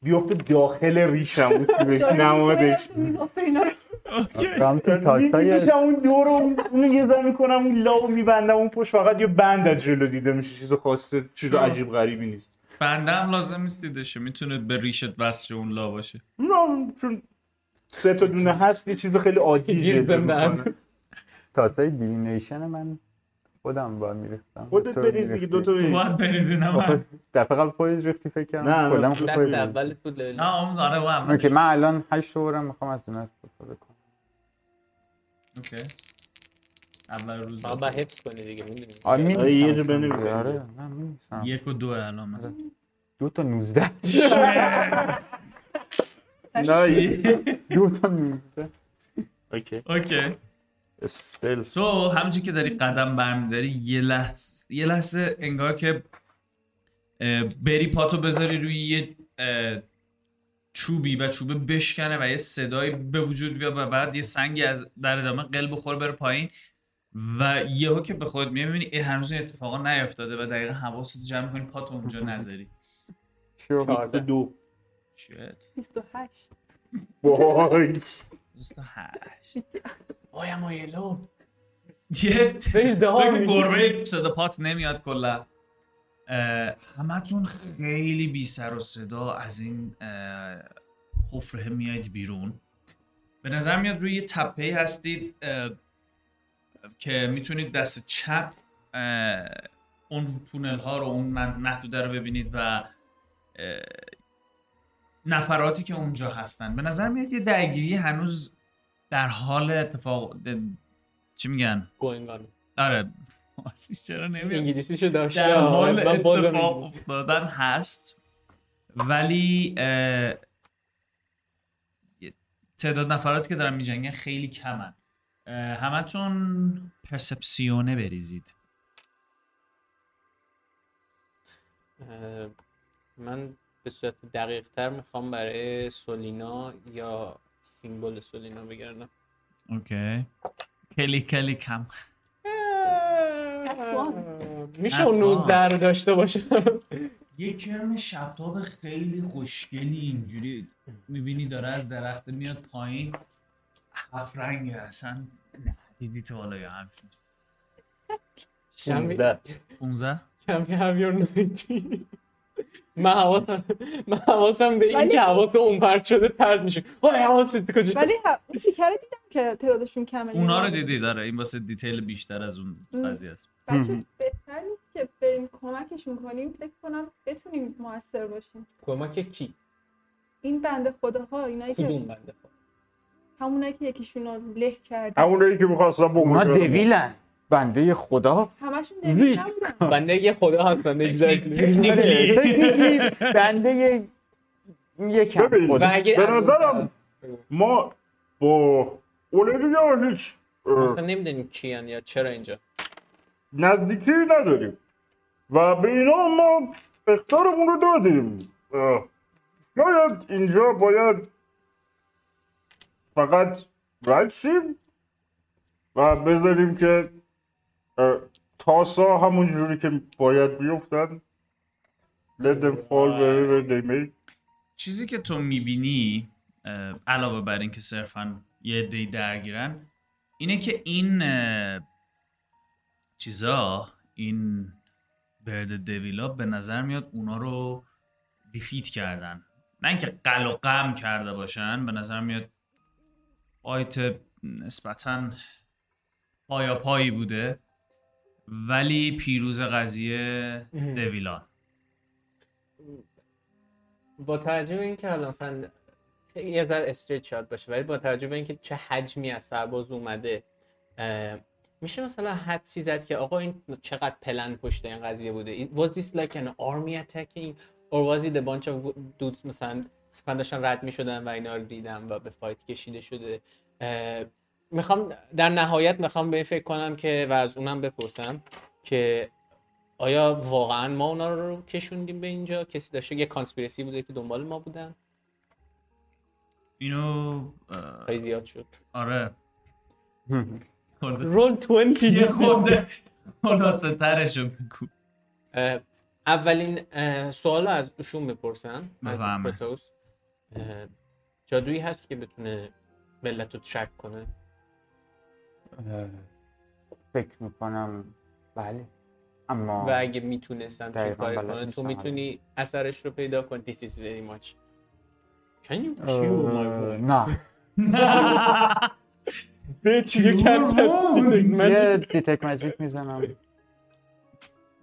بیفته داخل ریشم اون چیزش نمادش. می‌کشم اون دور رو اونو یه زن می‌کنم اون لاو میبندم اون پشت فقط یه بند از جلو دیده میشه چیز خاصه چیز؟ عجیب غریبی نیست. بنده هم لازم نیست دیدشه می‌تونه به ریشت وصل اون لا باشه. نه چون سه تا دونه هست یه چیز خیلی عادی زندن. می‌کنه تاستای دیوینیشن من خودم با میریختم خودت بریز دیگه دو تا بریز باید بریزی نه من دفعه قبل خودت ریختی فکر کردم نه، نه، کلا دست خودت دست بریزی. اول بود. نه اون آره اون اوکی. من الان 8 اورم می‌خوام از اون استفاده کنم اوکی اول روز باید حفظ کنی دیگه می‌دونی آره آره،. یه جا بنویس. آره من می‌نویسم. یک و دو الان مثلا دو تا 19 نه دو تا 19 اوکی اوکی استلس تو همینجور که داری قدم برمیداری یه لحظه یه لحظه انگار که بری پاتو بذاری روی یه چوبی و چوبه بشکنه و یه صدایی به وجود بیاد و بعد یه سنگی از در ادامه قلب بخوره بره پایین و یهو که به خودت میای می‌بینی ای هنوز این اتفاقا نیافتاده و دقیقا حواستو جمع کنی پاتو اونجا نذاری. دو. شت 28 وای. 28 آیا مایلو یه بریز دهان فکر می‌گی. گربه صدا پات نمیاد کلا. همتون خیلی بی سر و صدا از این حفره میاید بیرون. به نظر میاد روی یه تپه هستید که می‌تونید دست چپ اون تونل ها رو اون من- محدوده رو ببینید و نفراتی که اونجا هستن. به نظر میاد یه درگیری هنوز در حال اتفاق چی میگن؟ On. آره. فارسیش چرا نمیاد؟ انگلیسیشو داشته در حال بازم اتفاق. افتادن هست. ولی تعداد نفراتی که دارن میجنگن خیلی کمن. همتون پرسپسیونه بریزید. من به صورت دقیق تر می‌خوام برای سولینا یا سیمبل سولینا بگردم. اوکی. کلی کلی کم. میشه اون حتما. 19 رو داشته باشه یه کرم شبتاب خیلی خوشگلی اینجوری می‌بینی داره از درخت میاد پایین. هفت رنگه اصلا نه دیدی تو حالا یا همچین چیز. 16 15 کمی have your 90 من حواسم من حواسم به این که حواس اون پرت شده پرت میشه. وای حواست کجا ولی اون تیکه رو دیدم که تعدادشون کمه. اونا رو دیدی؟ داره این واسه دیتیل بیشتر از اون. قضیه است. بچه بهتر نیست که بریم کمکشون کنیم فکر کنم بتونیم موثر باشیم. کمک کی؟ این بنده خداها اینایی کدوم که بنده خدا؟ همونایی که یکیشون رو له کرده همونایی که می‌خواستم اونا بکشم دویلن. بنده خدا همشون بنده یه خدا هستن. تکنیکلی Technically بنده یه- یکم به نظرم ما با اولریا هیچ مثلا نمی‌دونیم کیان یا چرا اینجا. نزدیکی نداریم. و به اینا ما اختارمون رو دادیم. شاید اینجا باید فقط رد شیم و بذاریم که تاسا همون جوری که باید بیفتن. Let them fall wherever they may. چیزی که تو می‌بینی علاوه بر اینکه صرفا یه عده‌ای درگیرن اینه که این چیزا این برد دویلا به نظر میاد اونا رو دیفیت کردن. نه اینکه قل و قم کرده باشن به نظر میاد فایت نسبتا پایا پایی بوده. ولی پیروز قضیه دویلان با توجه به اینکه حالا مثلا یه ذره استریت شات باشه ولی با توجه به اینکه چه حجمی از سرباز اومده اه، میشه مثلا حدسی زد که آقا این چقدر پلن پشت این قضیه بوده؟ Was this like an army attacking or was it a bunch of dudes مثلا سپن داشتن رد می‌شدن و اینا رو دیدم و به فایت کشیده شده؟ می‌خوام در نهایت می‌خوام به این فکر کنم که و از اونم بپرسم که آیا واقعا ما اونا رو کشوندیم به اینجا؟ کسی داشته یه کانسپیرسی بوده که دنبال ما بودن؟ اینو خیلی زیاد شد. آره. رول 20 یه خورده خلاصه ترشو بگو. اولین سوال از ایشون بپرسم. از بفهمه. پروتوس. اه، جادویی هست که بتونه ملت رو ترک کنه؟ فکر می‌کنم بله. اما و اگه می‌تونستم چه کاری بلد کنه تو می‌تونی اثرش رو پیدا کنی This is very much. Can you cue my voice? نه. you can't یه detect magic می‌زنم.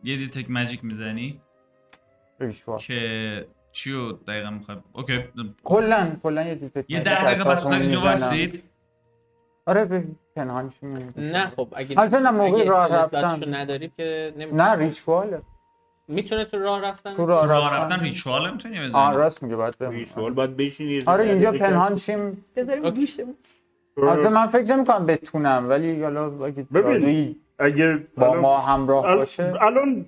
یه detect magic می‌زنی؟ که چیو دقیقا می‌خوای okay کلا کلا یه detect یه ده دقیقه بس اینجا می‌زنم. آره به پنهانش نه خب اگه البته نه، موقع اگه راه رفتن. نداری که نمی... نه ریچواله می‌تونه تو راه رفتن؟ تو راه راه رفتن. رفتن ریچوال می‌تونی بزنی. راست میگه باید. ریچوال باید بشینید آره اینجا پنهان شیم. بذاریم. گوشتمون البته من فکر نمی‌کنم بتونم ولی حالا اگه ببین. اگر با ما همراه باشه. الان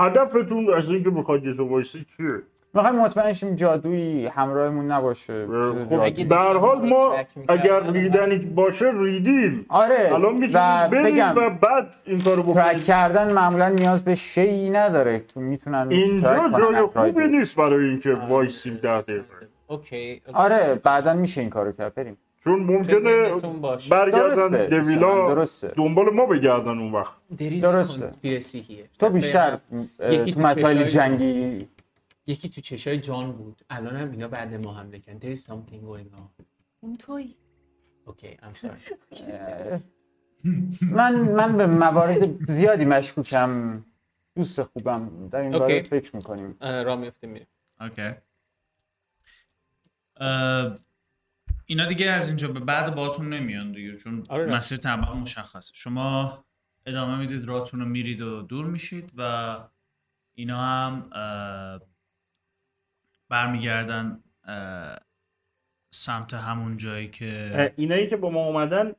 هدفتون از اینکه می‌خواید یه وایسی چیه؟ می‌خوایم مطمئن شیم جادویی همراهمون نباشه خب. به هر حال ما ترک. اگر ریدنی باشه ریدیم آره الان برید بگم و بعد این کارو ترک بکنید کردن معمولا نیاز به شیئی نداره که می‌تونن اینجا ترک جای. خوبی نیست برای اینکه آره. وایسیم ده دقیقه اوکی. آره بعدا میشه این کارو کرد بریم چون ممکنه. برگردن دویلا درسته دنبال ما بگردن اون وقت There is درسته. conspiracy here. تو بیشتر مسائل جنگی یکی تو چشای جان بود. الان هم اینا بعد ما حمله کردن There is something going on. اون توی اوکی I'm sorry. اه، من من به موارد زیادی مشکوکم. دوست خوبم. در این باره. فکر می‌کنیم. راه میفته میره اوکی اینا دیگه از اینجا به بعد باهاتون نمیان دیگه چون آره. مسیر طبعا مشخصه. شما ادامه می‌دید راهتون رو میرید و دور میشید و اینا هم اه، برمیگردن سمت همون جایی که اینایی که با ما اومدن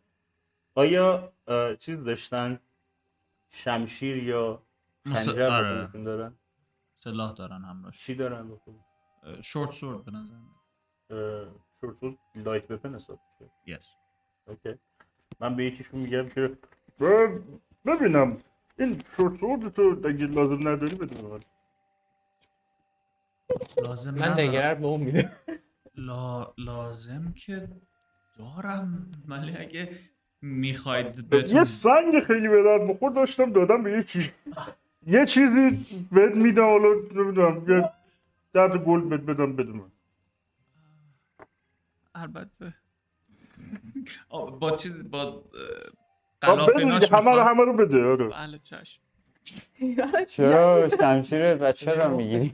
آیا چیز داشتن شمشیر یا خنجر آره. دارن سلاح دارن همراهش چی دارن؟ short sword به نظر short light weapon حساب Yes. okay من به یکیشون میگم که ببینم این شورت سورد تو اگه لازم نداری بده. لازم من. دگرر به اون میده لا... لازم که دارم. ولی اگه می‌خواید یه بهتون سنگ خیلی به درد بخور داشتم دادم به یکی. یه چیزی بهت میدم حالا نمی‌دونم یه تا گلد بهت بدم بده من البته. آه، با چیز با ایناش دیگه، همه رو؟ همه رو بده آره. بله چشم. چرا شمشیر بچه رو می‌گیری؟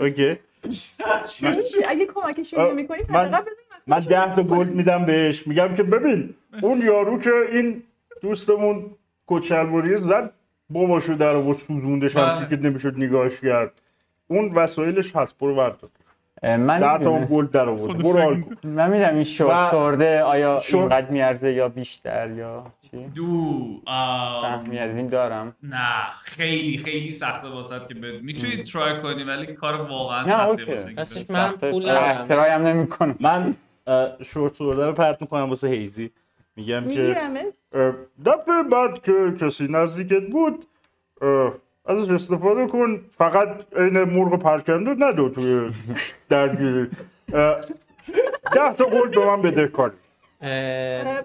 okay. اگه کمکش آه، نمی‌کنی من- من ده تا gold میدم بهش. میگم که ببین اون یارو که این دوستمون کچلوری زد باباشو در آورد سوزوندش بله. همچین که نمی‌شد نگاهش کرد. اون وسایلش هست برو ورد اه، من ده تا. gold در آورده برو من میدم این و- short sword ه آیا اینقدر میارزه یا بیشتر یا چی؟ دو آم، فهمی از این دارم. نه خیلی خیلی سخته واسه که بد می‌تونی try کنی ولی کار واقعا نه، سخته okay. واسه. من پول ندارم. try هم نمی کنم من short sword ه رو پرت می‌کنم واسه هیزی میگم که دفعه بعد که کسی نزدیکت بود ازش استفاده کن. فقط عین مرغ پرکنده ندو توی درگیری. ده تا گلد به من بده کاری.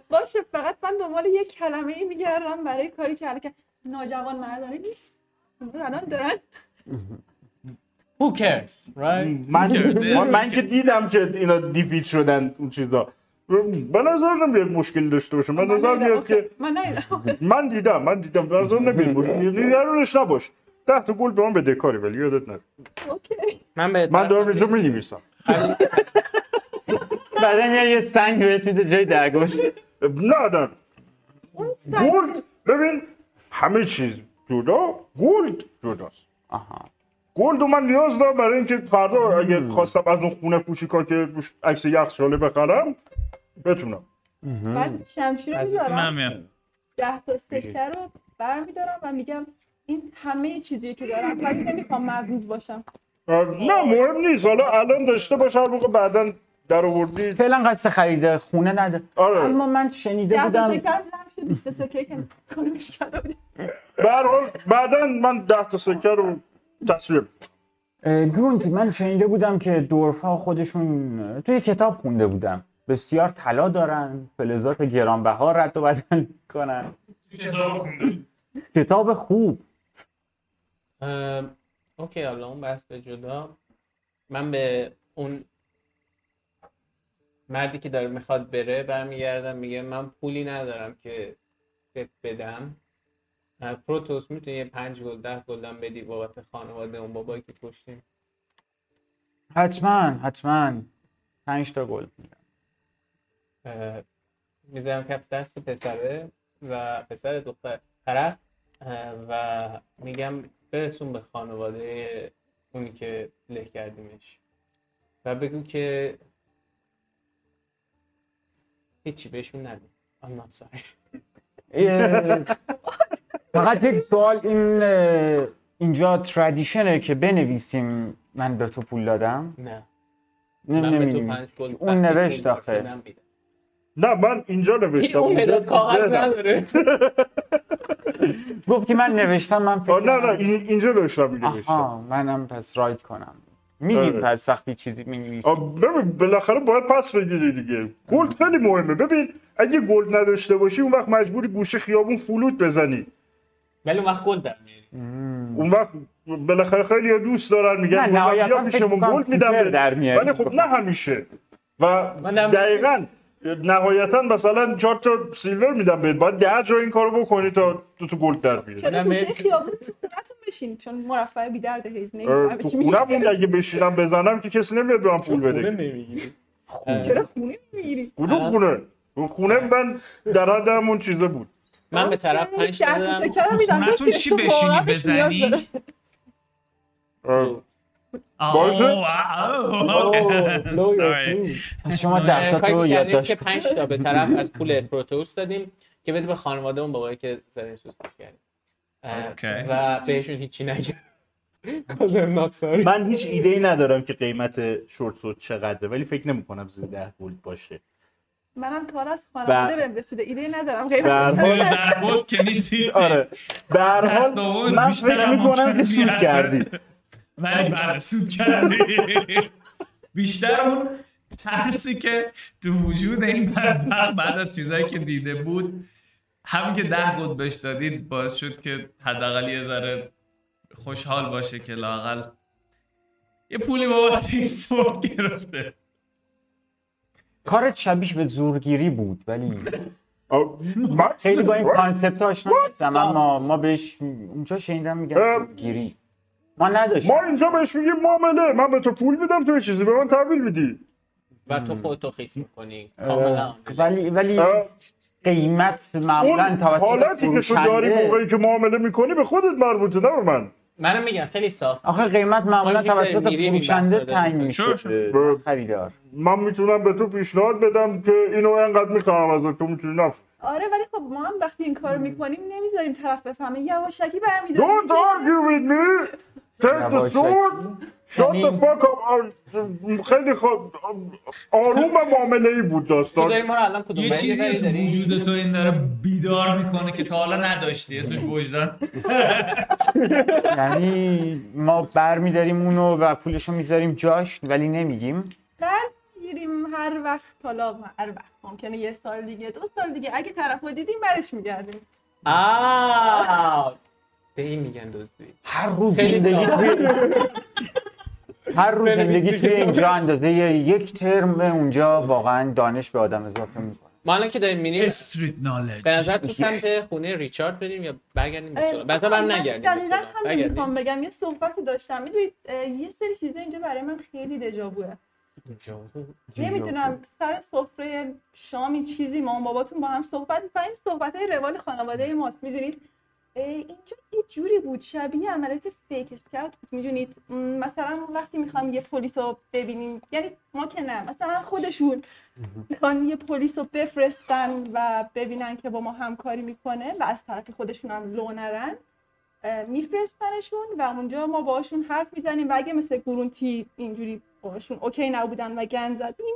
باشه فقط من دنبال یک کلمه ای میگردم برای کاری که که ناجوان مردانه نیست. الان دارن. Who cares right? من, من. که دیدم که اینا دیفیت شدن اون چیزا. به نظر نمیاد مشکلی داشته باشه. به من نظر. میاد که من من دیدم من دیدم. به نظر نمیاد مشکلی نگرانش نباش. ده تا gold به من بدهکاری ولی یادت نره. okay. من به من دارم اینجا می نویسم بعدا میاد یه سنگ بهت میده جای درگوش نه نه. gold ببین همه چیز جدا gold جداست. آها. gold رو من نیاز دارم برای اینکه فردا اگه خواستم از اون خونه کوچیکا که عکس یخچاله بخرم بتونم. من شمشیر میام ده تا سکه رو برمیدارم و میگم این همه چیزی که دارم. ولی نمی‌خوام مرموز باشم. نه مهم نیست. حالا الان داشته باش هر موقع بعدا در آوردی فعلا قصد خرید خونه نده. آره. اما من شنیده بودم سکه رو دیدم شد 20 سکه که کنمش کرده بودیم به هر حال بعدا من ده تا سکه رو تصویر گرونتی من شنیده بودم که دورف ها خودشون توی کتاب خونده بودم. بسیار طلا دارن فلزات گرانبها رد و بدل کنن کتاب خوب. اوکی حالا اون بحث به جدا. من به اون مردی که داره می‌خواد بره برمیگردم میگه من پولی ندارم که بهت بدم. پروتوس می‌تونی یه پنج گل ده گلدم بدی بابت خانواده اون بابایی که کشتیم. حتما حتما. پنج تا گل میدم می‌ذارم کف دست پسره و پسر دختر طرف و میگم برسون به خانواده اونی که له کردیمش. و بگو که هیچی بهشون نگو. I'm not sorry. فقط یک سوال این اینجا تردیشنه که بنویسیم من به تو پول دادم؟ نه. نمی من به تو نمی‌نویسی. پنج gold اون نوشت آخه. نه من اینجا نوشتم اون مداد کاغذ. نداره. گفتی من نوشتم من فکر نه نه اینجا نوشتم آها منم پس write کنم. میگیم آره. پس وقتی چیزی می نویسی آه، ببین بالاخره باید پس بگیری دیگه. gold خیلی مهمه. ببین اگه gold نداشته باشی اون وقت مجبوری گوشه خیابون فلوت بزنی. ولی اون وقت gold در میاری. اون وقت بالاخره خیلی ها دوست دارن میگن نه، بیا می‌کنم gold میدم. ولی خب نه همیشه. و دقیقا نهایتا مثلا چهار تا silver میدم بهت. باید ده جا این کارو بکنی تا تو تو gold در بیاری. نه، گوشه خیابون تو خونتون بشین چون مرفه بی درد هیز نمی‌فهمه چی میگه. اگه بشینم بزنم که کسی نمیاد به من پول بده. نمی‌گیری؟ چرا خونه نمی‌گیری؟ کدوم خونه؟ خونه من در حد همون چیزه بود. من به طرف پنج دادم. خونتون چی بشینی؟ بزنی؟ آه، باشه. آه، شما ده تا تو که یادداشت که پنج تا به طرف از پول پروتوس دادیم که بده به خانواده اون بابایی که کردیم اه، okay. و بهشون هیچی نگه. من هیچ ایده ای ندارم که قیمت short sword چقدره ولی فکر نمی کنم زیر ده gold باشه منم تا از خانواده بهم رسیده ایده ندارم حال در که نیست. آره به هر دست حال آورد من فکر می‌کنم که سود بیارزه. ولی بله سود کردی بیشتر اون ترسی که تو وجود این بدبخت بعد از چیزایی که دیده بود همین که ده گود بهش دادید باعث شد که حداقل یه ذره خوشحال باشه که لاقل یه پولی بابت این سورت گرفته. کارت شبیه به زورگیری بود ولی خیلی با این کانسپت آشنا نیستم اما ما بهش اونجا شنیدم میگن اه. زورگیری. ما نداشتیم. ما اینجا بهش میگیم معامله. من به تو پول میدم تو یه چیزی به من تحویل میدی. و تو خودتو خیس می‌کنی. کاملا ولی ولی اه، قیمت معمولا توسط حالتی که تو داری موقعی که معامله می‌کنی به خودت مربوطه نه به من. منم میگم خیلی صاف. آخه قیمت معمولا توسط فروشنده تعیین. میشه. خریدار من می‌تونم به تو پیشنهاد بدم که اینو انقدر می‌خوام ازت تو می‌تونی نفروشی آره ولی خب ما هم وقتی این کارو می‌کنیم نمی‌ذاریم طرف بفهمه. یواشکی برمیداریم. Don't argue with me. Take the sword Shut the fuck up خیلی خوب آروم معامله ای بود تو داستان داری ما الان کدوم یه چیزی تو؟ وجود تو این داره بیدار می‌کنه که تا حالا نداشتی اسمش وجدان یعنی ما برمیداریم اونو و پولشو می‌ذاریم جاش ولی نمیگیم می‌گیریم هر وقت حالا هر وقت ممکنه یه سال دیگه دو سال دیگه اگه طرف رو دیدیم برش میگردیم آه به این میگن دزدی. هر روز زندگی توی هر روز زندگی توی اینجا اندازه یک ترم اونجا واقعا دانش به آدم اضافه می‌کنه. ما الان که داریم میریم استریت نالج به نظر تو سمت خونه ریچارد بریم یا برگردیم به من من نگردیم. به دقیقاً. همین می‌خوام بگم. یه صحبتی داشتم. می‌دونید یه سری چیزا اینجا برای من خیلی دژاووه نمی‌دونم سر سفره شامی چیزی مامان باباتون با هم صحبت می‌کنیم صحبت های روال خانواده ماست. می‌دونید؟ اینجا یه جوری بود شبیه عملیات فیک اسکاوت بود می‌دونید مثلا وقتی می‌خوام یه پلیس رو ببینیم یعنی ما که نه مثلا خودشون می‌خوان یه پلیس رو بفرستن و ببینن که با ما همکاری می‌کنه و از طرف خودشون هم لو نرن میفرستنشون و اونجا ما باشون حرف می‌زنیم و اگه مثل گرونتی اینجوری باشون okay نبودن و گن زدیم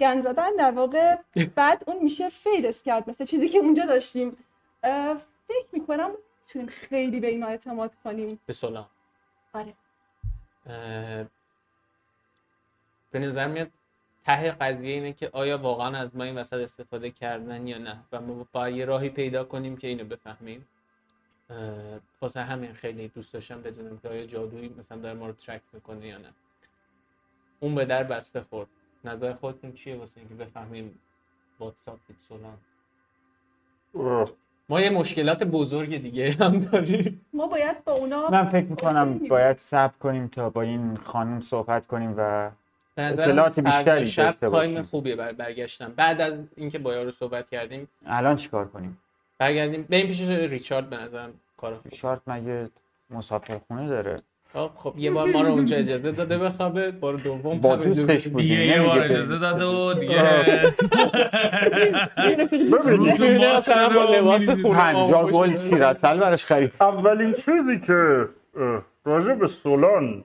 گن زدن در واقع بعد اون میشه فید اسکاوت مثل چیزی که اونجا داشتیم. فکر می‌کنم می‌تونیم خیلی به اینا اعتماد کنیم. به سولا آره. اه، به نظر میاد ته قضیه اینه که آیا واقعا از ما این وسط استفاده کردن یا نه و ما باید یه راهی پیدا کنیم که اینو بفهمیم. اه، واسه همین خیلی دوست داشتم بدونم که آیا جادویی مثلا داره ما رو ترک می‌کنه یا نه. اون به در بسته خورد. نظر خودتون چیه واسه اینکه بفهمیم واتساپ سولان ما یه مشکلات بزرگ دیگه هم داریم. ما باید با اونا من فکر می‌کنم باید صبر کنیم تا با این خانم صحبت کنیم و به اطلاعات بیشتری شب داشته تایم. خوبیه برای برگشتن بعد از اینکه با یارو صحبت کردیم. الان چیکار کنیم؟ برگردیم. بریم پیش ریچارد به نظرم کار شارت مگه مسافرخونه داره؟ خب خب یه بار ما رو اونجا اجازه داده بخوابه بار دوم با دوستش بودیم دیگه یه بار اجازه داده و دیگه. ببین رو تو ماست مثلا با شده و لباس آغوش گل شده. تیرسل براش خرید. اولین چیزی که راجع به سولان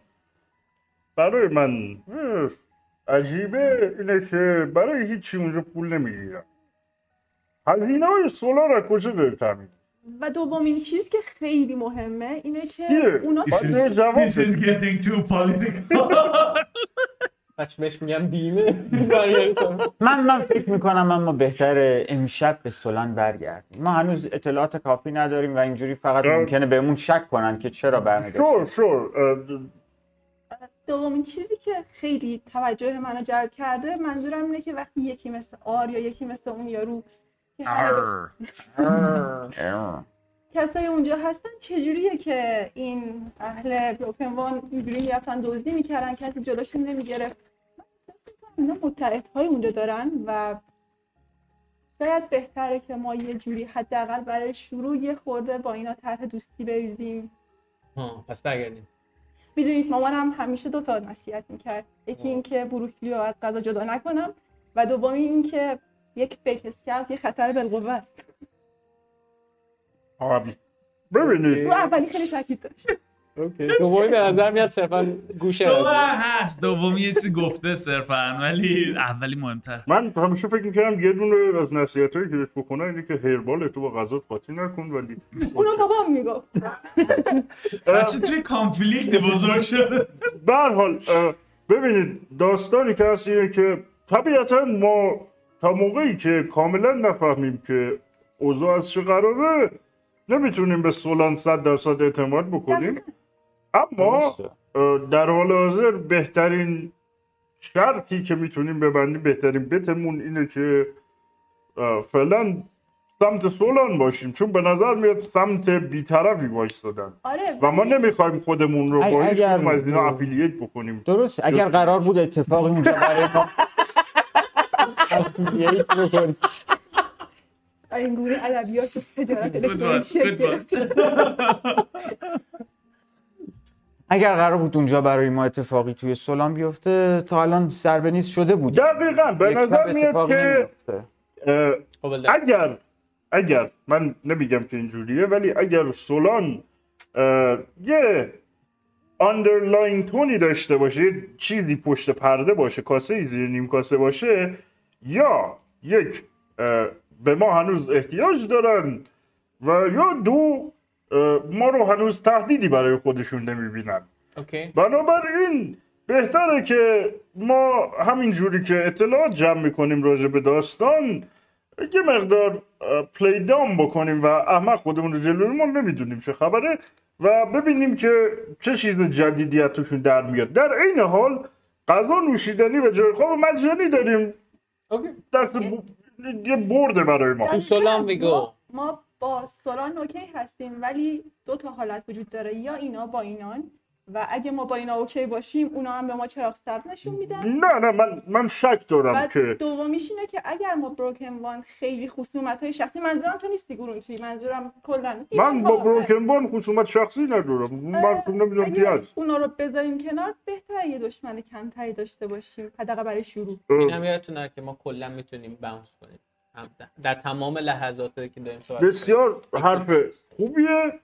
برای من عجیبه اینه که برای هیچی اونجا پول نمی‌گیرم هزینه های سولان را کجا داری تامین و دومین چیز که خیلی مهمه اینه که؟ اونا This is, this is getting too political بچه بهش میگم دینه من من فکر می‌کنم اما بهتر امشب به سولان برگردیم ما هنوز اطلاعات کافی نداریم و اینجوری فقط. ممکنه بهمون شک کنن که چرا شور برنگشتیم شور اه، دومین چیزی که خیلی توجه منو جلب کرده منظورم اینه که وقتی یکی مثل آر یا یکی مثل اون یارو. کسای اونجا هستن؟ چجوریه که این اهل بروکن وان اینجوری می‌رفتن دزدی می‌کردن؟ کسی جلوشون نمی‌گرفت؟ اینا متحدهای اونجا دارن و شاید بهتره که ما یه جوری حداقل برای شروع یه خورده با اینا طرح دوستی بریزیم. ها پس برگردیم. می‌دونید مامانم همیشه دو تا نصیحت می‌کرد. یکی اینکه بروکلی رو از غذا جدا نکنم و دومی اینکه یک فیک اسکاوت یه خطر بالقوه است. ببینید. رو اولی خیلی تاکید داشت. دومی به نظر میاد صرفا گوشه دوم. هست. دومی یه چیزی گفته صرفا ولی اولی مهمتر. من همیشه فکر می‌کردم یه دونه از نصیحت هایی که بهش بکنن اینه که هیربال تو با غذا قاطی نکن ولی اونو بابام می‌گفت. بچه توی کانفلیکت بزرگ شده. به هر حال اه، ببینید داستانی که هست اینه که طبیعتا ما تا موقعی که کاملا نفهمیم که اوضاع از چه قراره نمی‌تونیم به سولان صد درصد اعتماد بکنیم. اما در حال حاضر بهترین شرطی که می‌تونیم ببندیم بهترین بتمون اینه که فعلا سمت سولان باشیم. چون به نظر میاد سمت بیطرفی وایستادن. آره. و ما نمی‌خوایم خودمون رو با هیچ اگر- از اینا افیلیت بکنیم. درست. اگر قرار بود اتفاقی اونجا برای ما افیلیت بکنیم. این گونه ادبیات و تجارت الکترونیک شکل اگر قرار بود اونجا برای ما اتفاقی توی سولان بیفته تا الان سر به نیست شده بود دقیقا به نظر میاد که قابل دارم. اگر اگر من نمیگم که اینجوریه ولی اگر سولان یه underlying tone ی داشته باشه چیزی پشت پرده باشه کاسه ای زیر نیم کاسه باشه یا یک به ما هنوز احتیاج دارن و یا دو ما رو هنوز تهدیدی برای خودشون نمی‌بینن. اوکی. بنابراین بهتره که ما همین جوری که اطلاعات جمع می‌کنیم راجع به داستان یه مقدار پلی دام بکنیم و احمق خودمون رو جلوی ما نمی‌دونیم چه خبره و ببینیم که چه چیز جدیدی توشون در میاد. در عین حال غذا نوشیدنی و جای خواب مجانی داریم. اوکی دست. یه برده برای ما تو سولان وی گو. ما- ما با سولان اوکی هستیم ولی دو تا حالت وجود داره یا اینا با اینان و اگه ما با اینا اوکی باشیم اونا هم به ما چراغ سبز نشون میدن. نه نه من من شک دارم که دومیش اینه که اگر ما بروکن وان خیلی خصومت های شخصی منظورم تو نیستی گرونچی منظورم کلا من با بروکن بان خصومت شخصی ندارم. من نمی‌دونم کی هست. اونا رو بذاریم کنار بهتره یه دشمن کمتری داشته باشیم حداقل برای شروع. این هم یادتون نره که ما کلا می‌تونیم باونس کنیم. در تمام لحظاتی که داریم صحبت بسیار حرف خوبیه.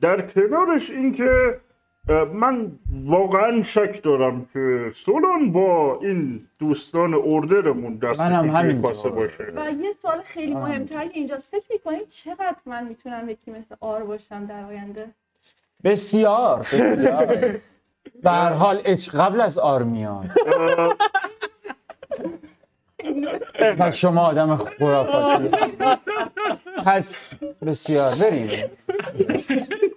در کنارش اینکه من واقعا شک دارم که سولان با این دوستان اردرمون دست منم توی همینطور. کاسه باشه. و یه سال خیلی آه. مهمتری اینجاست. فکر می‌کنید چقدر من می‌تونم یکی مثل آر باشم در آینده؟ بسیار بسیار. در حال قبل از آرمیان اه، پس شما آدم خرافاتی پس بسیار بریم.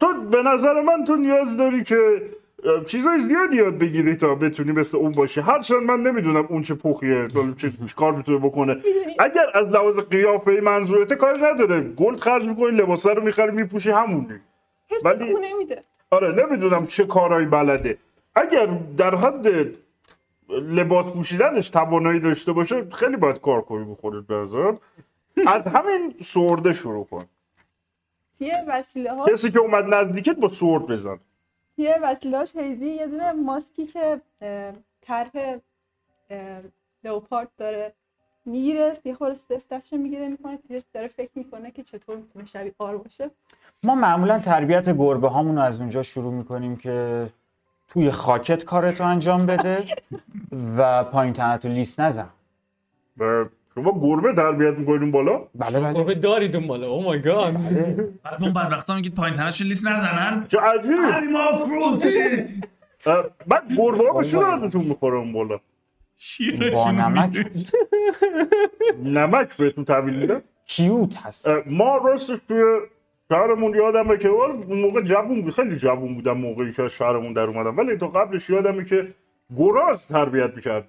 تو به نظر من تو نیاز داری که چیزای زیادی یاد بگیری تا بتونی مثل اون باشی. هرچند من نمی‌دونم اون چه پخیه چه چه کار می‌تونه بکنه. اگر از لحاظ قیافه منظورته کاری نداره. گلد خرج می‌کنی لباسا رو می‌خری میپوشی همونی ولی- نمیده آره نمی‌دونم چه کارهایی بلده. اگر در حد لباس پوشیدنش توانایی داشته باشه خیلی باید کار کنی بخورید به. از همین سورده شروع کن. توی وسیله ها کسی که اومد نزدیکت با سورد بزن. توی وسیله هاش؟ هیزی یه دونه ماسکی که طرح اه، لئوپارد داره. می‌گیره یه خورده سفت دستشو می‌گیره می‌کنه توش داره فکر می‌کنه که چطور می‌تونه شبیه آر باشه. ما معمولا تربیت گربه هامون رو از اونجا شروع می‌کنیم که توی خاکت کارتو انجام بده و پایین تنتو لیست نزن. و شما گربه تربیت می‌کنین بالا؟ بله بله. گربه دارید اون بالا. او مای گاد بله. بعد اون بدبختا میگید پایین تنشون لیست نزنن. چه عجیب. ما کرولتی بعد گربه ها به چه دردتون می‌خوره اون بالا؟ با شیرشون نمک. نمک بهتون تحویل میدن کیوت هست. ما راستش توی شهرمون یادمه که اون موقع جوون بود. خیلی جوون بودم موقعی که از شهرمون در اومدم. ولی تا قبلش یادمه که گراز تربیت می‌کرد.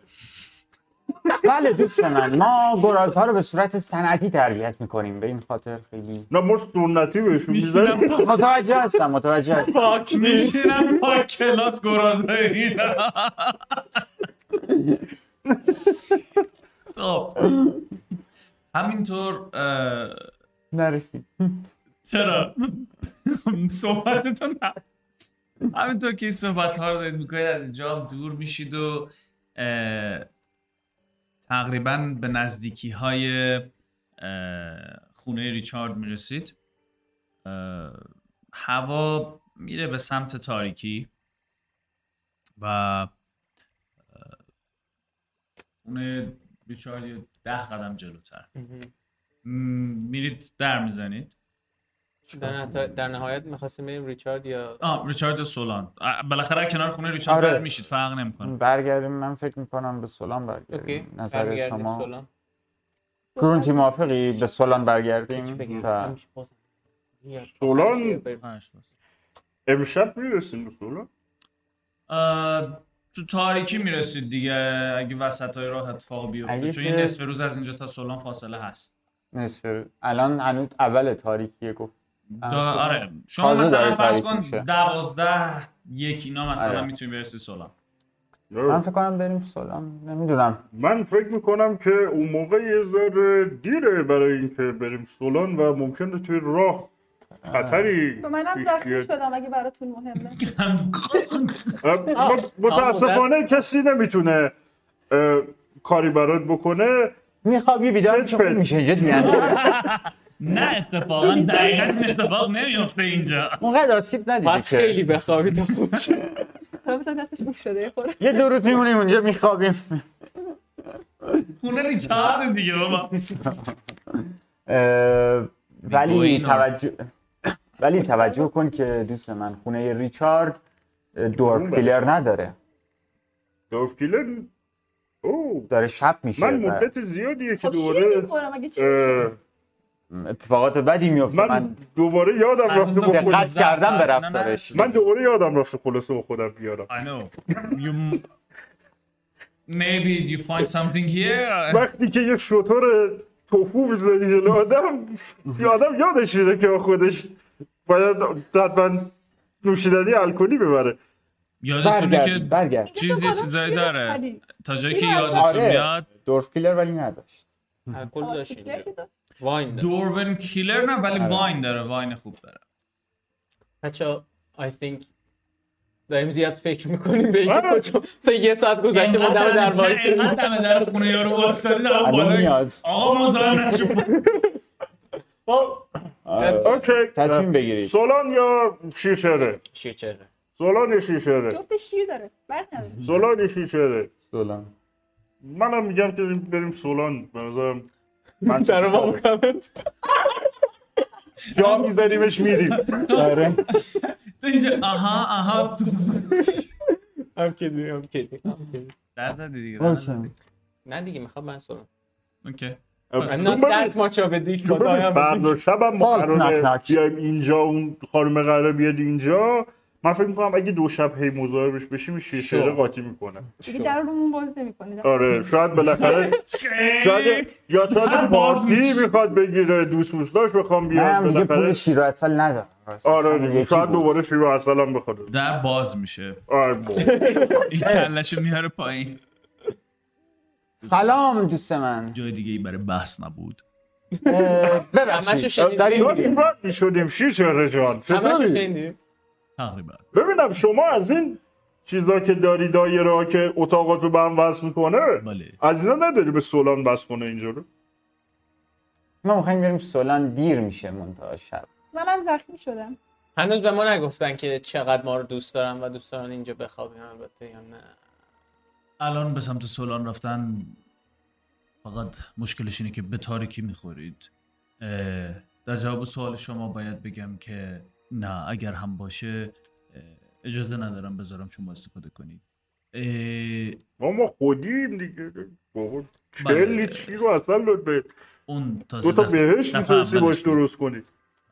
بله دوست من. ما گرازها رو به صورت صنعتی تربیت می‌کنیم به این خاطر خیلی. نه ما سنتی بهشون می‌زنیم متوجه هستم متوجه هستم. پاک میشینم پاک کلاس اینا خب. همینطور نرسید. چرا؟ صحبتتون نه. همینطور که این صحبت ها رو دارید می‌کنید از اینجا هم دور میشید و تقریبا به نزدیکی های خونه ریچارد می‌رسید. هوا میره به سمت تاریکی و خونه ریچارد ده قدم جلوتر. میرید در می‌زنید. در, نهایت- در نهایت می‌خواستیم بریم ریچارد یا آه ریچارد سولان. آه، بالاخره کنار خونه ریچارد آره. میشید فرق نمی‌کنه. برگردیم من فکر می‌کنم به سولان اوکی برگردیم نظر برمیگردیم شما؟ سولان. گرونتی موافقی؟ به سولان برگردیم. میاد. سولان. امشب می‌رسیم به سولان؟ آه، تو تاریکی می‌رسید دیگه اگه وسط های راه اتفاق بیفته. اگه چون این نصف روز از اینجا تا سولان فاصله هست. نصف الان هنوز اول تاریکیه گفت. آره. شما تازه مثلا فرض کن. دوازده یک اینا مثلا آره. می‌تونی برسی سولان من فکر کنم بریم سولان نمی‌دونم. من فکر می‌کنم که اون موقع یه ذره دیره برای اینکه بریم سولان و ممکنه توی راه خطری منم زخمی. شدم اگه براتون مهمه. متاسفانه کسی نمی‌تونه کاری برات بکنه. میخوابی بیدار میشه جدی یعنی نه اتفاقا دقیقا این اتفاق نمیفته اینجا. اونقدر آسیب ندیدی که. خیلی بخوابی تا خوب شه مثلا دستش شده یه خورده. یه دو روز میمونیم اونجا میخوابیم. خونه ریچارد دیگه بابا. ولی. توجه ولی توجه کن که دوست من خونه ریچارد اه، دورف کیلر نداره. دورف کیلر؟ اوه داره شب میشه من و مدت زیادیه که خب دوباره می‌خورم اگه چی اه، اتفاقات بدی میفته. من من دوباره یادم رفته با خودم. کردم به. رفتارش. من دوباره یادم رفته خلاصه با خودم بیارم. I know. You maybe you find something here. وقتی که یه شطور توفو بزنی جلو آدم یه آدم یادش میره که خودش باید حتما نوشیدنی الکلی ببره. یادتونه که برگرد چیزی چیزایی داره؟ تا جایی که یادتون آره. میاد؟ دورف کیلر ولی نداشت. الکل داشت. واین داشت دورون کیلر نه ولی آره. واین داره واین خوب داره. بچه I think داریم زیاد فکر می‌کنیم به اینکه آره. کجا سه یه ساعت گذشته ما دم در اینقدر دم در خونه یارو واسطه الان بالا. آقا مزاحم نشو آره. اوکی. تصمیم بگیرید سولان یا شیشره شیرچره سولان یا شیشره جفت شیر داره. سولان یا شیشره سولان. منم میگم که بریم سولان. به نظرم من در ما مکمل جا میزنیمش میریم. آره. تو اینجا آها آها. هم کدی هم کدی هم کدی در زدی دیگه. نه دیگه می‌خوام من سرم اوکی. I'm not that much of a dick but I am a dick. فردا شبم ما قراره. بیایم اینجا اون خانم قراره بیاد اینجا. من فکر می‌کنم اگه دو شب هی مزاحمش بشیم این شو. قاطی می‌کنه دیگه در رومون باز نمی‌کنید آره شاید بالاخره شاید یا شاید باز پارتی. می‌خواد بگیره دوست دوستاش بخوام من بیاد بالاخره پول شیر و اصل ندارم. آره شاید. دوباره شیر و اصل هم بخواد در باز میشه آره با. این کلشو میاره پایین سلام دوست من جای دیگه ای برای بحث نبود ببخشید می‌ریم. چیکار می‌شدیم شیشره جان همشو چطوری؟ تقریبا. ببینم شما از این چیزا که داری دایره که اتاقات رو به هم وصل می‌کنه بله. از اینا نداری به سولان بس کنه اینجا رو؟ ما می‌خوایم بریم سولان دیر میشه منتها شب. منم زخمی شدم. هنوز به ما نگفتن که چقدر ما رو دوست دارن و دوست دارن اینجا بخوابیم البته یا نه. الان به سمت سولان رفتن فقط مشکلش اینه که به تاریکی می‌خورید. در جواب سوال شما باید بگم که نه اگر هم باشه اجازه ندارم بذارم شما استفاده کنید اه، ما خودیم دیگه بابا بله. چلی چی رو اصلا به اون تازه دو تا بهش می‌تونستی باش. درست کنی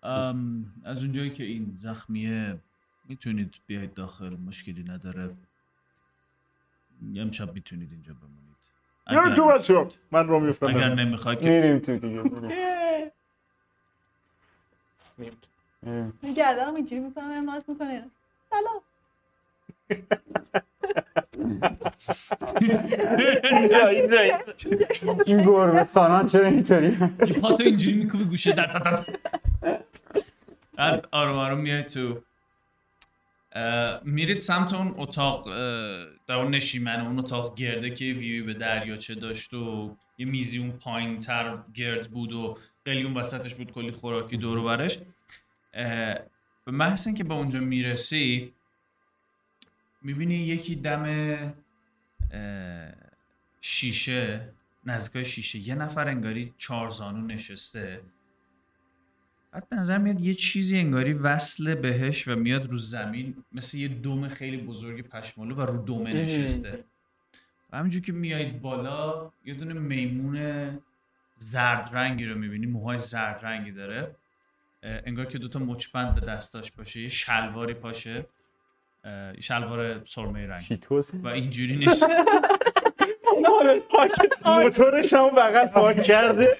ام، از اونجایی که این زخمیه می‌تونید بیاید داخل مشکلی نداره امشب می‌تونید اینجا بمونید اگر تو بچه. من رو میفتم اگر نمی‌خواید که میریم تو دیگه میریم. من گردنم اینجوری می‌کنم ارماز می‌کنه. سلام. این گربه سانان چرا اینطوری؟ پاتو اینجوری میکوبه گوشه در تا تا بعد آروم آروم میای تو میرید سمت اون اتاق در اون نشیمن اون اتاق گرده که ویوی به دریاچه داشت و یه میزی اون پایین تر گرد بود و قلیون وسطش بود کلی خوراکی دور و برش. به محض اینکه به اونجا می‌رسی می‌بینی یکی دم شیشه نزدیکای شیشه یه نفر انگاری چارزانو نشسته. بعد به نظر میاد یه چیزی انگاری وصله بهش و میاد رو زمین مثل یه دوم خیلی بزرگ پشمالو و رو دومه نشسته. و همینجور که میایید بالا یه دونه میمون زرد رنگی رو می‌بینی موهای زرد رنگی داره. انگار که دوتا مچبند به دستاش باشه. یه شلواری پاشه. شلوار سرمه رنگ. و اینجوری نیست موتورش هم بغل پاک کرده.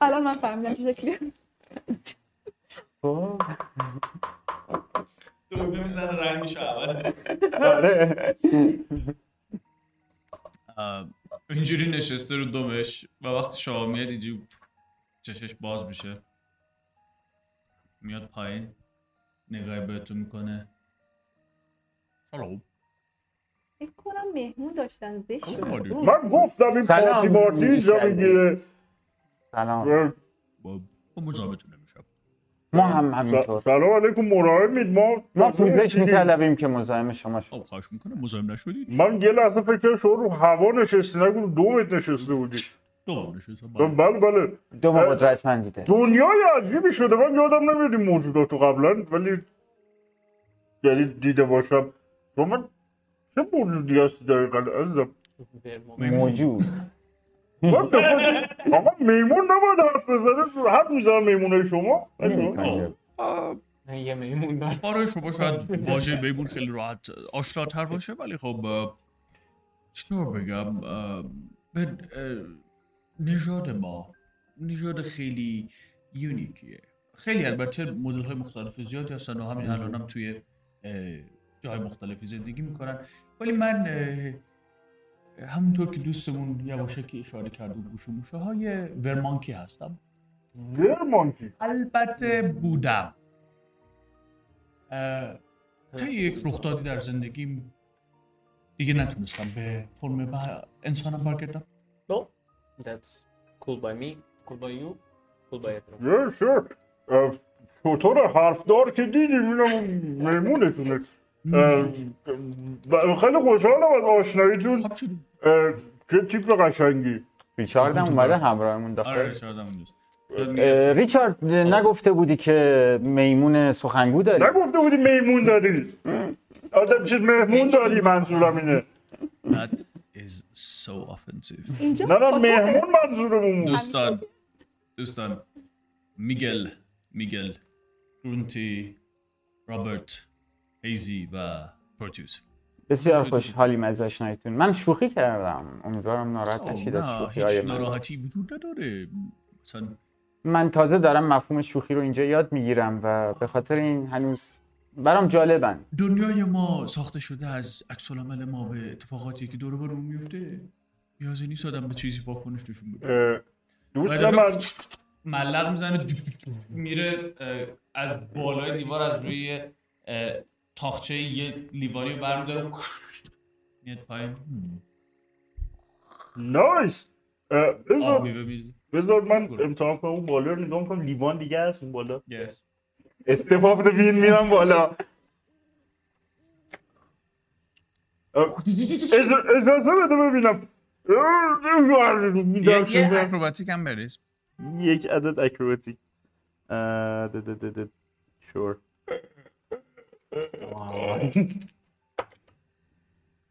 الان من فهمیدم چه شکلیه. دومه می‌زنه رنگشو عوض آره. اینجوری نشسته رو دومش و وقتی شما میاد اینجوری چشش باز میشه. میاد پایین نگاهی بهتون می‌کنه. سلام فکر کنم مهمون داشتن زشت من گفتم این سلام. پارتی اینجا می‌گیره. سلام. با با مزاحمتون نمیشم. ما هم همینطور. سلام علیکم مراقبید ما ما پوزش میطلبیم که مزاحم شما شد خب خواهش می‌کنم. مزاحم نشدید؟ من یه لحظه فکر کردم شما رو هوا نشستی. نگو دومت نشسته بودی. دو نشستم. بله. بله دو با قدرتمندی داری. دنیای عجیبی شده. من یادم نمیاد این موجودات رو قبلا ولی یعنی دیده باشم. تو من چه موجودی هستی دقیقا؟ عزیزم. موجود. من به خود- آقا میمون نباید حرف بزنه حرف می‌زنم میمونه شما یه میمون برای شما شاید واژه میمون خیلی راحت آشناتر باشه ولی خب چطور بگم به نژاد ما نژاد خیلی یونیکیه. خیلی البته مدل های مختلف زیادی هستن و همین الان هم توی جای مختلفی زندگی می‌کنن. ولی من همونطور که دوستمون یواشکی اشاره کرد و گوش موشه های ورمانکی هستم. ورمانکی؟ البته بودم. اه، طی یک رخدادی در زندگیم دیگه نتونستم به فرم به انسانم برگردم. No, that's cool by me, cool by you, cool by everyone. یه شور شطور حرفدار که دیدیم اینم میمونتونه خیلی خوشحالم از آشناییتون. خب چه تیپ قشنگی. ریچارد هم اومده همراهمون آره داخل دوست اه، ریچارد نگفته بودی که میمون سخنگو داری؟ نگفته بودی میمون داری. آدم چیز مهمون داری منظورم اینه. That is so offensive. نه نه؟ مهمون منظورمون بود. دوستان دوستان. میگل میگل. گرونتی رابرت. هیزی و پروتیوس بسیار. خوشحالیم از آشناییتون من شوخی کردم. امیدوارم ناراحت نشید از شوخی هیچ های من. ناراحتی وجود نداره. مثلا من تازه دارم مفهوم شوخی رو اینجا یاد می‌گیرم و به خاطر این هنوز برام جالبن. دنیای ما ساخته شده از عکس العمل ما به اتفاقاتی که دور برمون میفته نیازی نیست آدم به چیزی واکنش نشون بده. دوست من ملق می‌زنه میره از بالای دیوار از روی تاخچه یه لیوانی رو برمیداره. میاد پایین. نایس. بذار من امتحان کنم اون بالا رو نگاه کنم لیوان دیگه هست اون بالا. Yes. استفا بده بین میرم بالا. اجازه بده ببینم. یه. اکروباتیک هم بریز. یک عدد اکروباتیک اه، شور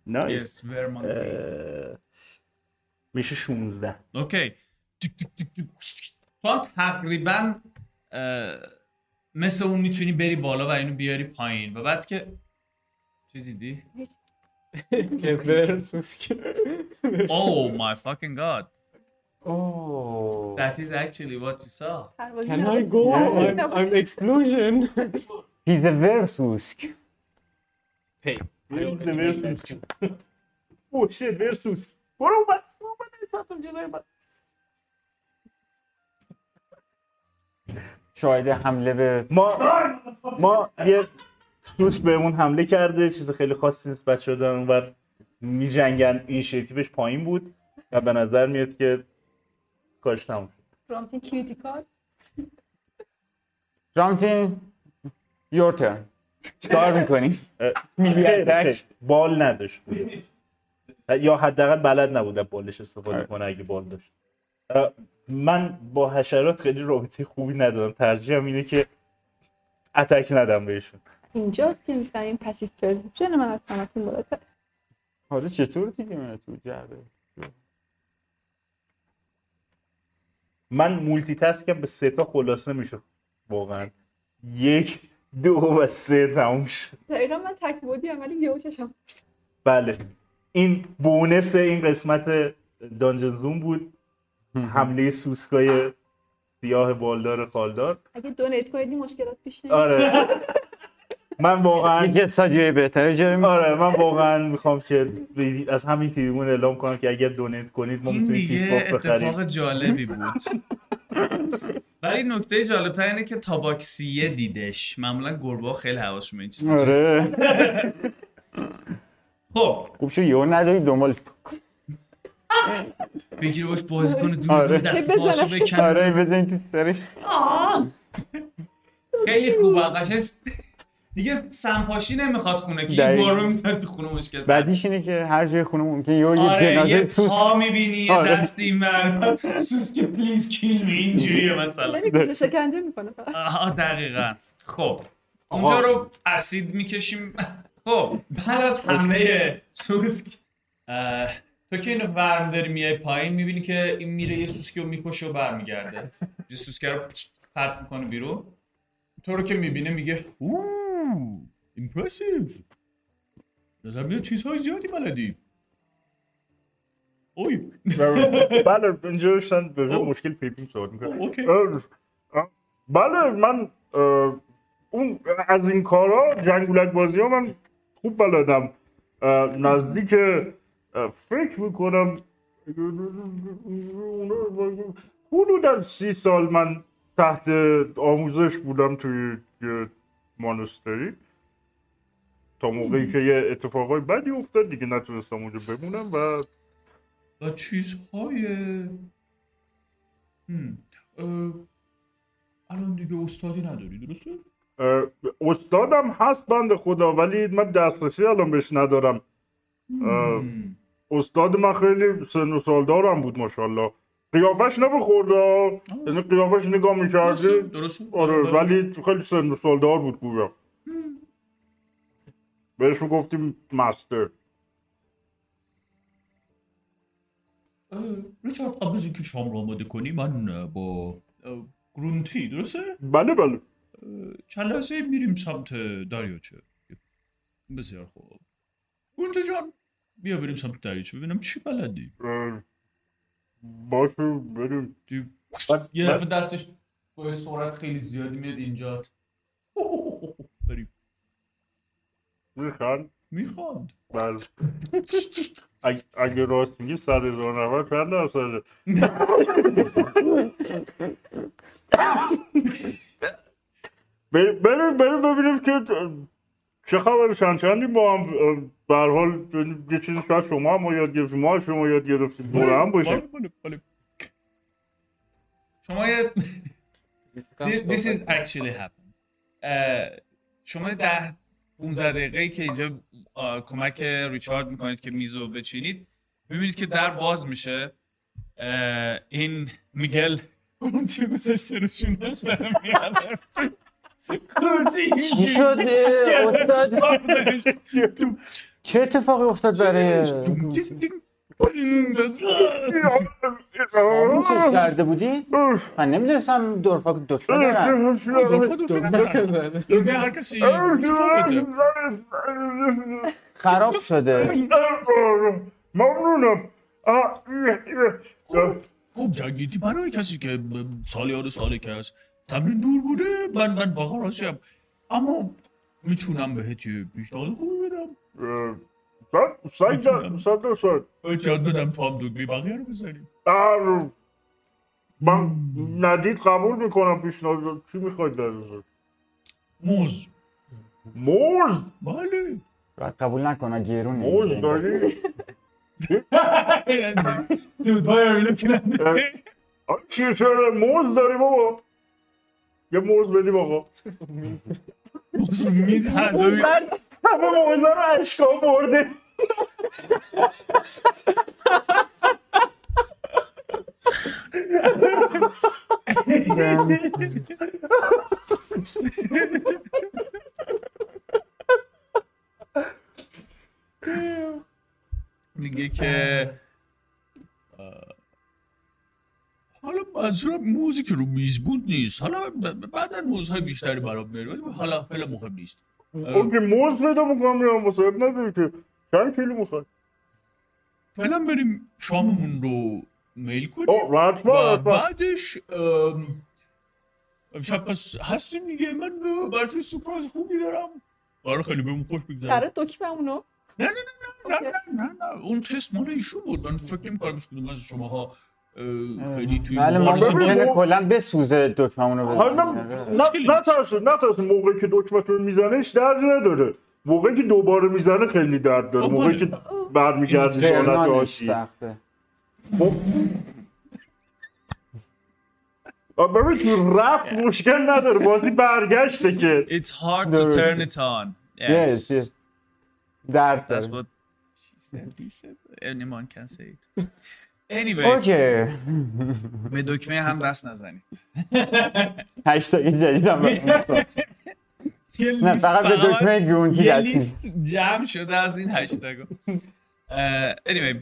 نایس Yes, very monkey. اه، میشه 16 اوکی. تو هم تقریبا مثل اون می‌تونی بری بالا و اینو بیاری پایین و بعد که چی دیدی؟ Oh my fucking god. اوه That is actually what you saw. Can I go? I'm, I'm explosion. هیز ورسوسک hey. اوه شit ورسوس برو اومد اومد ساعتم جلوی من شاهد حمله به ما ما یه سوس بهمون حمله کرده چیز خیلی خاصی نیست بچه شدن و میجنگن initiative ش پایین بود و به نظر میاد که کاش تموم شد. رامتین critical رامتین your turn چیکار می‌کنی؟ اه، میلی خیلی- attack. خیلی. بال نداشت بود. یا حداقل بلد نبود از بالش استفاده. کنه اگه بال داشت من با حشرات خیلی رابطه خوبی ندارم ترجیحم اینه که attack ندم بهشون اینجاست که می‌فهمیم passive perception من از همتون بالاتر حالا چطور دیگه من تو جعبه من multitask م به سه تا خلاصه میشه واقعا یک دو و سه تموم شد. دقیقا من تک بودی هم ولی یهو چشم بله. این bonus این قسمت dungeon زوم بود. حمله سوسکای سیاه بالدار خالدار. اگه دونیت کنید مشکلات پیش آره. من واقعا یک استادیوی بهتره جاری می- آره من واقعا می‌خوام که از همین تریبون اعلام کنم که اگر دونیت کنید ما این می‌تونیم تیپ باف بخریم اتفاق جالبی بود ولی نکته جالب اینه که تاباکسیه دیدش معمولا گربه خیلی حواسشون به این چیزا. آره خب خوب شو یهو نداری دنبالش بگیر باش بازی کنه دور آره. دور دست بزنه. پاشو بکنه آره بزنی تو سرش آه. خیلی خوبه قشنگ دیگه سمپاشی نمی‌خواد خونه که این دقیقاً. بار رو می‌ذاره تو خونه مشکل بعدیش اینه که هر جای خونه ممکن یه یه آره جنازه یه سوس پا می‌بینی یه آره. دست این ور. سوس که پلیز کیل می اینجوریه مثلا. نمی‌کشه شکنجه می‌کنه فقط. آها دقیقا. خب اونجا رو اسید می‌کشیم. خب بعد از حمله سوسک تو که اینو ورم داری میای پایین می‌بینی که این میره یه سوسکی رو می‌کشه و برمیگرده. یه سوسکی رو پرت می‌کنه بیرون. تو رو که می‌بینه میگه اوه. impressive نظر میاد چیزهای زیادی بلدی. اوی. بله اینجا داشتن به. مشکل پیپیم صحبت okay. بله من اون از این کارا جنگولک بازی ها من خوب بلدم. نزدیک فکر می‌کنم حدودا سی سال من تحت آموزش بودم توی مانستری تا موقعی که یه اتفاقای بدی افتاد دیگه نتونستم اونجا بمونم و و چیزهای الان دیگه استادی نداری درسته؟ استادم هست بند خدا ولی من دسترسی الان بهش ندارم. استاد من خیلی سن و سالدارم بود ماشاءالله قیافش نمی‌خورد یعنی قیافش نگاه می‌کردی؟ درسته آره بله. ولی خیلی سن سالدار بود گویا. بهش می‌گفتیم مستر. ریچارد قبل از اینکه شام رو آماده کنی من با گرونتی درسته؟ بله بله. چند لحظه میریم سمت دریاچه. بسیار خوب. گرونتی جان بیا بریم سمت دریاچه ببینم چی بلدی. باشه بریم. دی- بعد- یه دفعه دستش با سرعت خیلی زیادی میاد اینجا بریم. می‌خوان؟ می‌خواد بله. اگه, راست میگی صد هزار نفر چند درصده بریم بریم ببینیم که چه خبر چند چندی با هم به هر حال یه چیزی شاید شما هم یاد گرفتیم ما شما یاد گرفتیم. دور هم بله باشیم. بله بله. شما یه This is actually happened. شما ده 15 دقیقه که اینجا کمک ریچارد می‌کنید که میزو بچینید می‌بینید که در باز میشه. این میگل اون توی گذاشته رو میاد. چی شد استاد چه اتفاقی افتاد برای خاموشش کرده بودی؟ من نمی‌دونستم دورفاک دکمه هر کسی متفاوته خراب شده. ممنونم. خوب خوب جنگیدی برای کسی که سالیان ساله که تمرین دور بوده. من من واقعا راضیم اما می‌تونم بهت یه پیشنهاد خوبی بدم. صد صد صد درصد اجازه بدم تو هم دگمه بقیه رو بزنیم من ندید قبول می‌کنم پیشنهاد چی می‌خواید در موز. موز؟ بله. باید قبول نکنه گیرونه موز. داری؟ دود بایر اینو. آه، چیه چرا موز داری بابا؟ یه موز بدیم آقا موز رو میز هست. همه موزه رو اشکا برده میگه که حالا منظورم موزی که رو میز بود نیست. حالا بعدا موزهای بیشتری برام بیاری ولی خب حالا فعلا مهم نیست. خب که موز پیدا می‌کنم یا مصاحب نداری که. چند کیلو می‌خوای؟ فعلا بریم شاممون رو میل کنیم. و بعدش امشب پس هستیم دیگه. من برای سپرایز خوبی دارم. برای خیلی بهمون خوش بگذارم برای دکمه اونو نه نه نه نه نه نه نه اون تست مال ایشون بود. من فکر نمی‌کنم هیچ کدوم از شماها خیلی توی بله کلا بسوزه دکممون رو حالا. نه نترسون نترسون موقعی که دکمتون میزنهش درد نداره. موقعی که دوباره می‌زنه خیلی درد داره. موقعی. که برمیگردی به حالت سخته. خب. ببین تو رفت مشکل نداره. بازی برگشته که. It's hard to turn it on. Yes, yes. درد That's داره. what she said, he said. Anyone can say it. Anyway, اوکی. به دکمه هم دست نزنید. هشتاگ جدیدم نه لیست فقط به دکمه گرونتی یه لیست جمع شده از این هشتگو anyway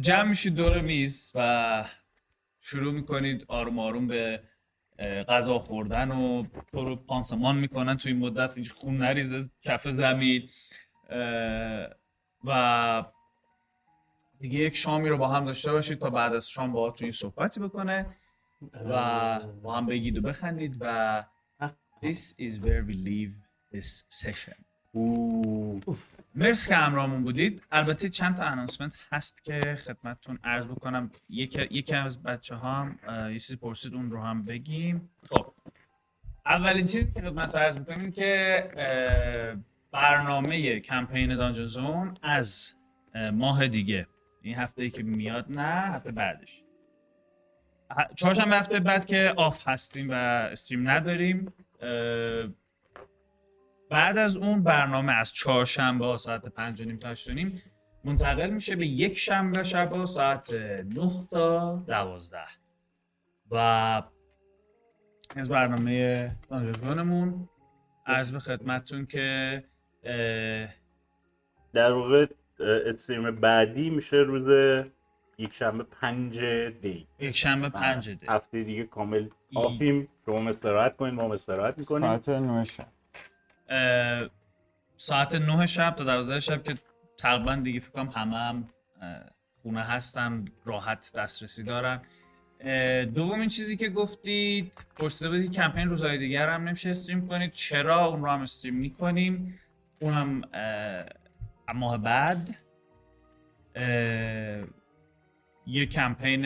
جمع میشید دور میز و شروع می‌کنید آروم آروم به غذا خوردن و تو رو پانسمان می‌کنن. تو این مدت خون نریزه کف زمین. و دیگه یک شامی رو با هم داشته باشید تا بعد از شام با این صحبتی بکنه و با هم بگید و بخندید و This is where we leave this session. مرسی که همراهمون بودید. البته چند تا انانسمنت هست که خدمتتون عرض بکنم. یکی, یکی از بچه ها هم یه چیزی پرسید اون رو هم بگیم. خب. اولین چیزی که خدمت عرض می‌کنیم این که برنامه کمپین دانجن زون از اه، ماه دیگه این هفته ای که میاد نه هفته بعدش. چهارشنبه هفته بعد که آف هستیم و استریم نداریم بعد از اون برنامه از چهارشنبه ها ساعت پنج و نیم تا هشت نیم منتقل میشه به یک شنبه شب ساعت 9 تا دوازده. و از برنامه دانجزونمون عرض به خدمتتون که در واقع استریم بعدی میشه روز یک شنبه پنج دی. یک شنبه پنج ده هفته دیگه کامل آفیم. شما استراحت کنین ما استراحت می‌کنیم. ساعت نه شب. ساعت 9 شب تا 12 شب که تقریبا دیگه فکر کنم همه هم خونه هستن راحت دسترسی دارن. دومین چیزی که گفتید پرسیده بودید کمپین روزهای دیگر هم نمیشه استریم کنید. چرا اون رو هم استریم می‌کنیم؟ اون هم ماه بعد یه کمپین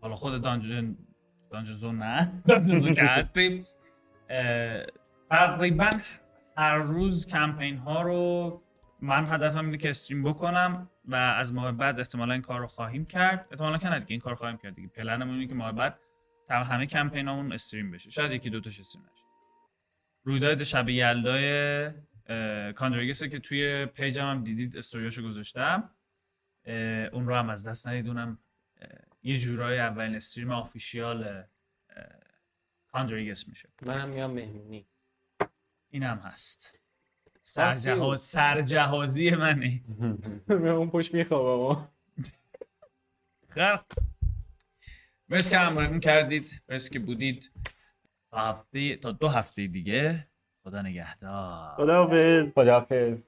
حالا خود دانجن زون نه دانجن که هستیم. تقریبا هر روز کمپین ها رو من هدفم اینه که استریم بکنم و از ماه بعد احتمالا این کار رو خواهیم کرد. احتمالا که دیگه این کار خواهیم کرد دیگه. پلنمون اینه که ماه بعد همه کمپین همون استریم بشه. شاید یکی دوتاش استریم نشه. رویداد شب یلدای کاندرگسه که توی پیجم هم دیدید استوریاشو گذاشتم. اون رو هم از دست ندید. اونم اه، یه جورای اولین استریم آفیشیال کاندرگس میشه. منم میام مهمونی. این هم هست سرجهاز سرجهازی منه اون پشت میخوابم خیلی مرسی که همراهیمون کردید. مرسی که بودید. تا هفته تا دو هفته دیگه. خدا نگهدار. خداحافظ. خداحافظ.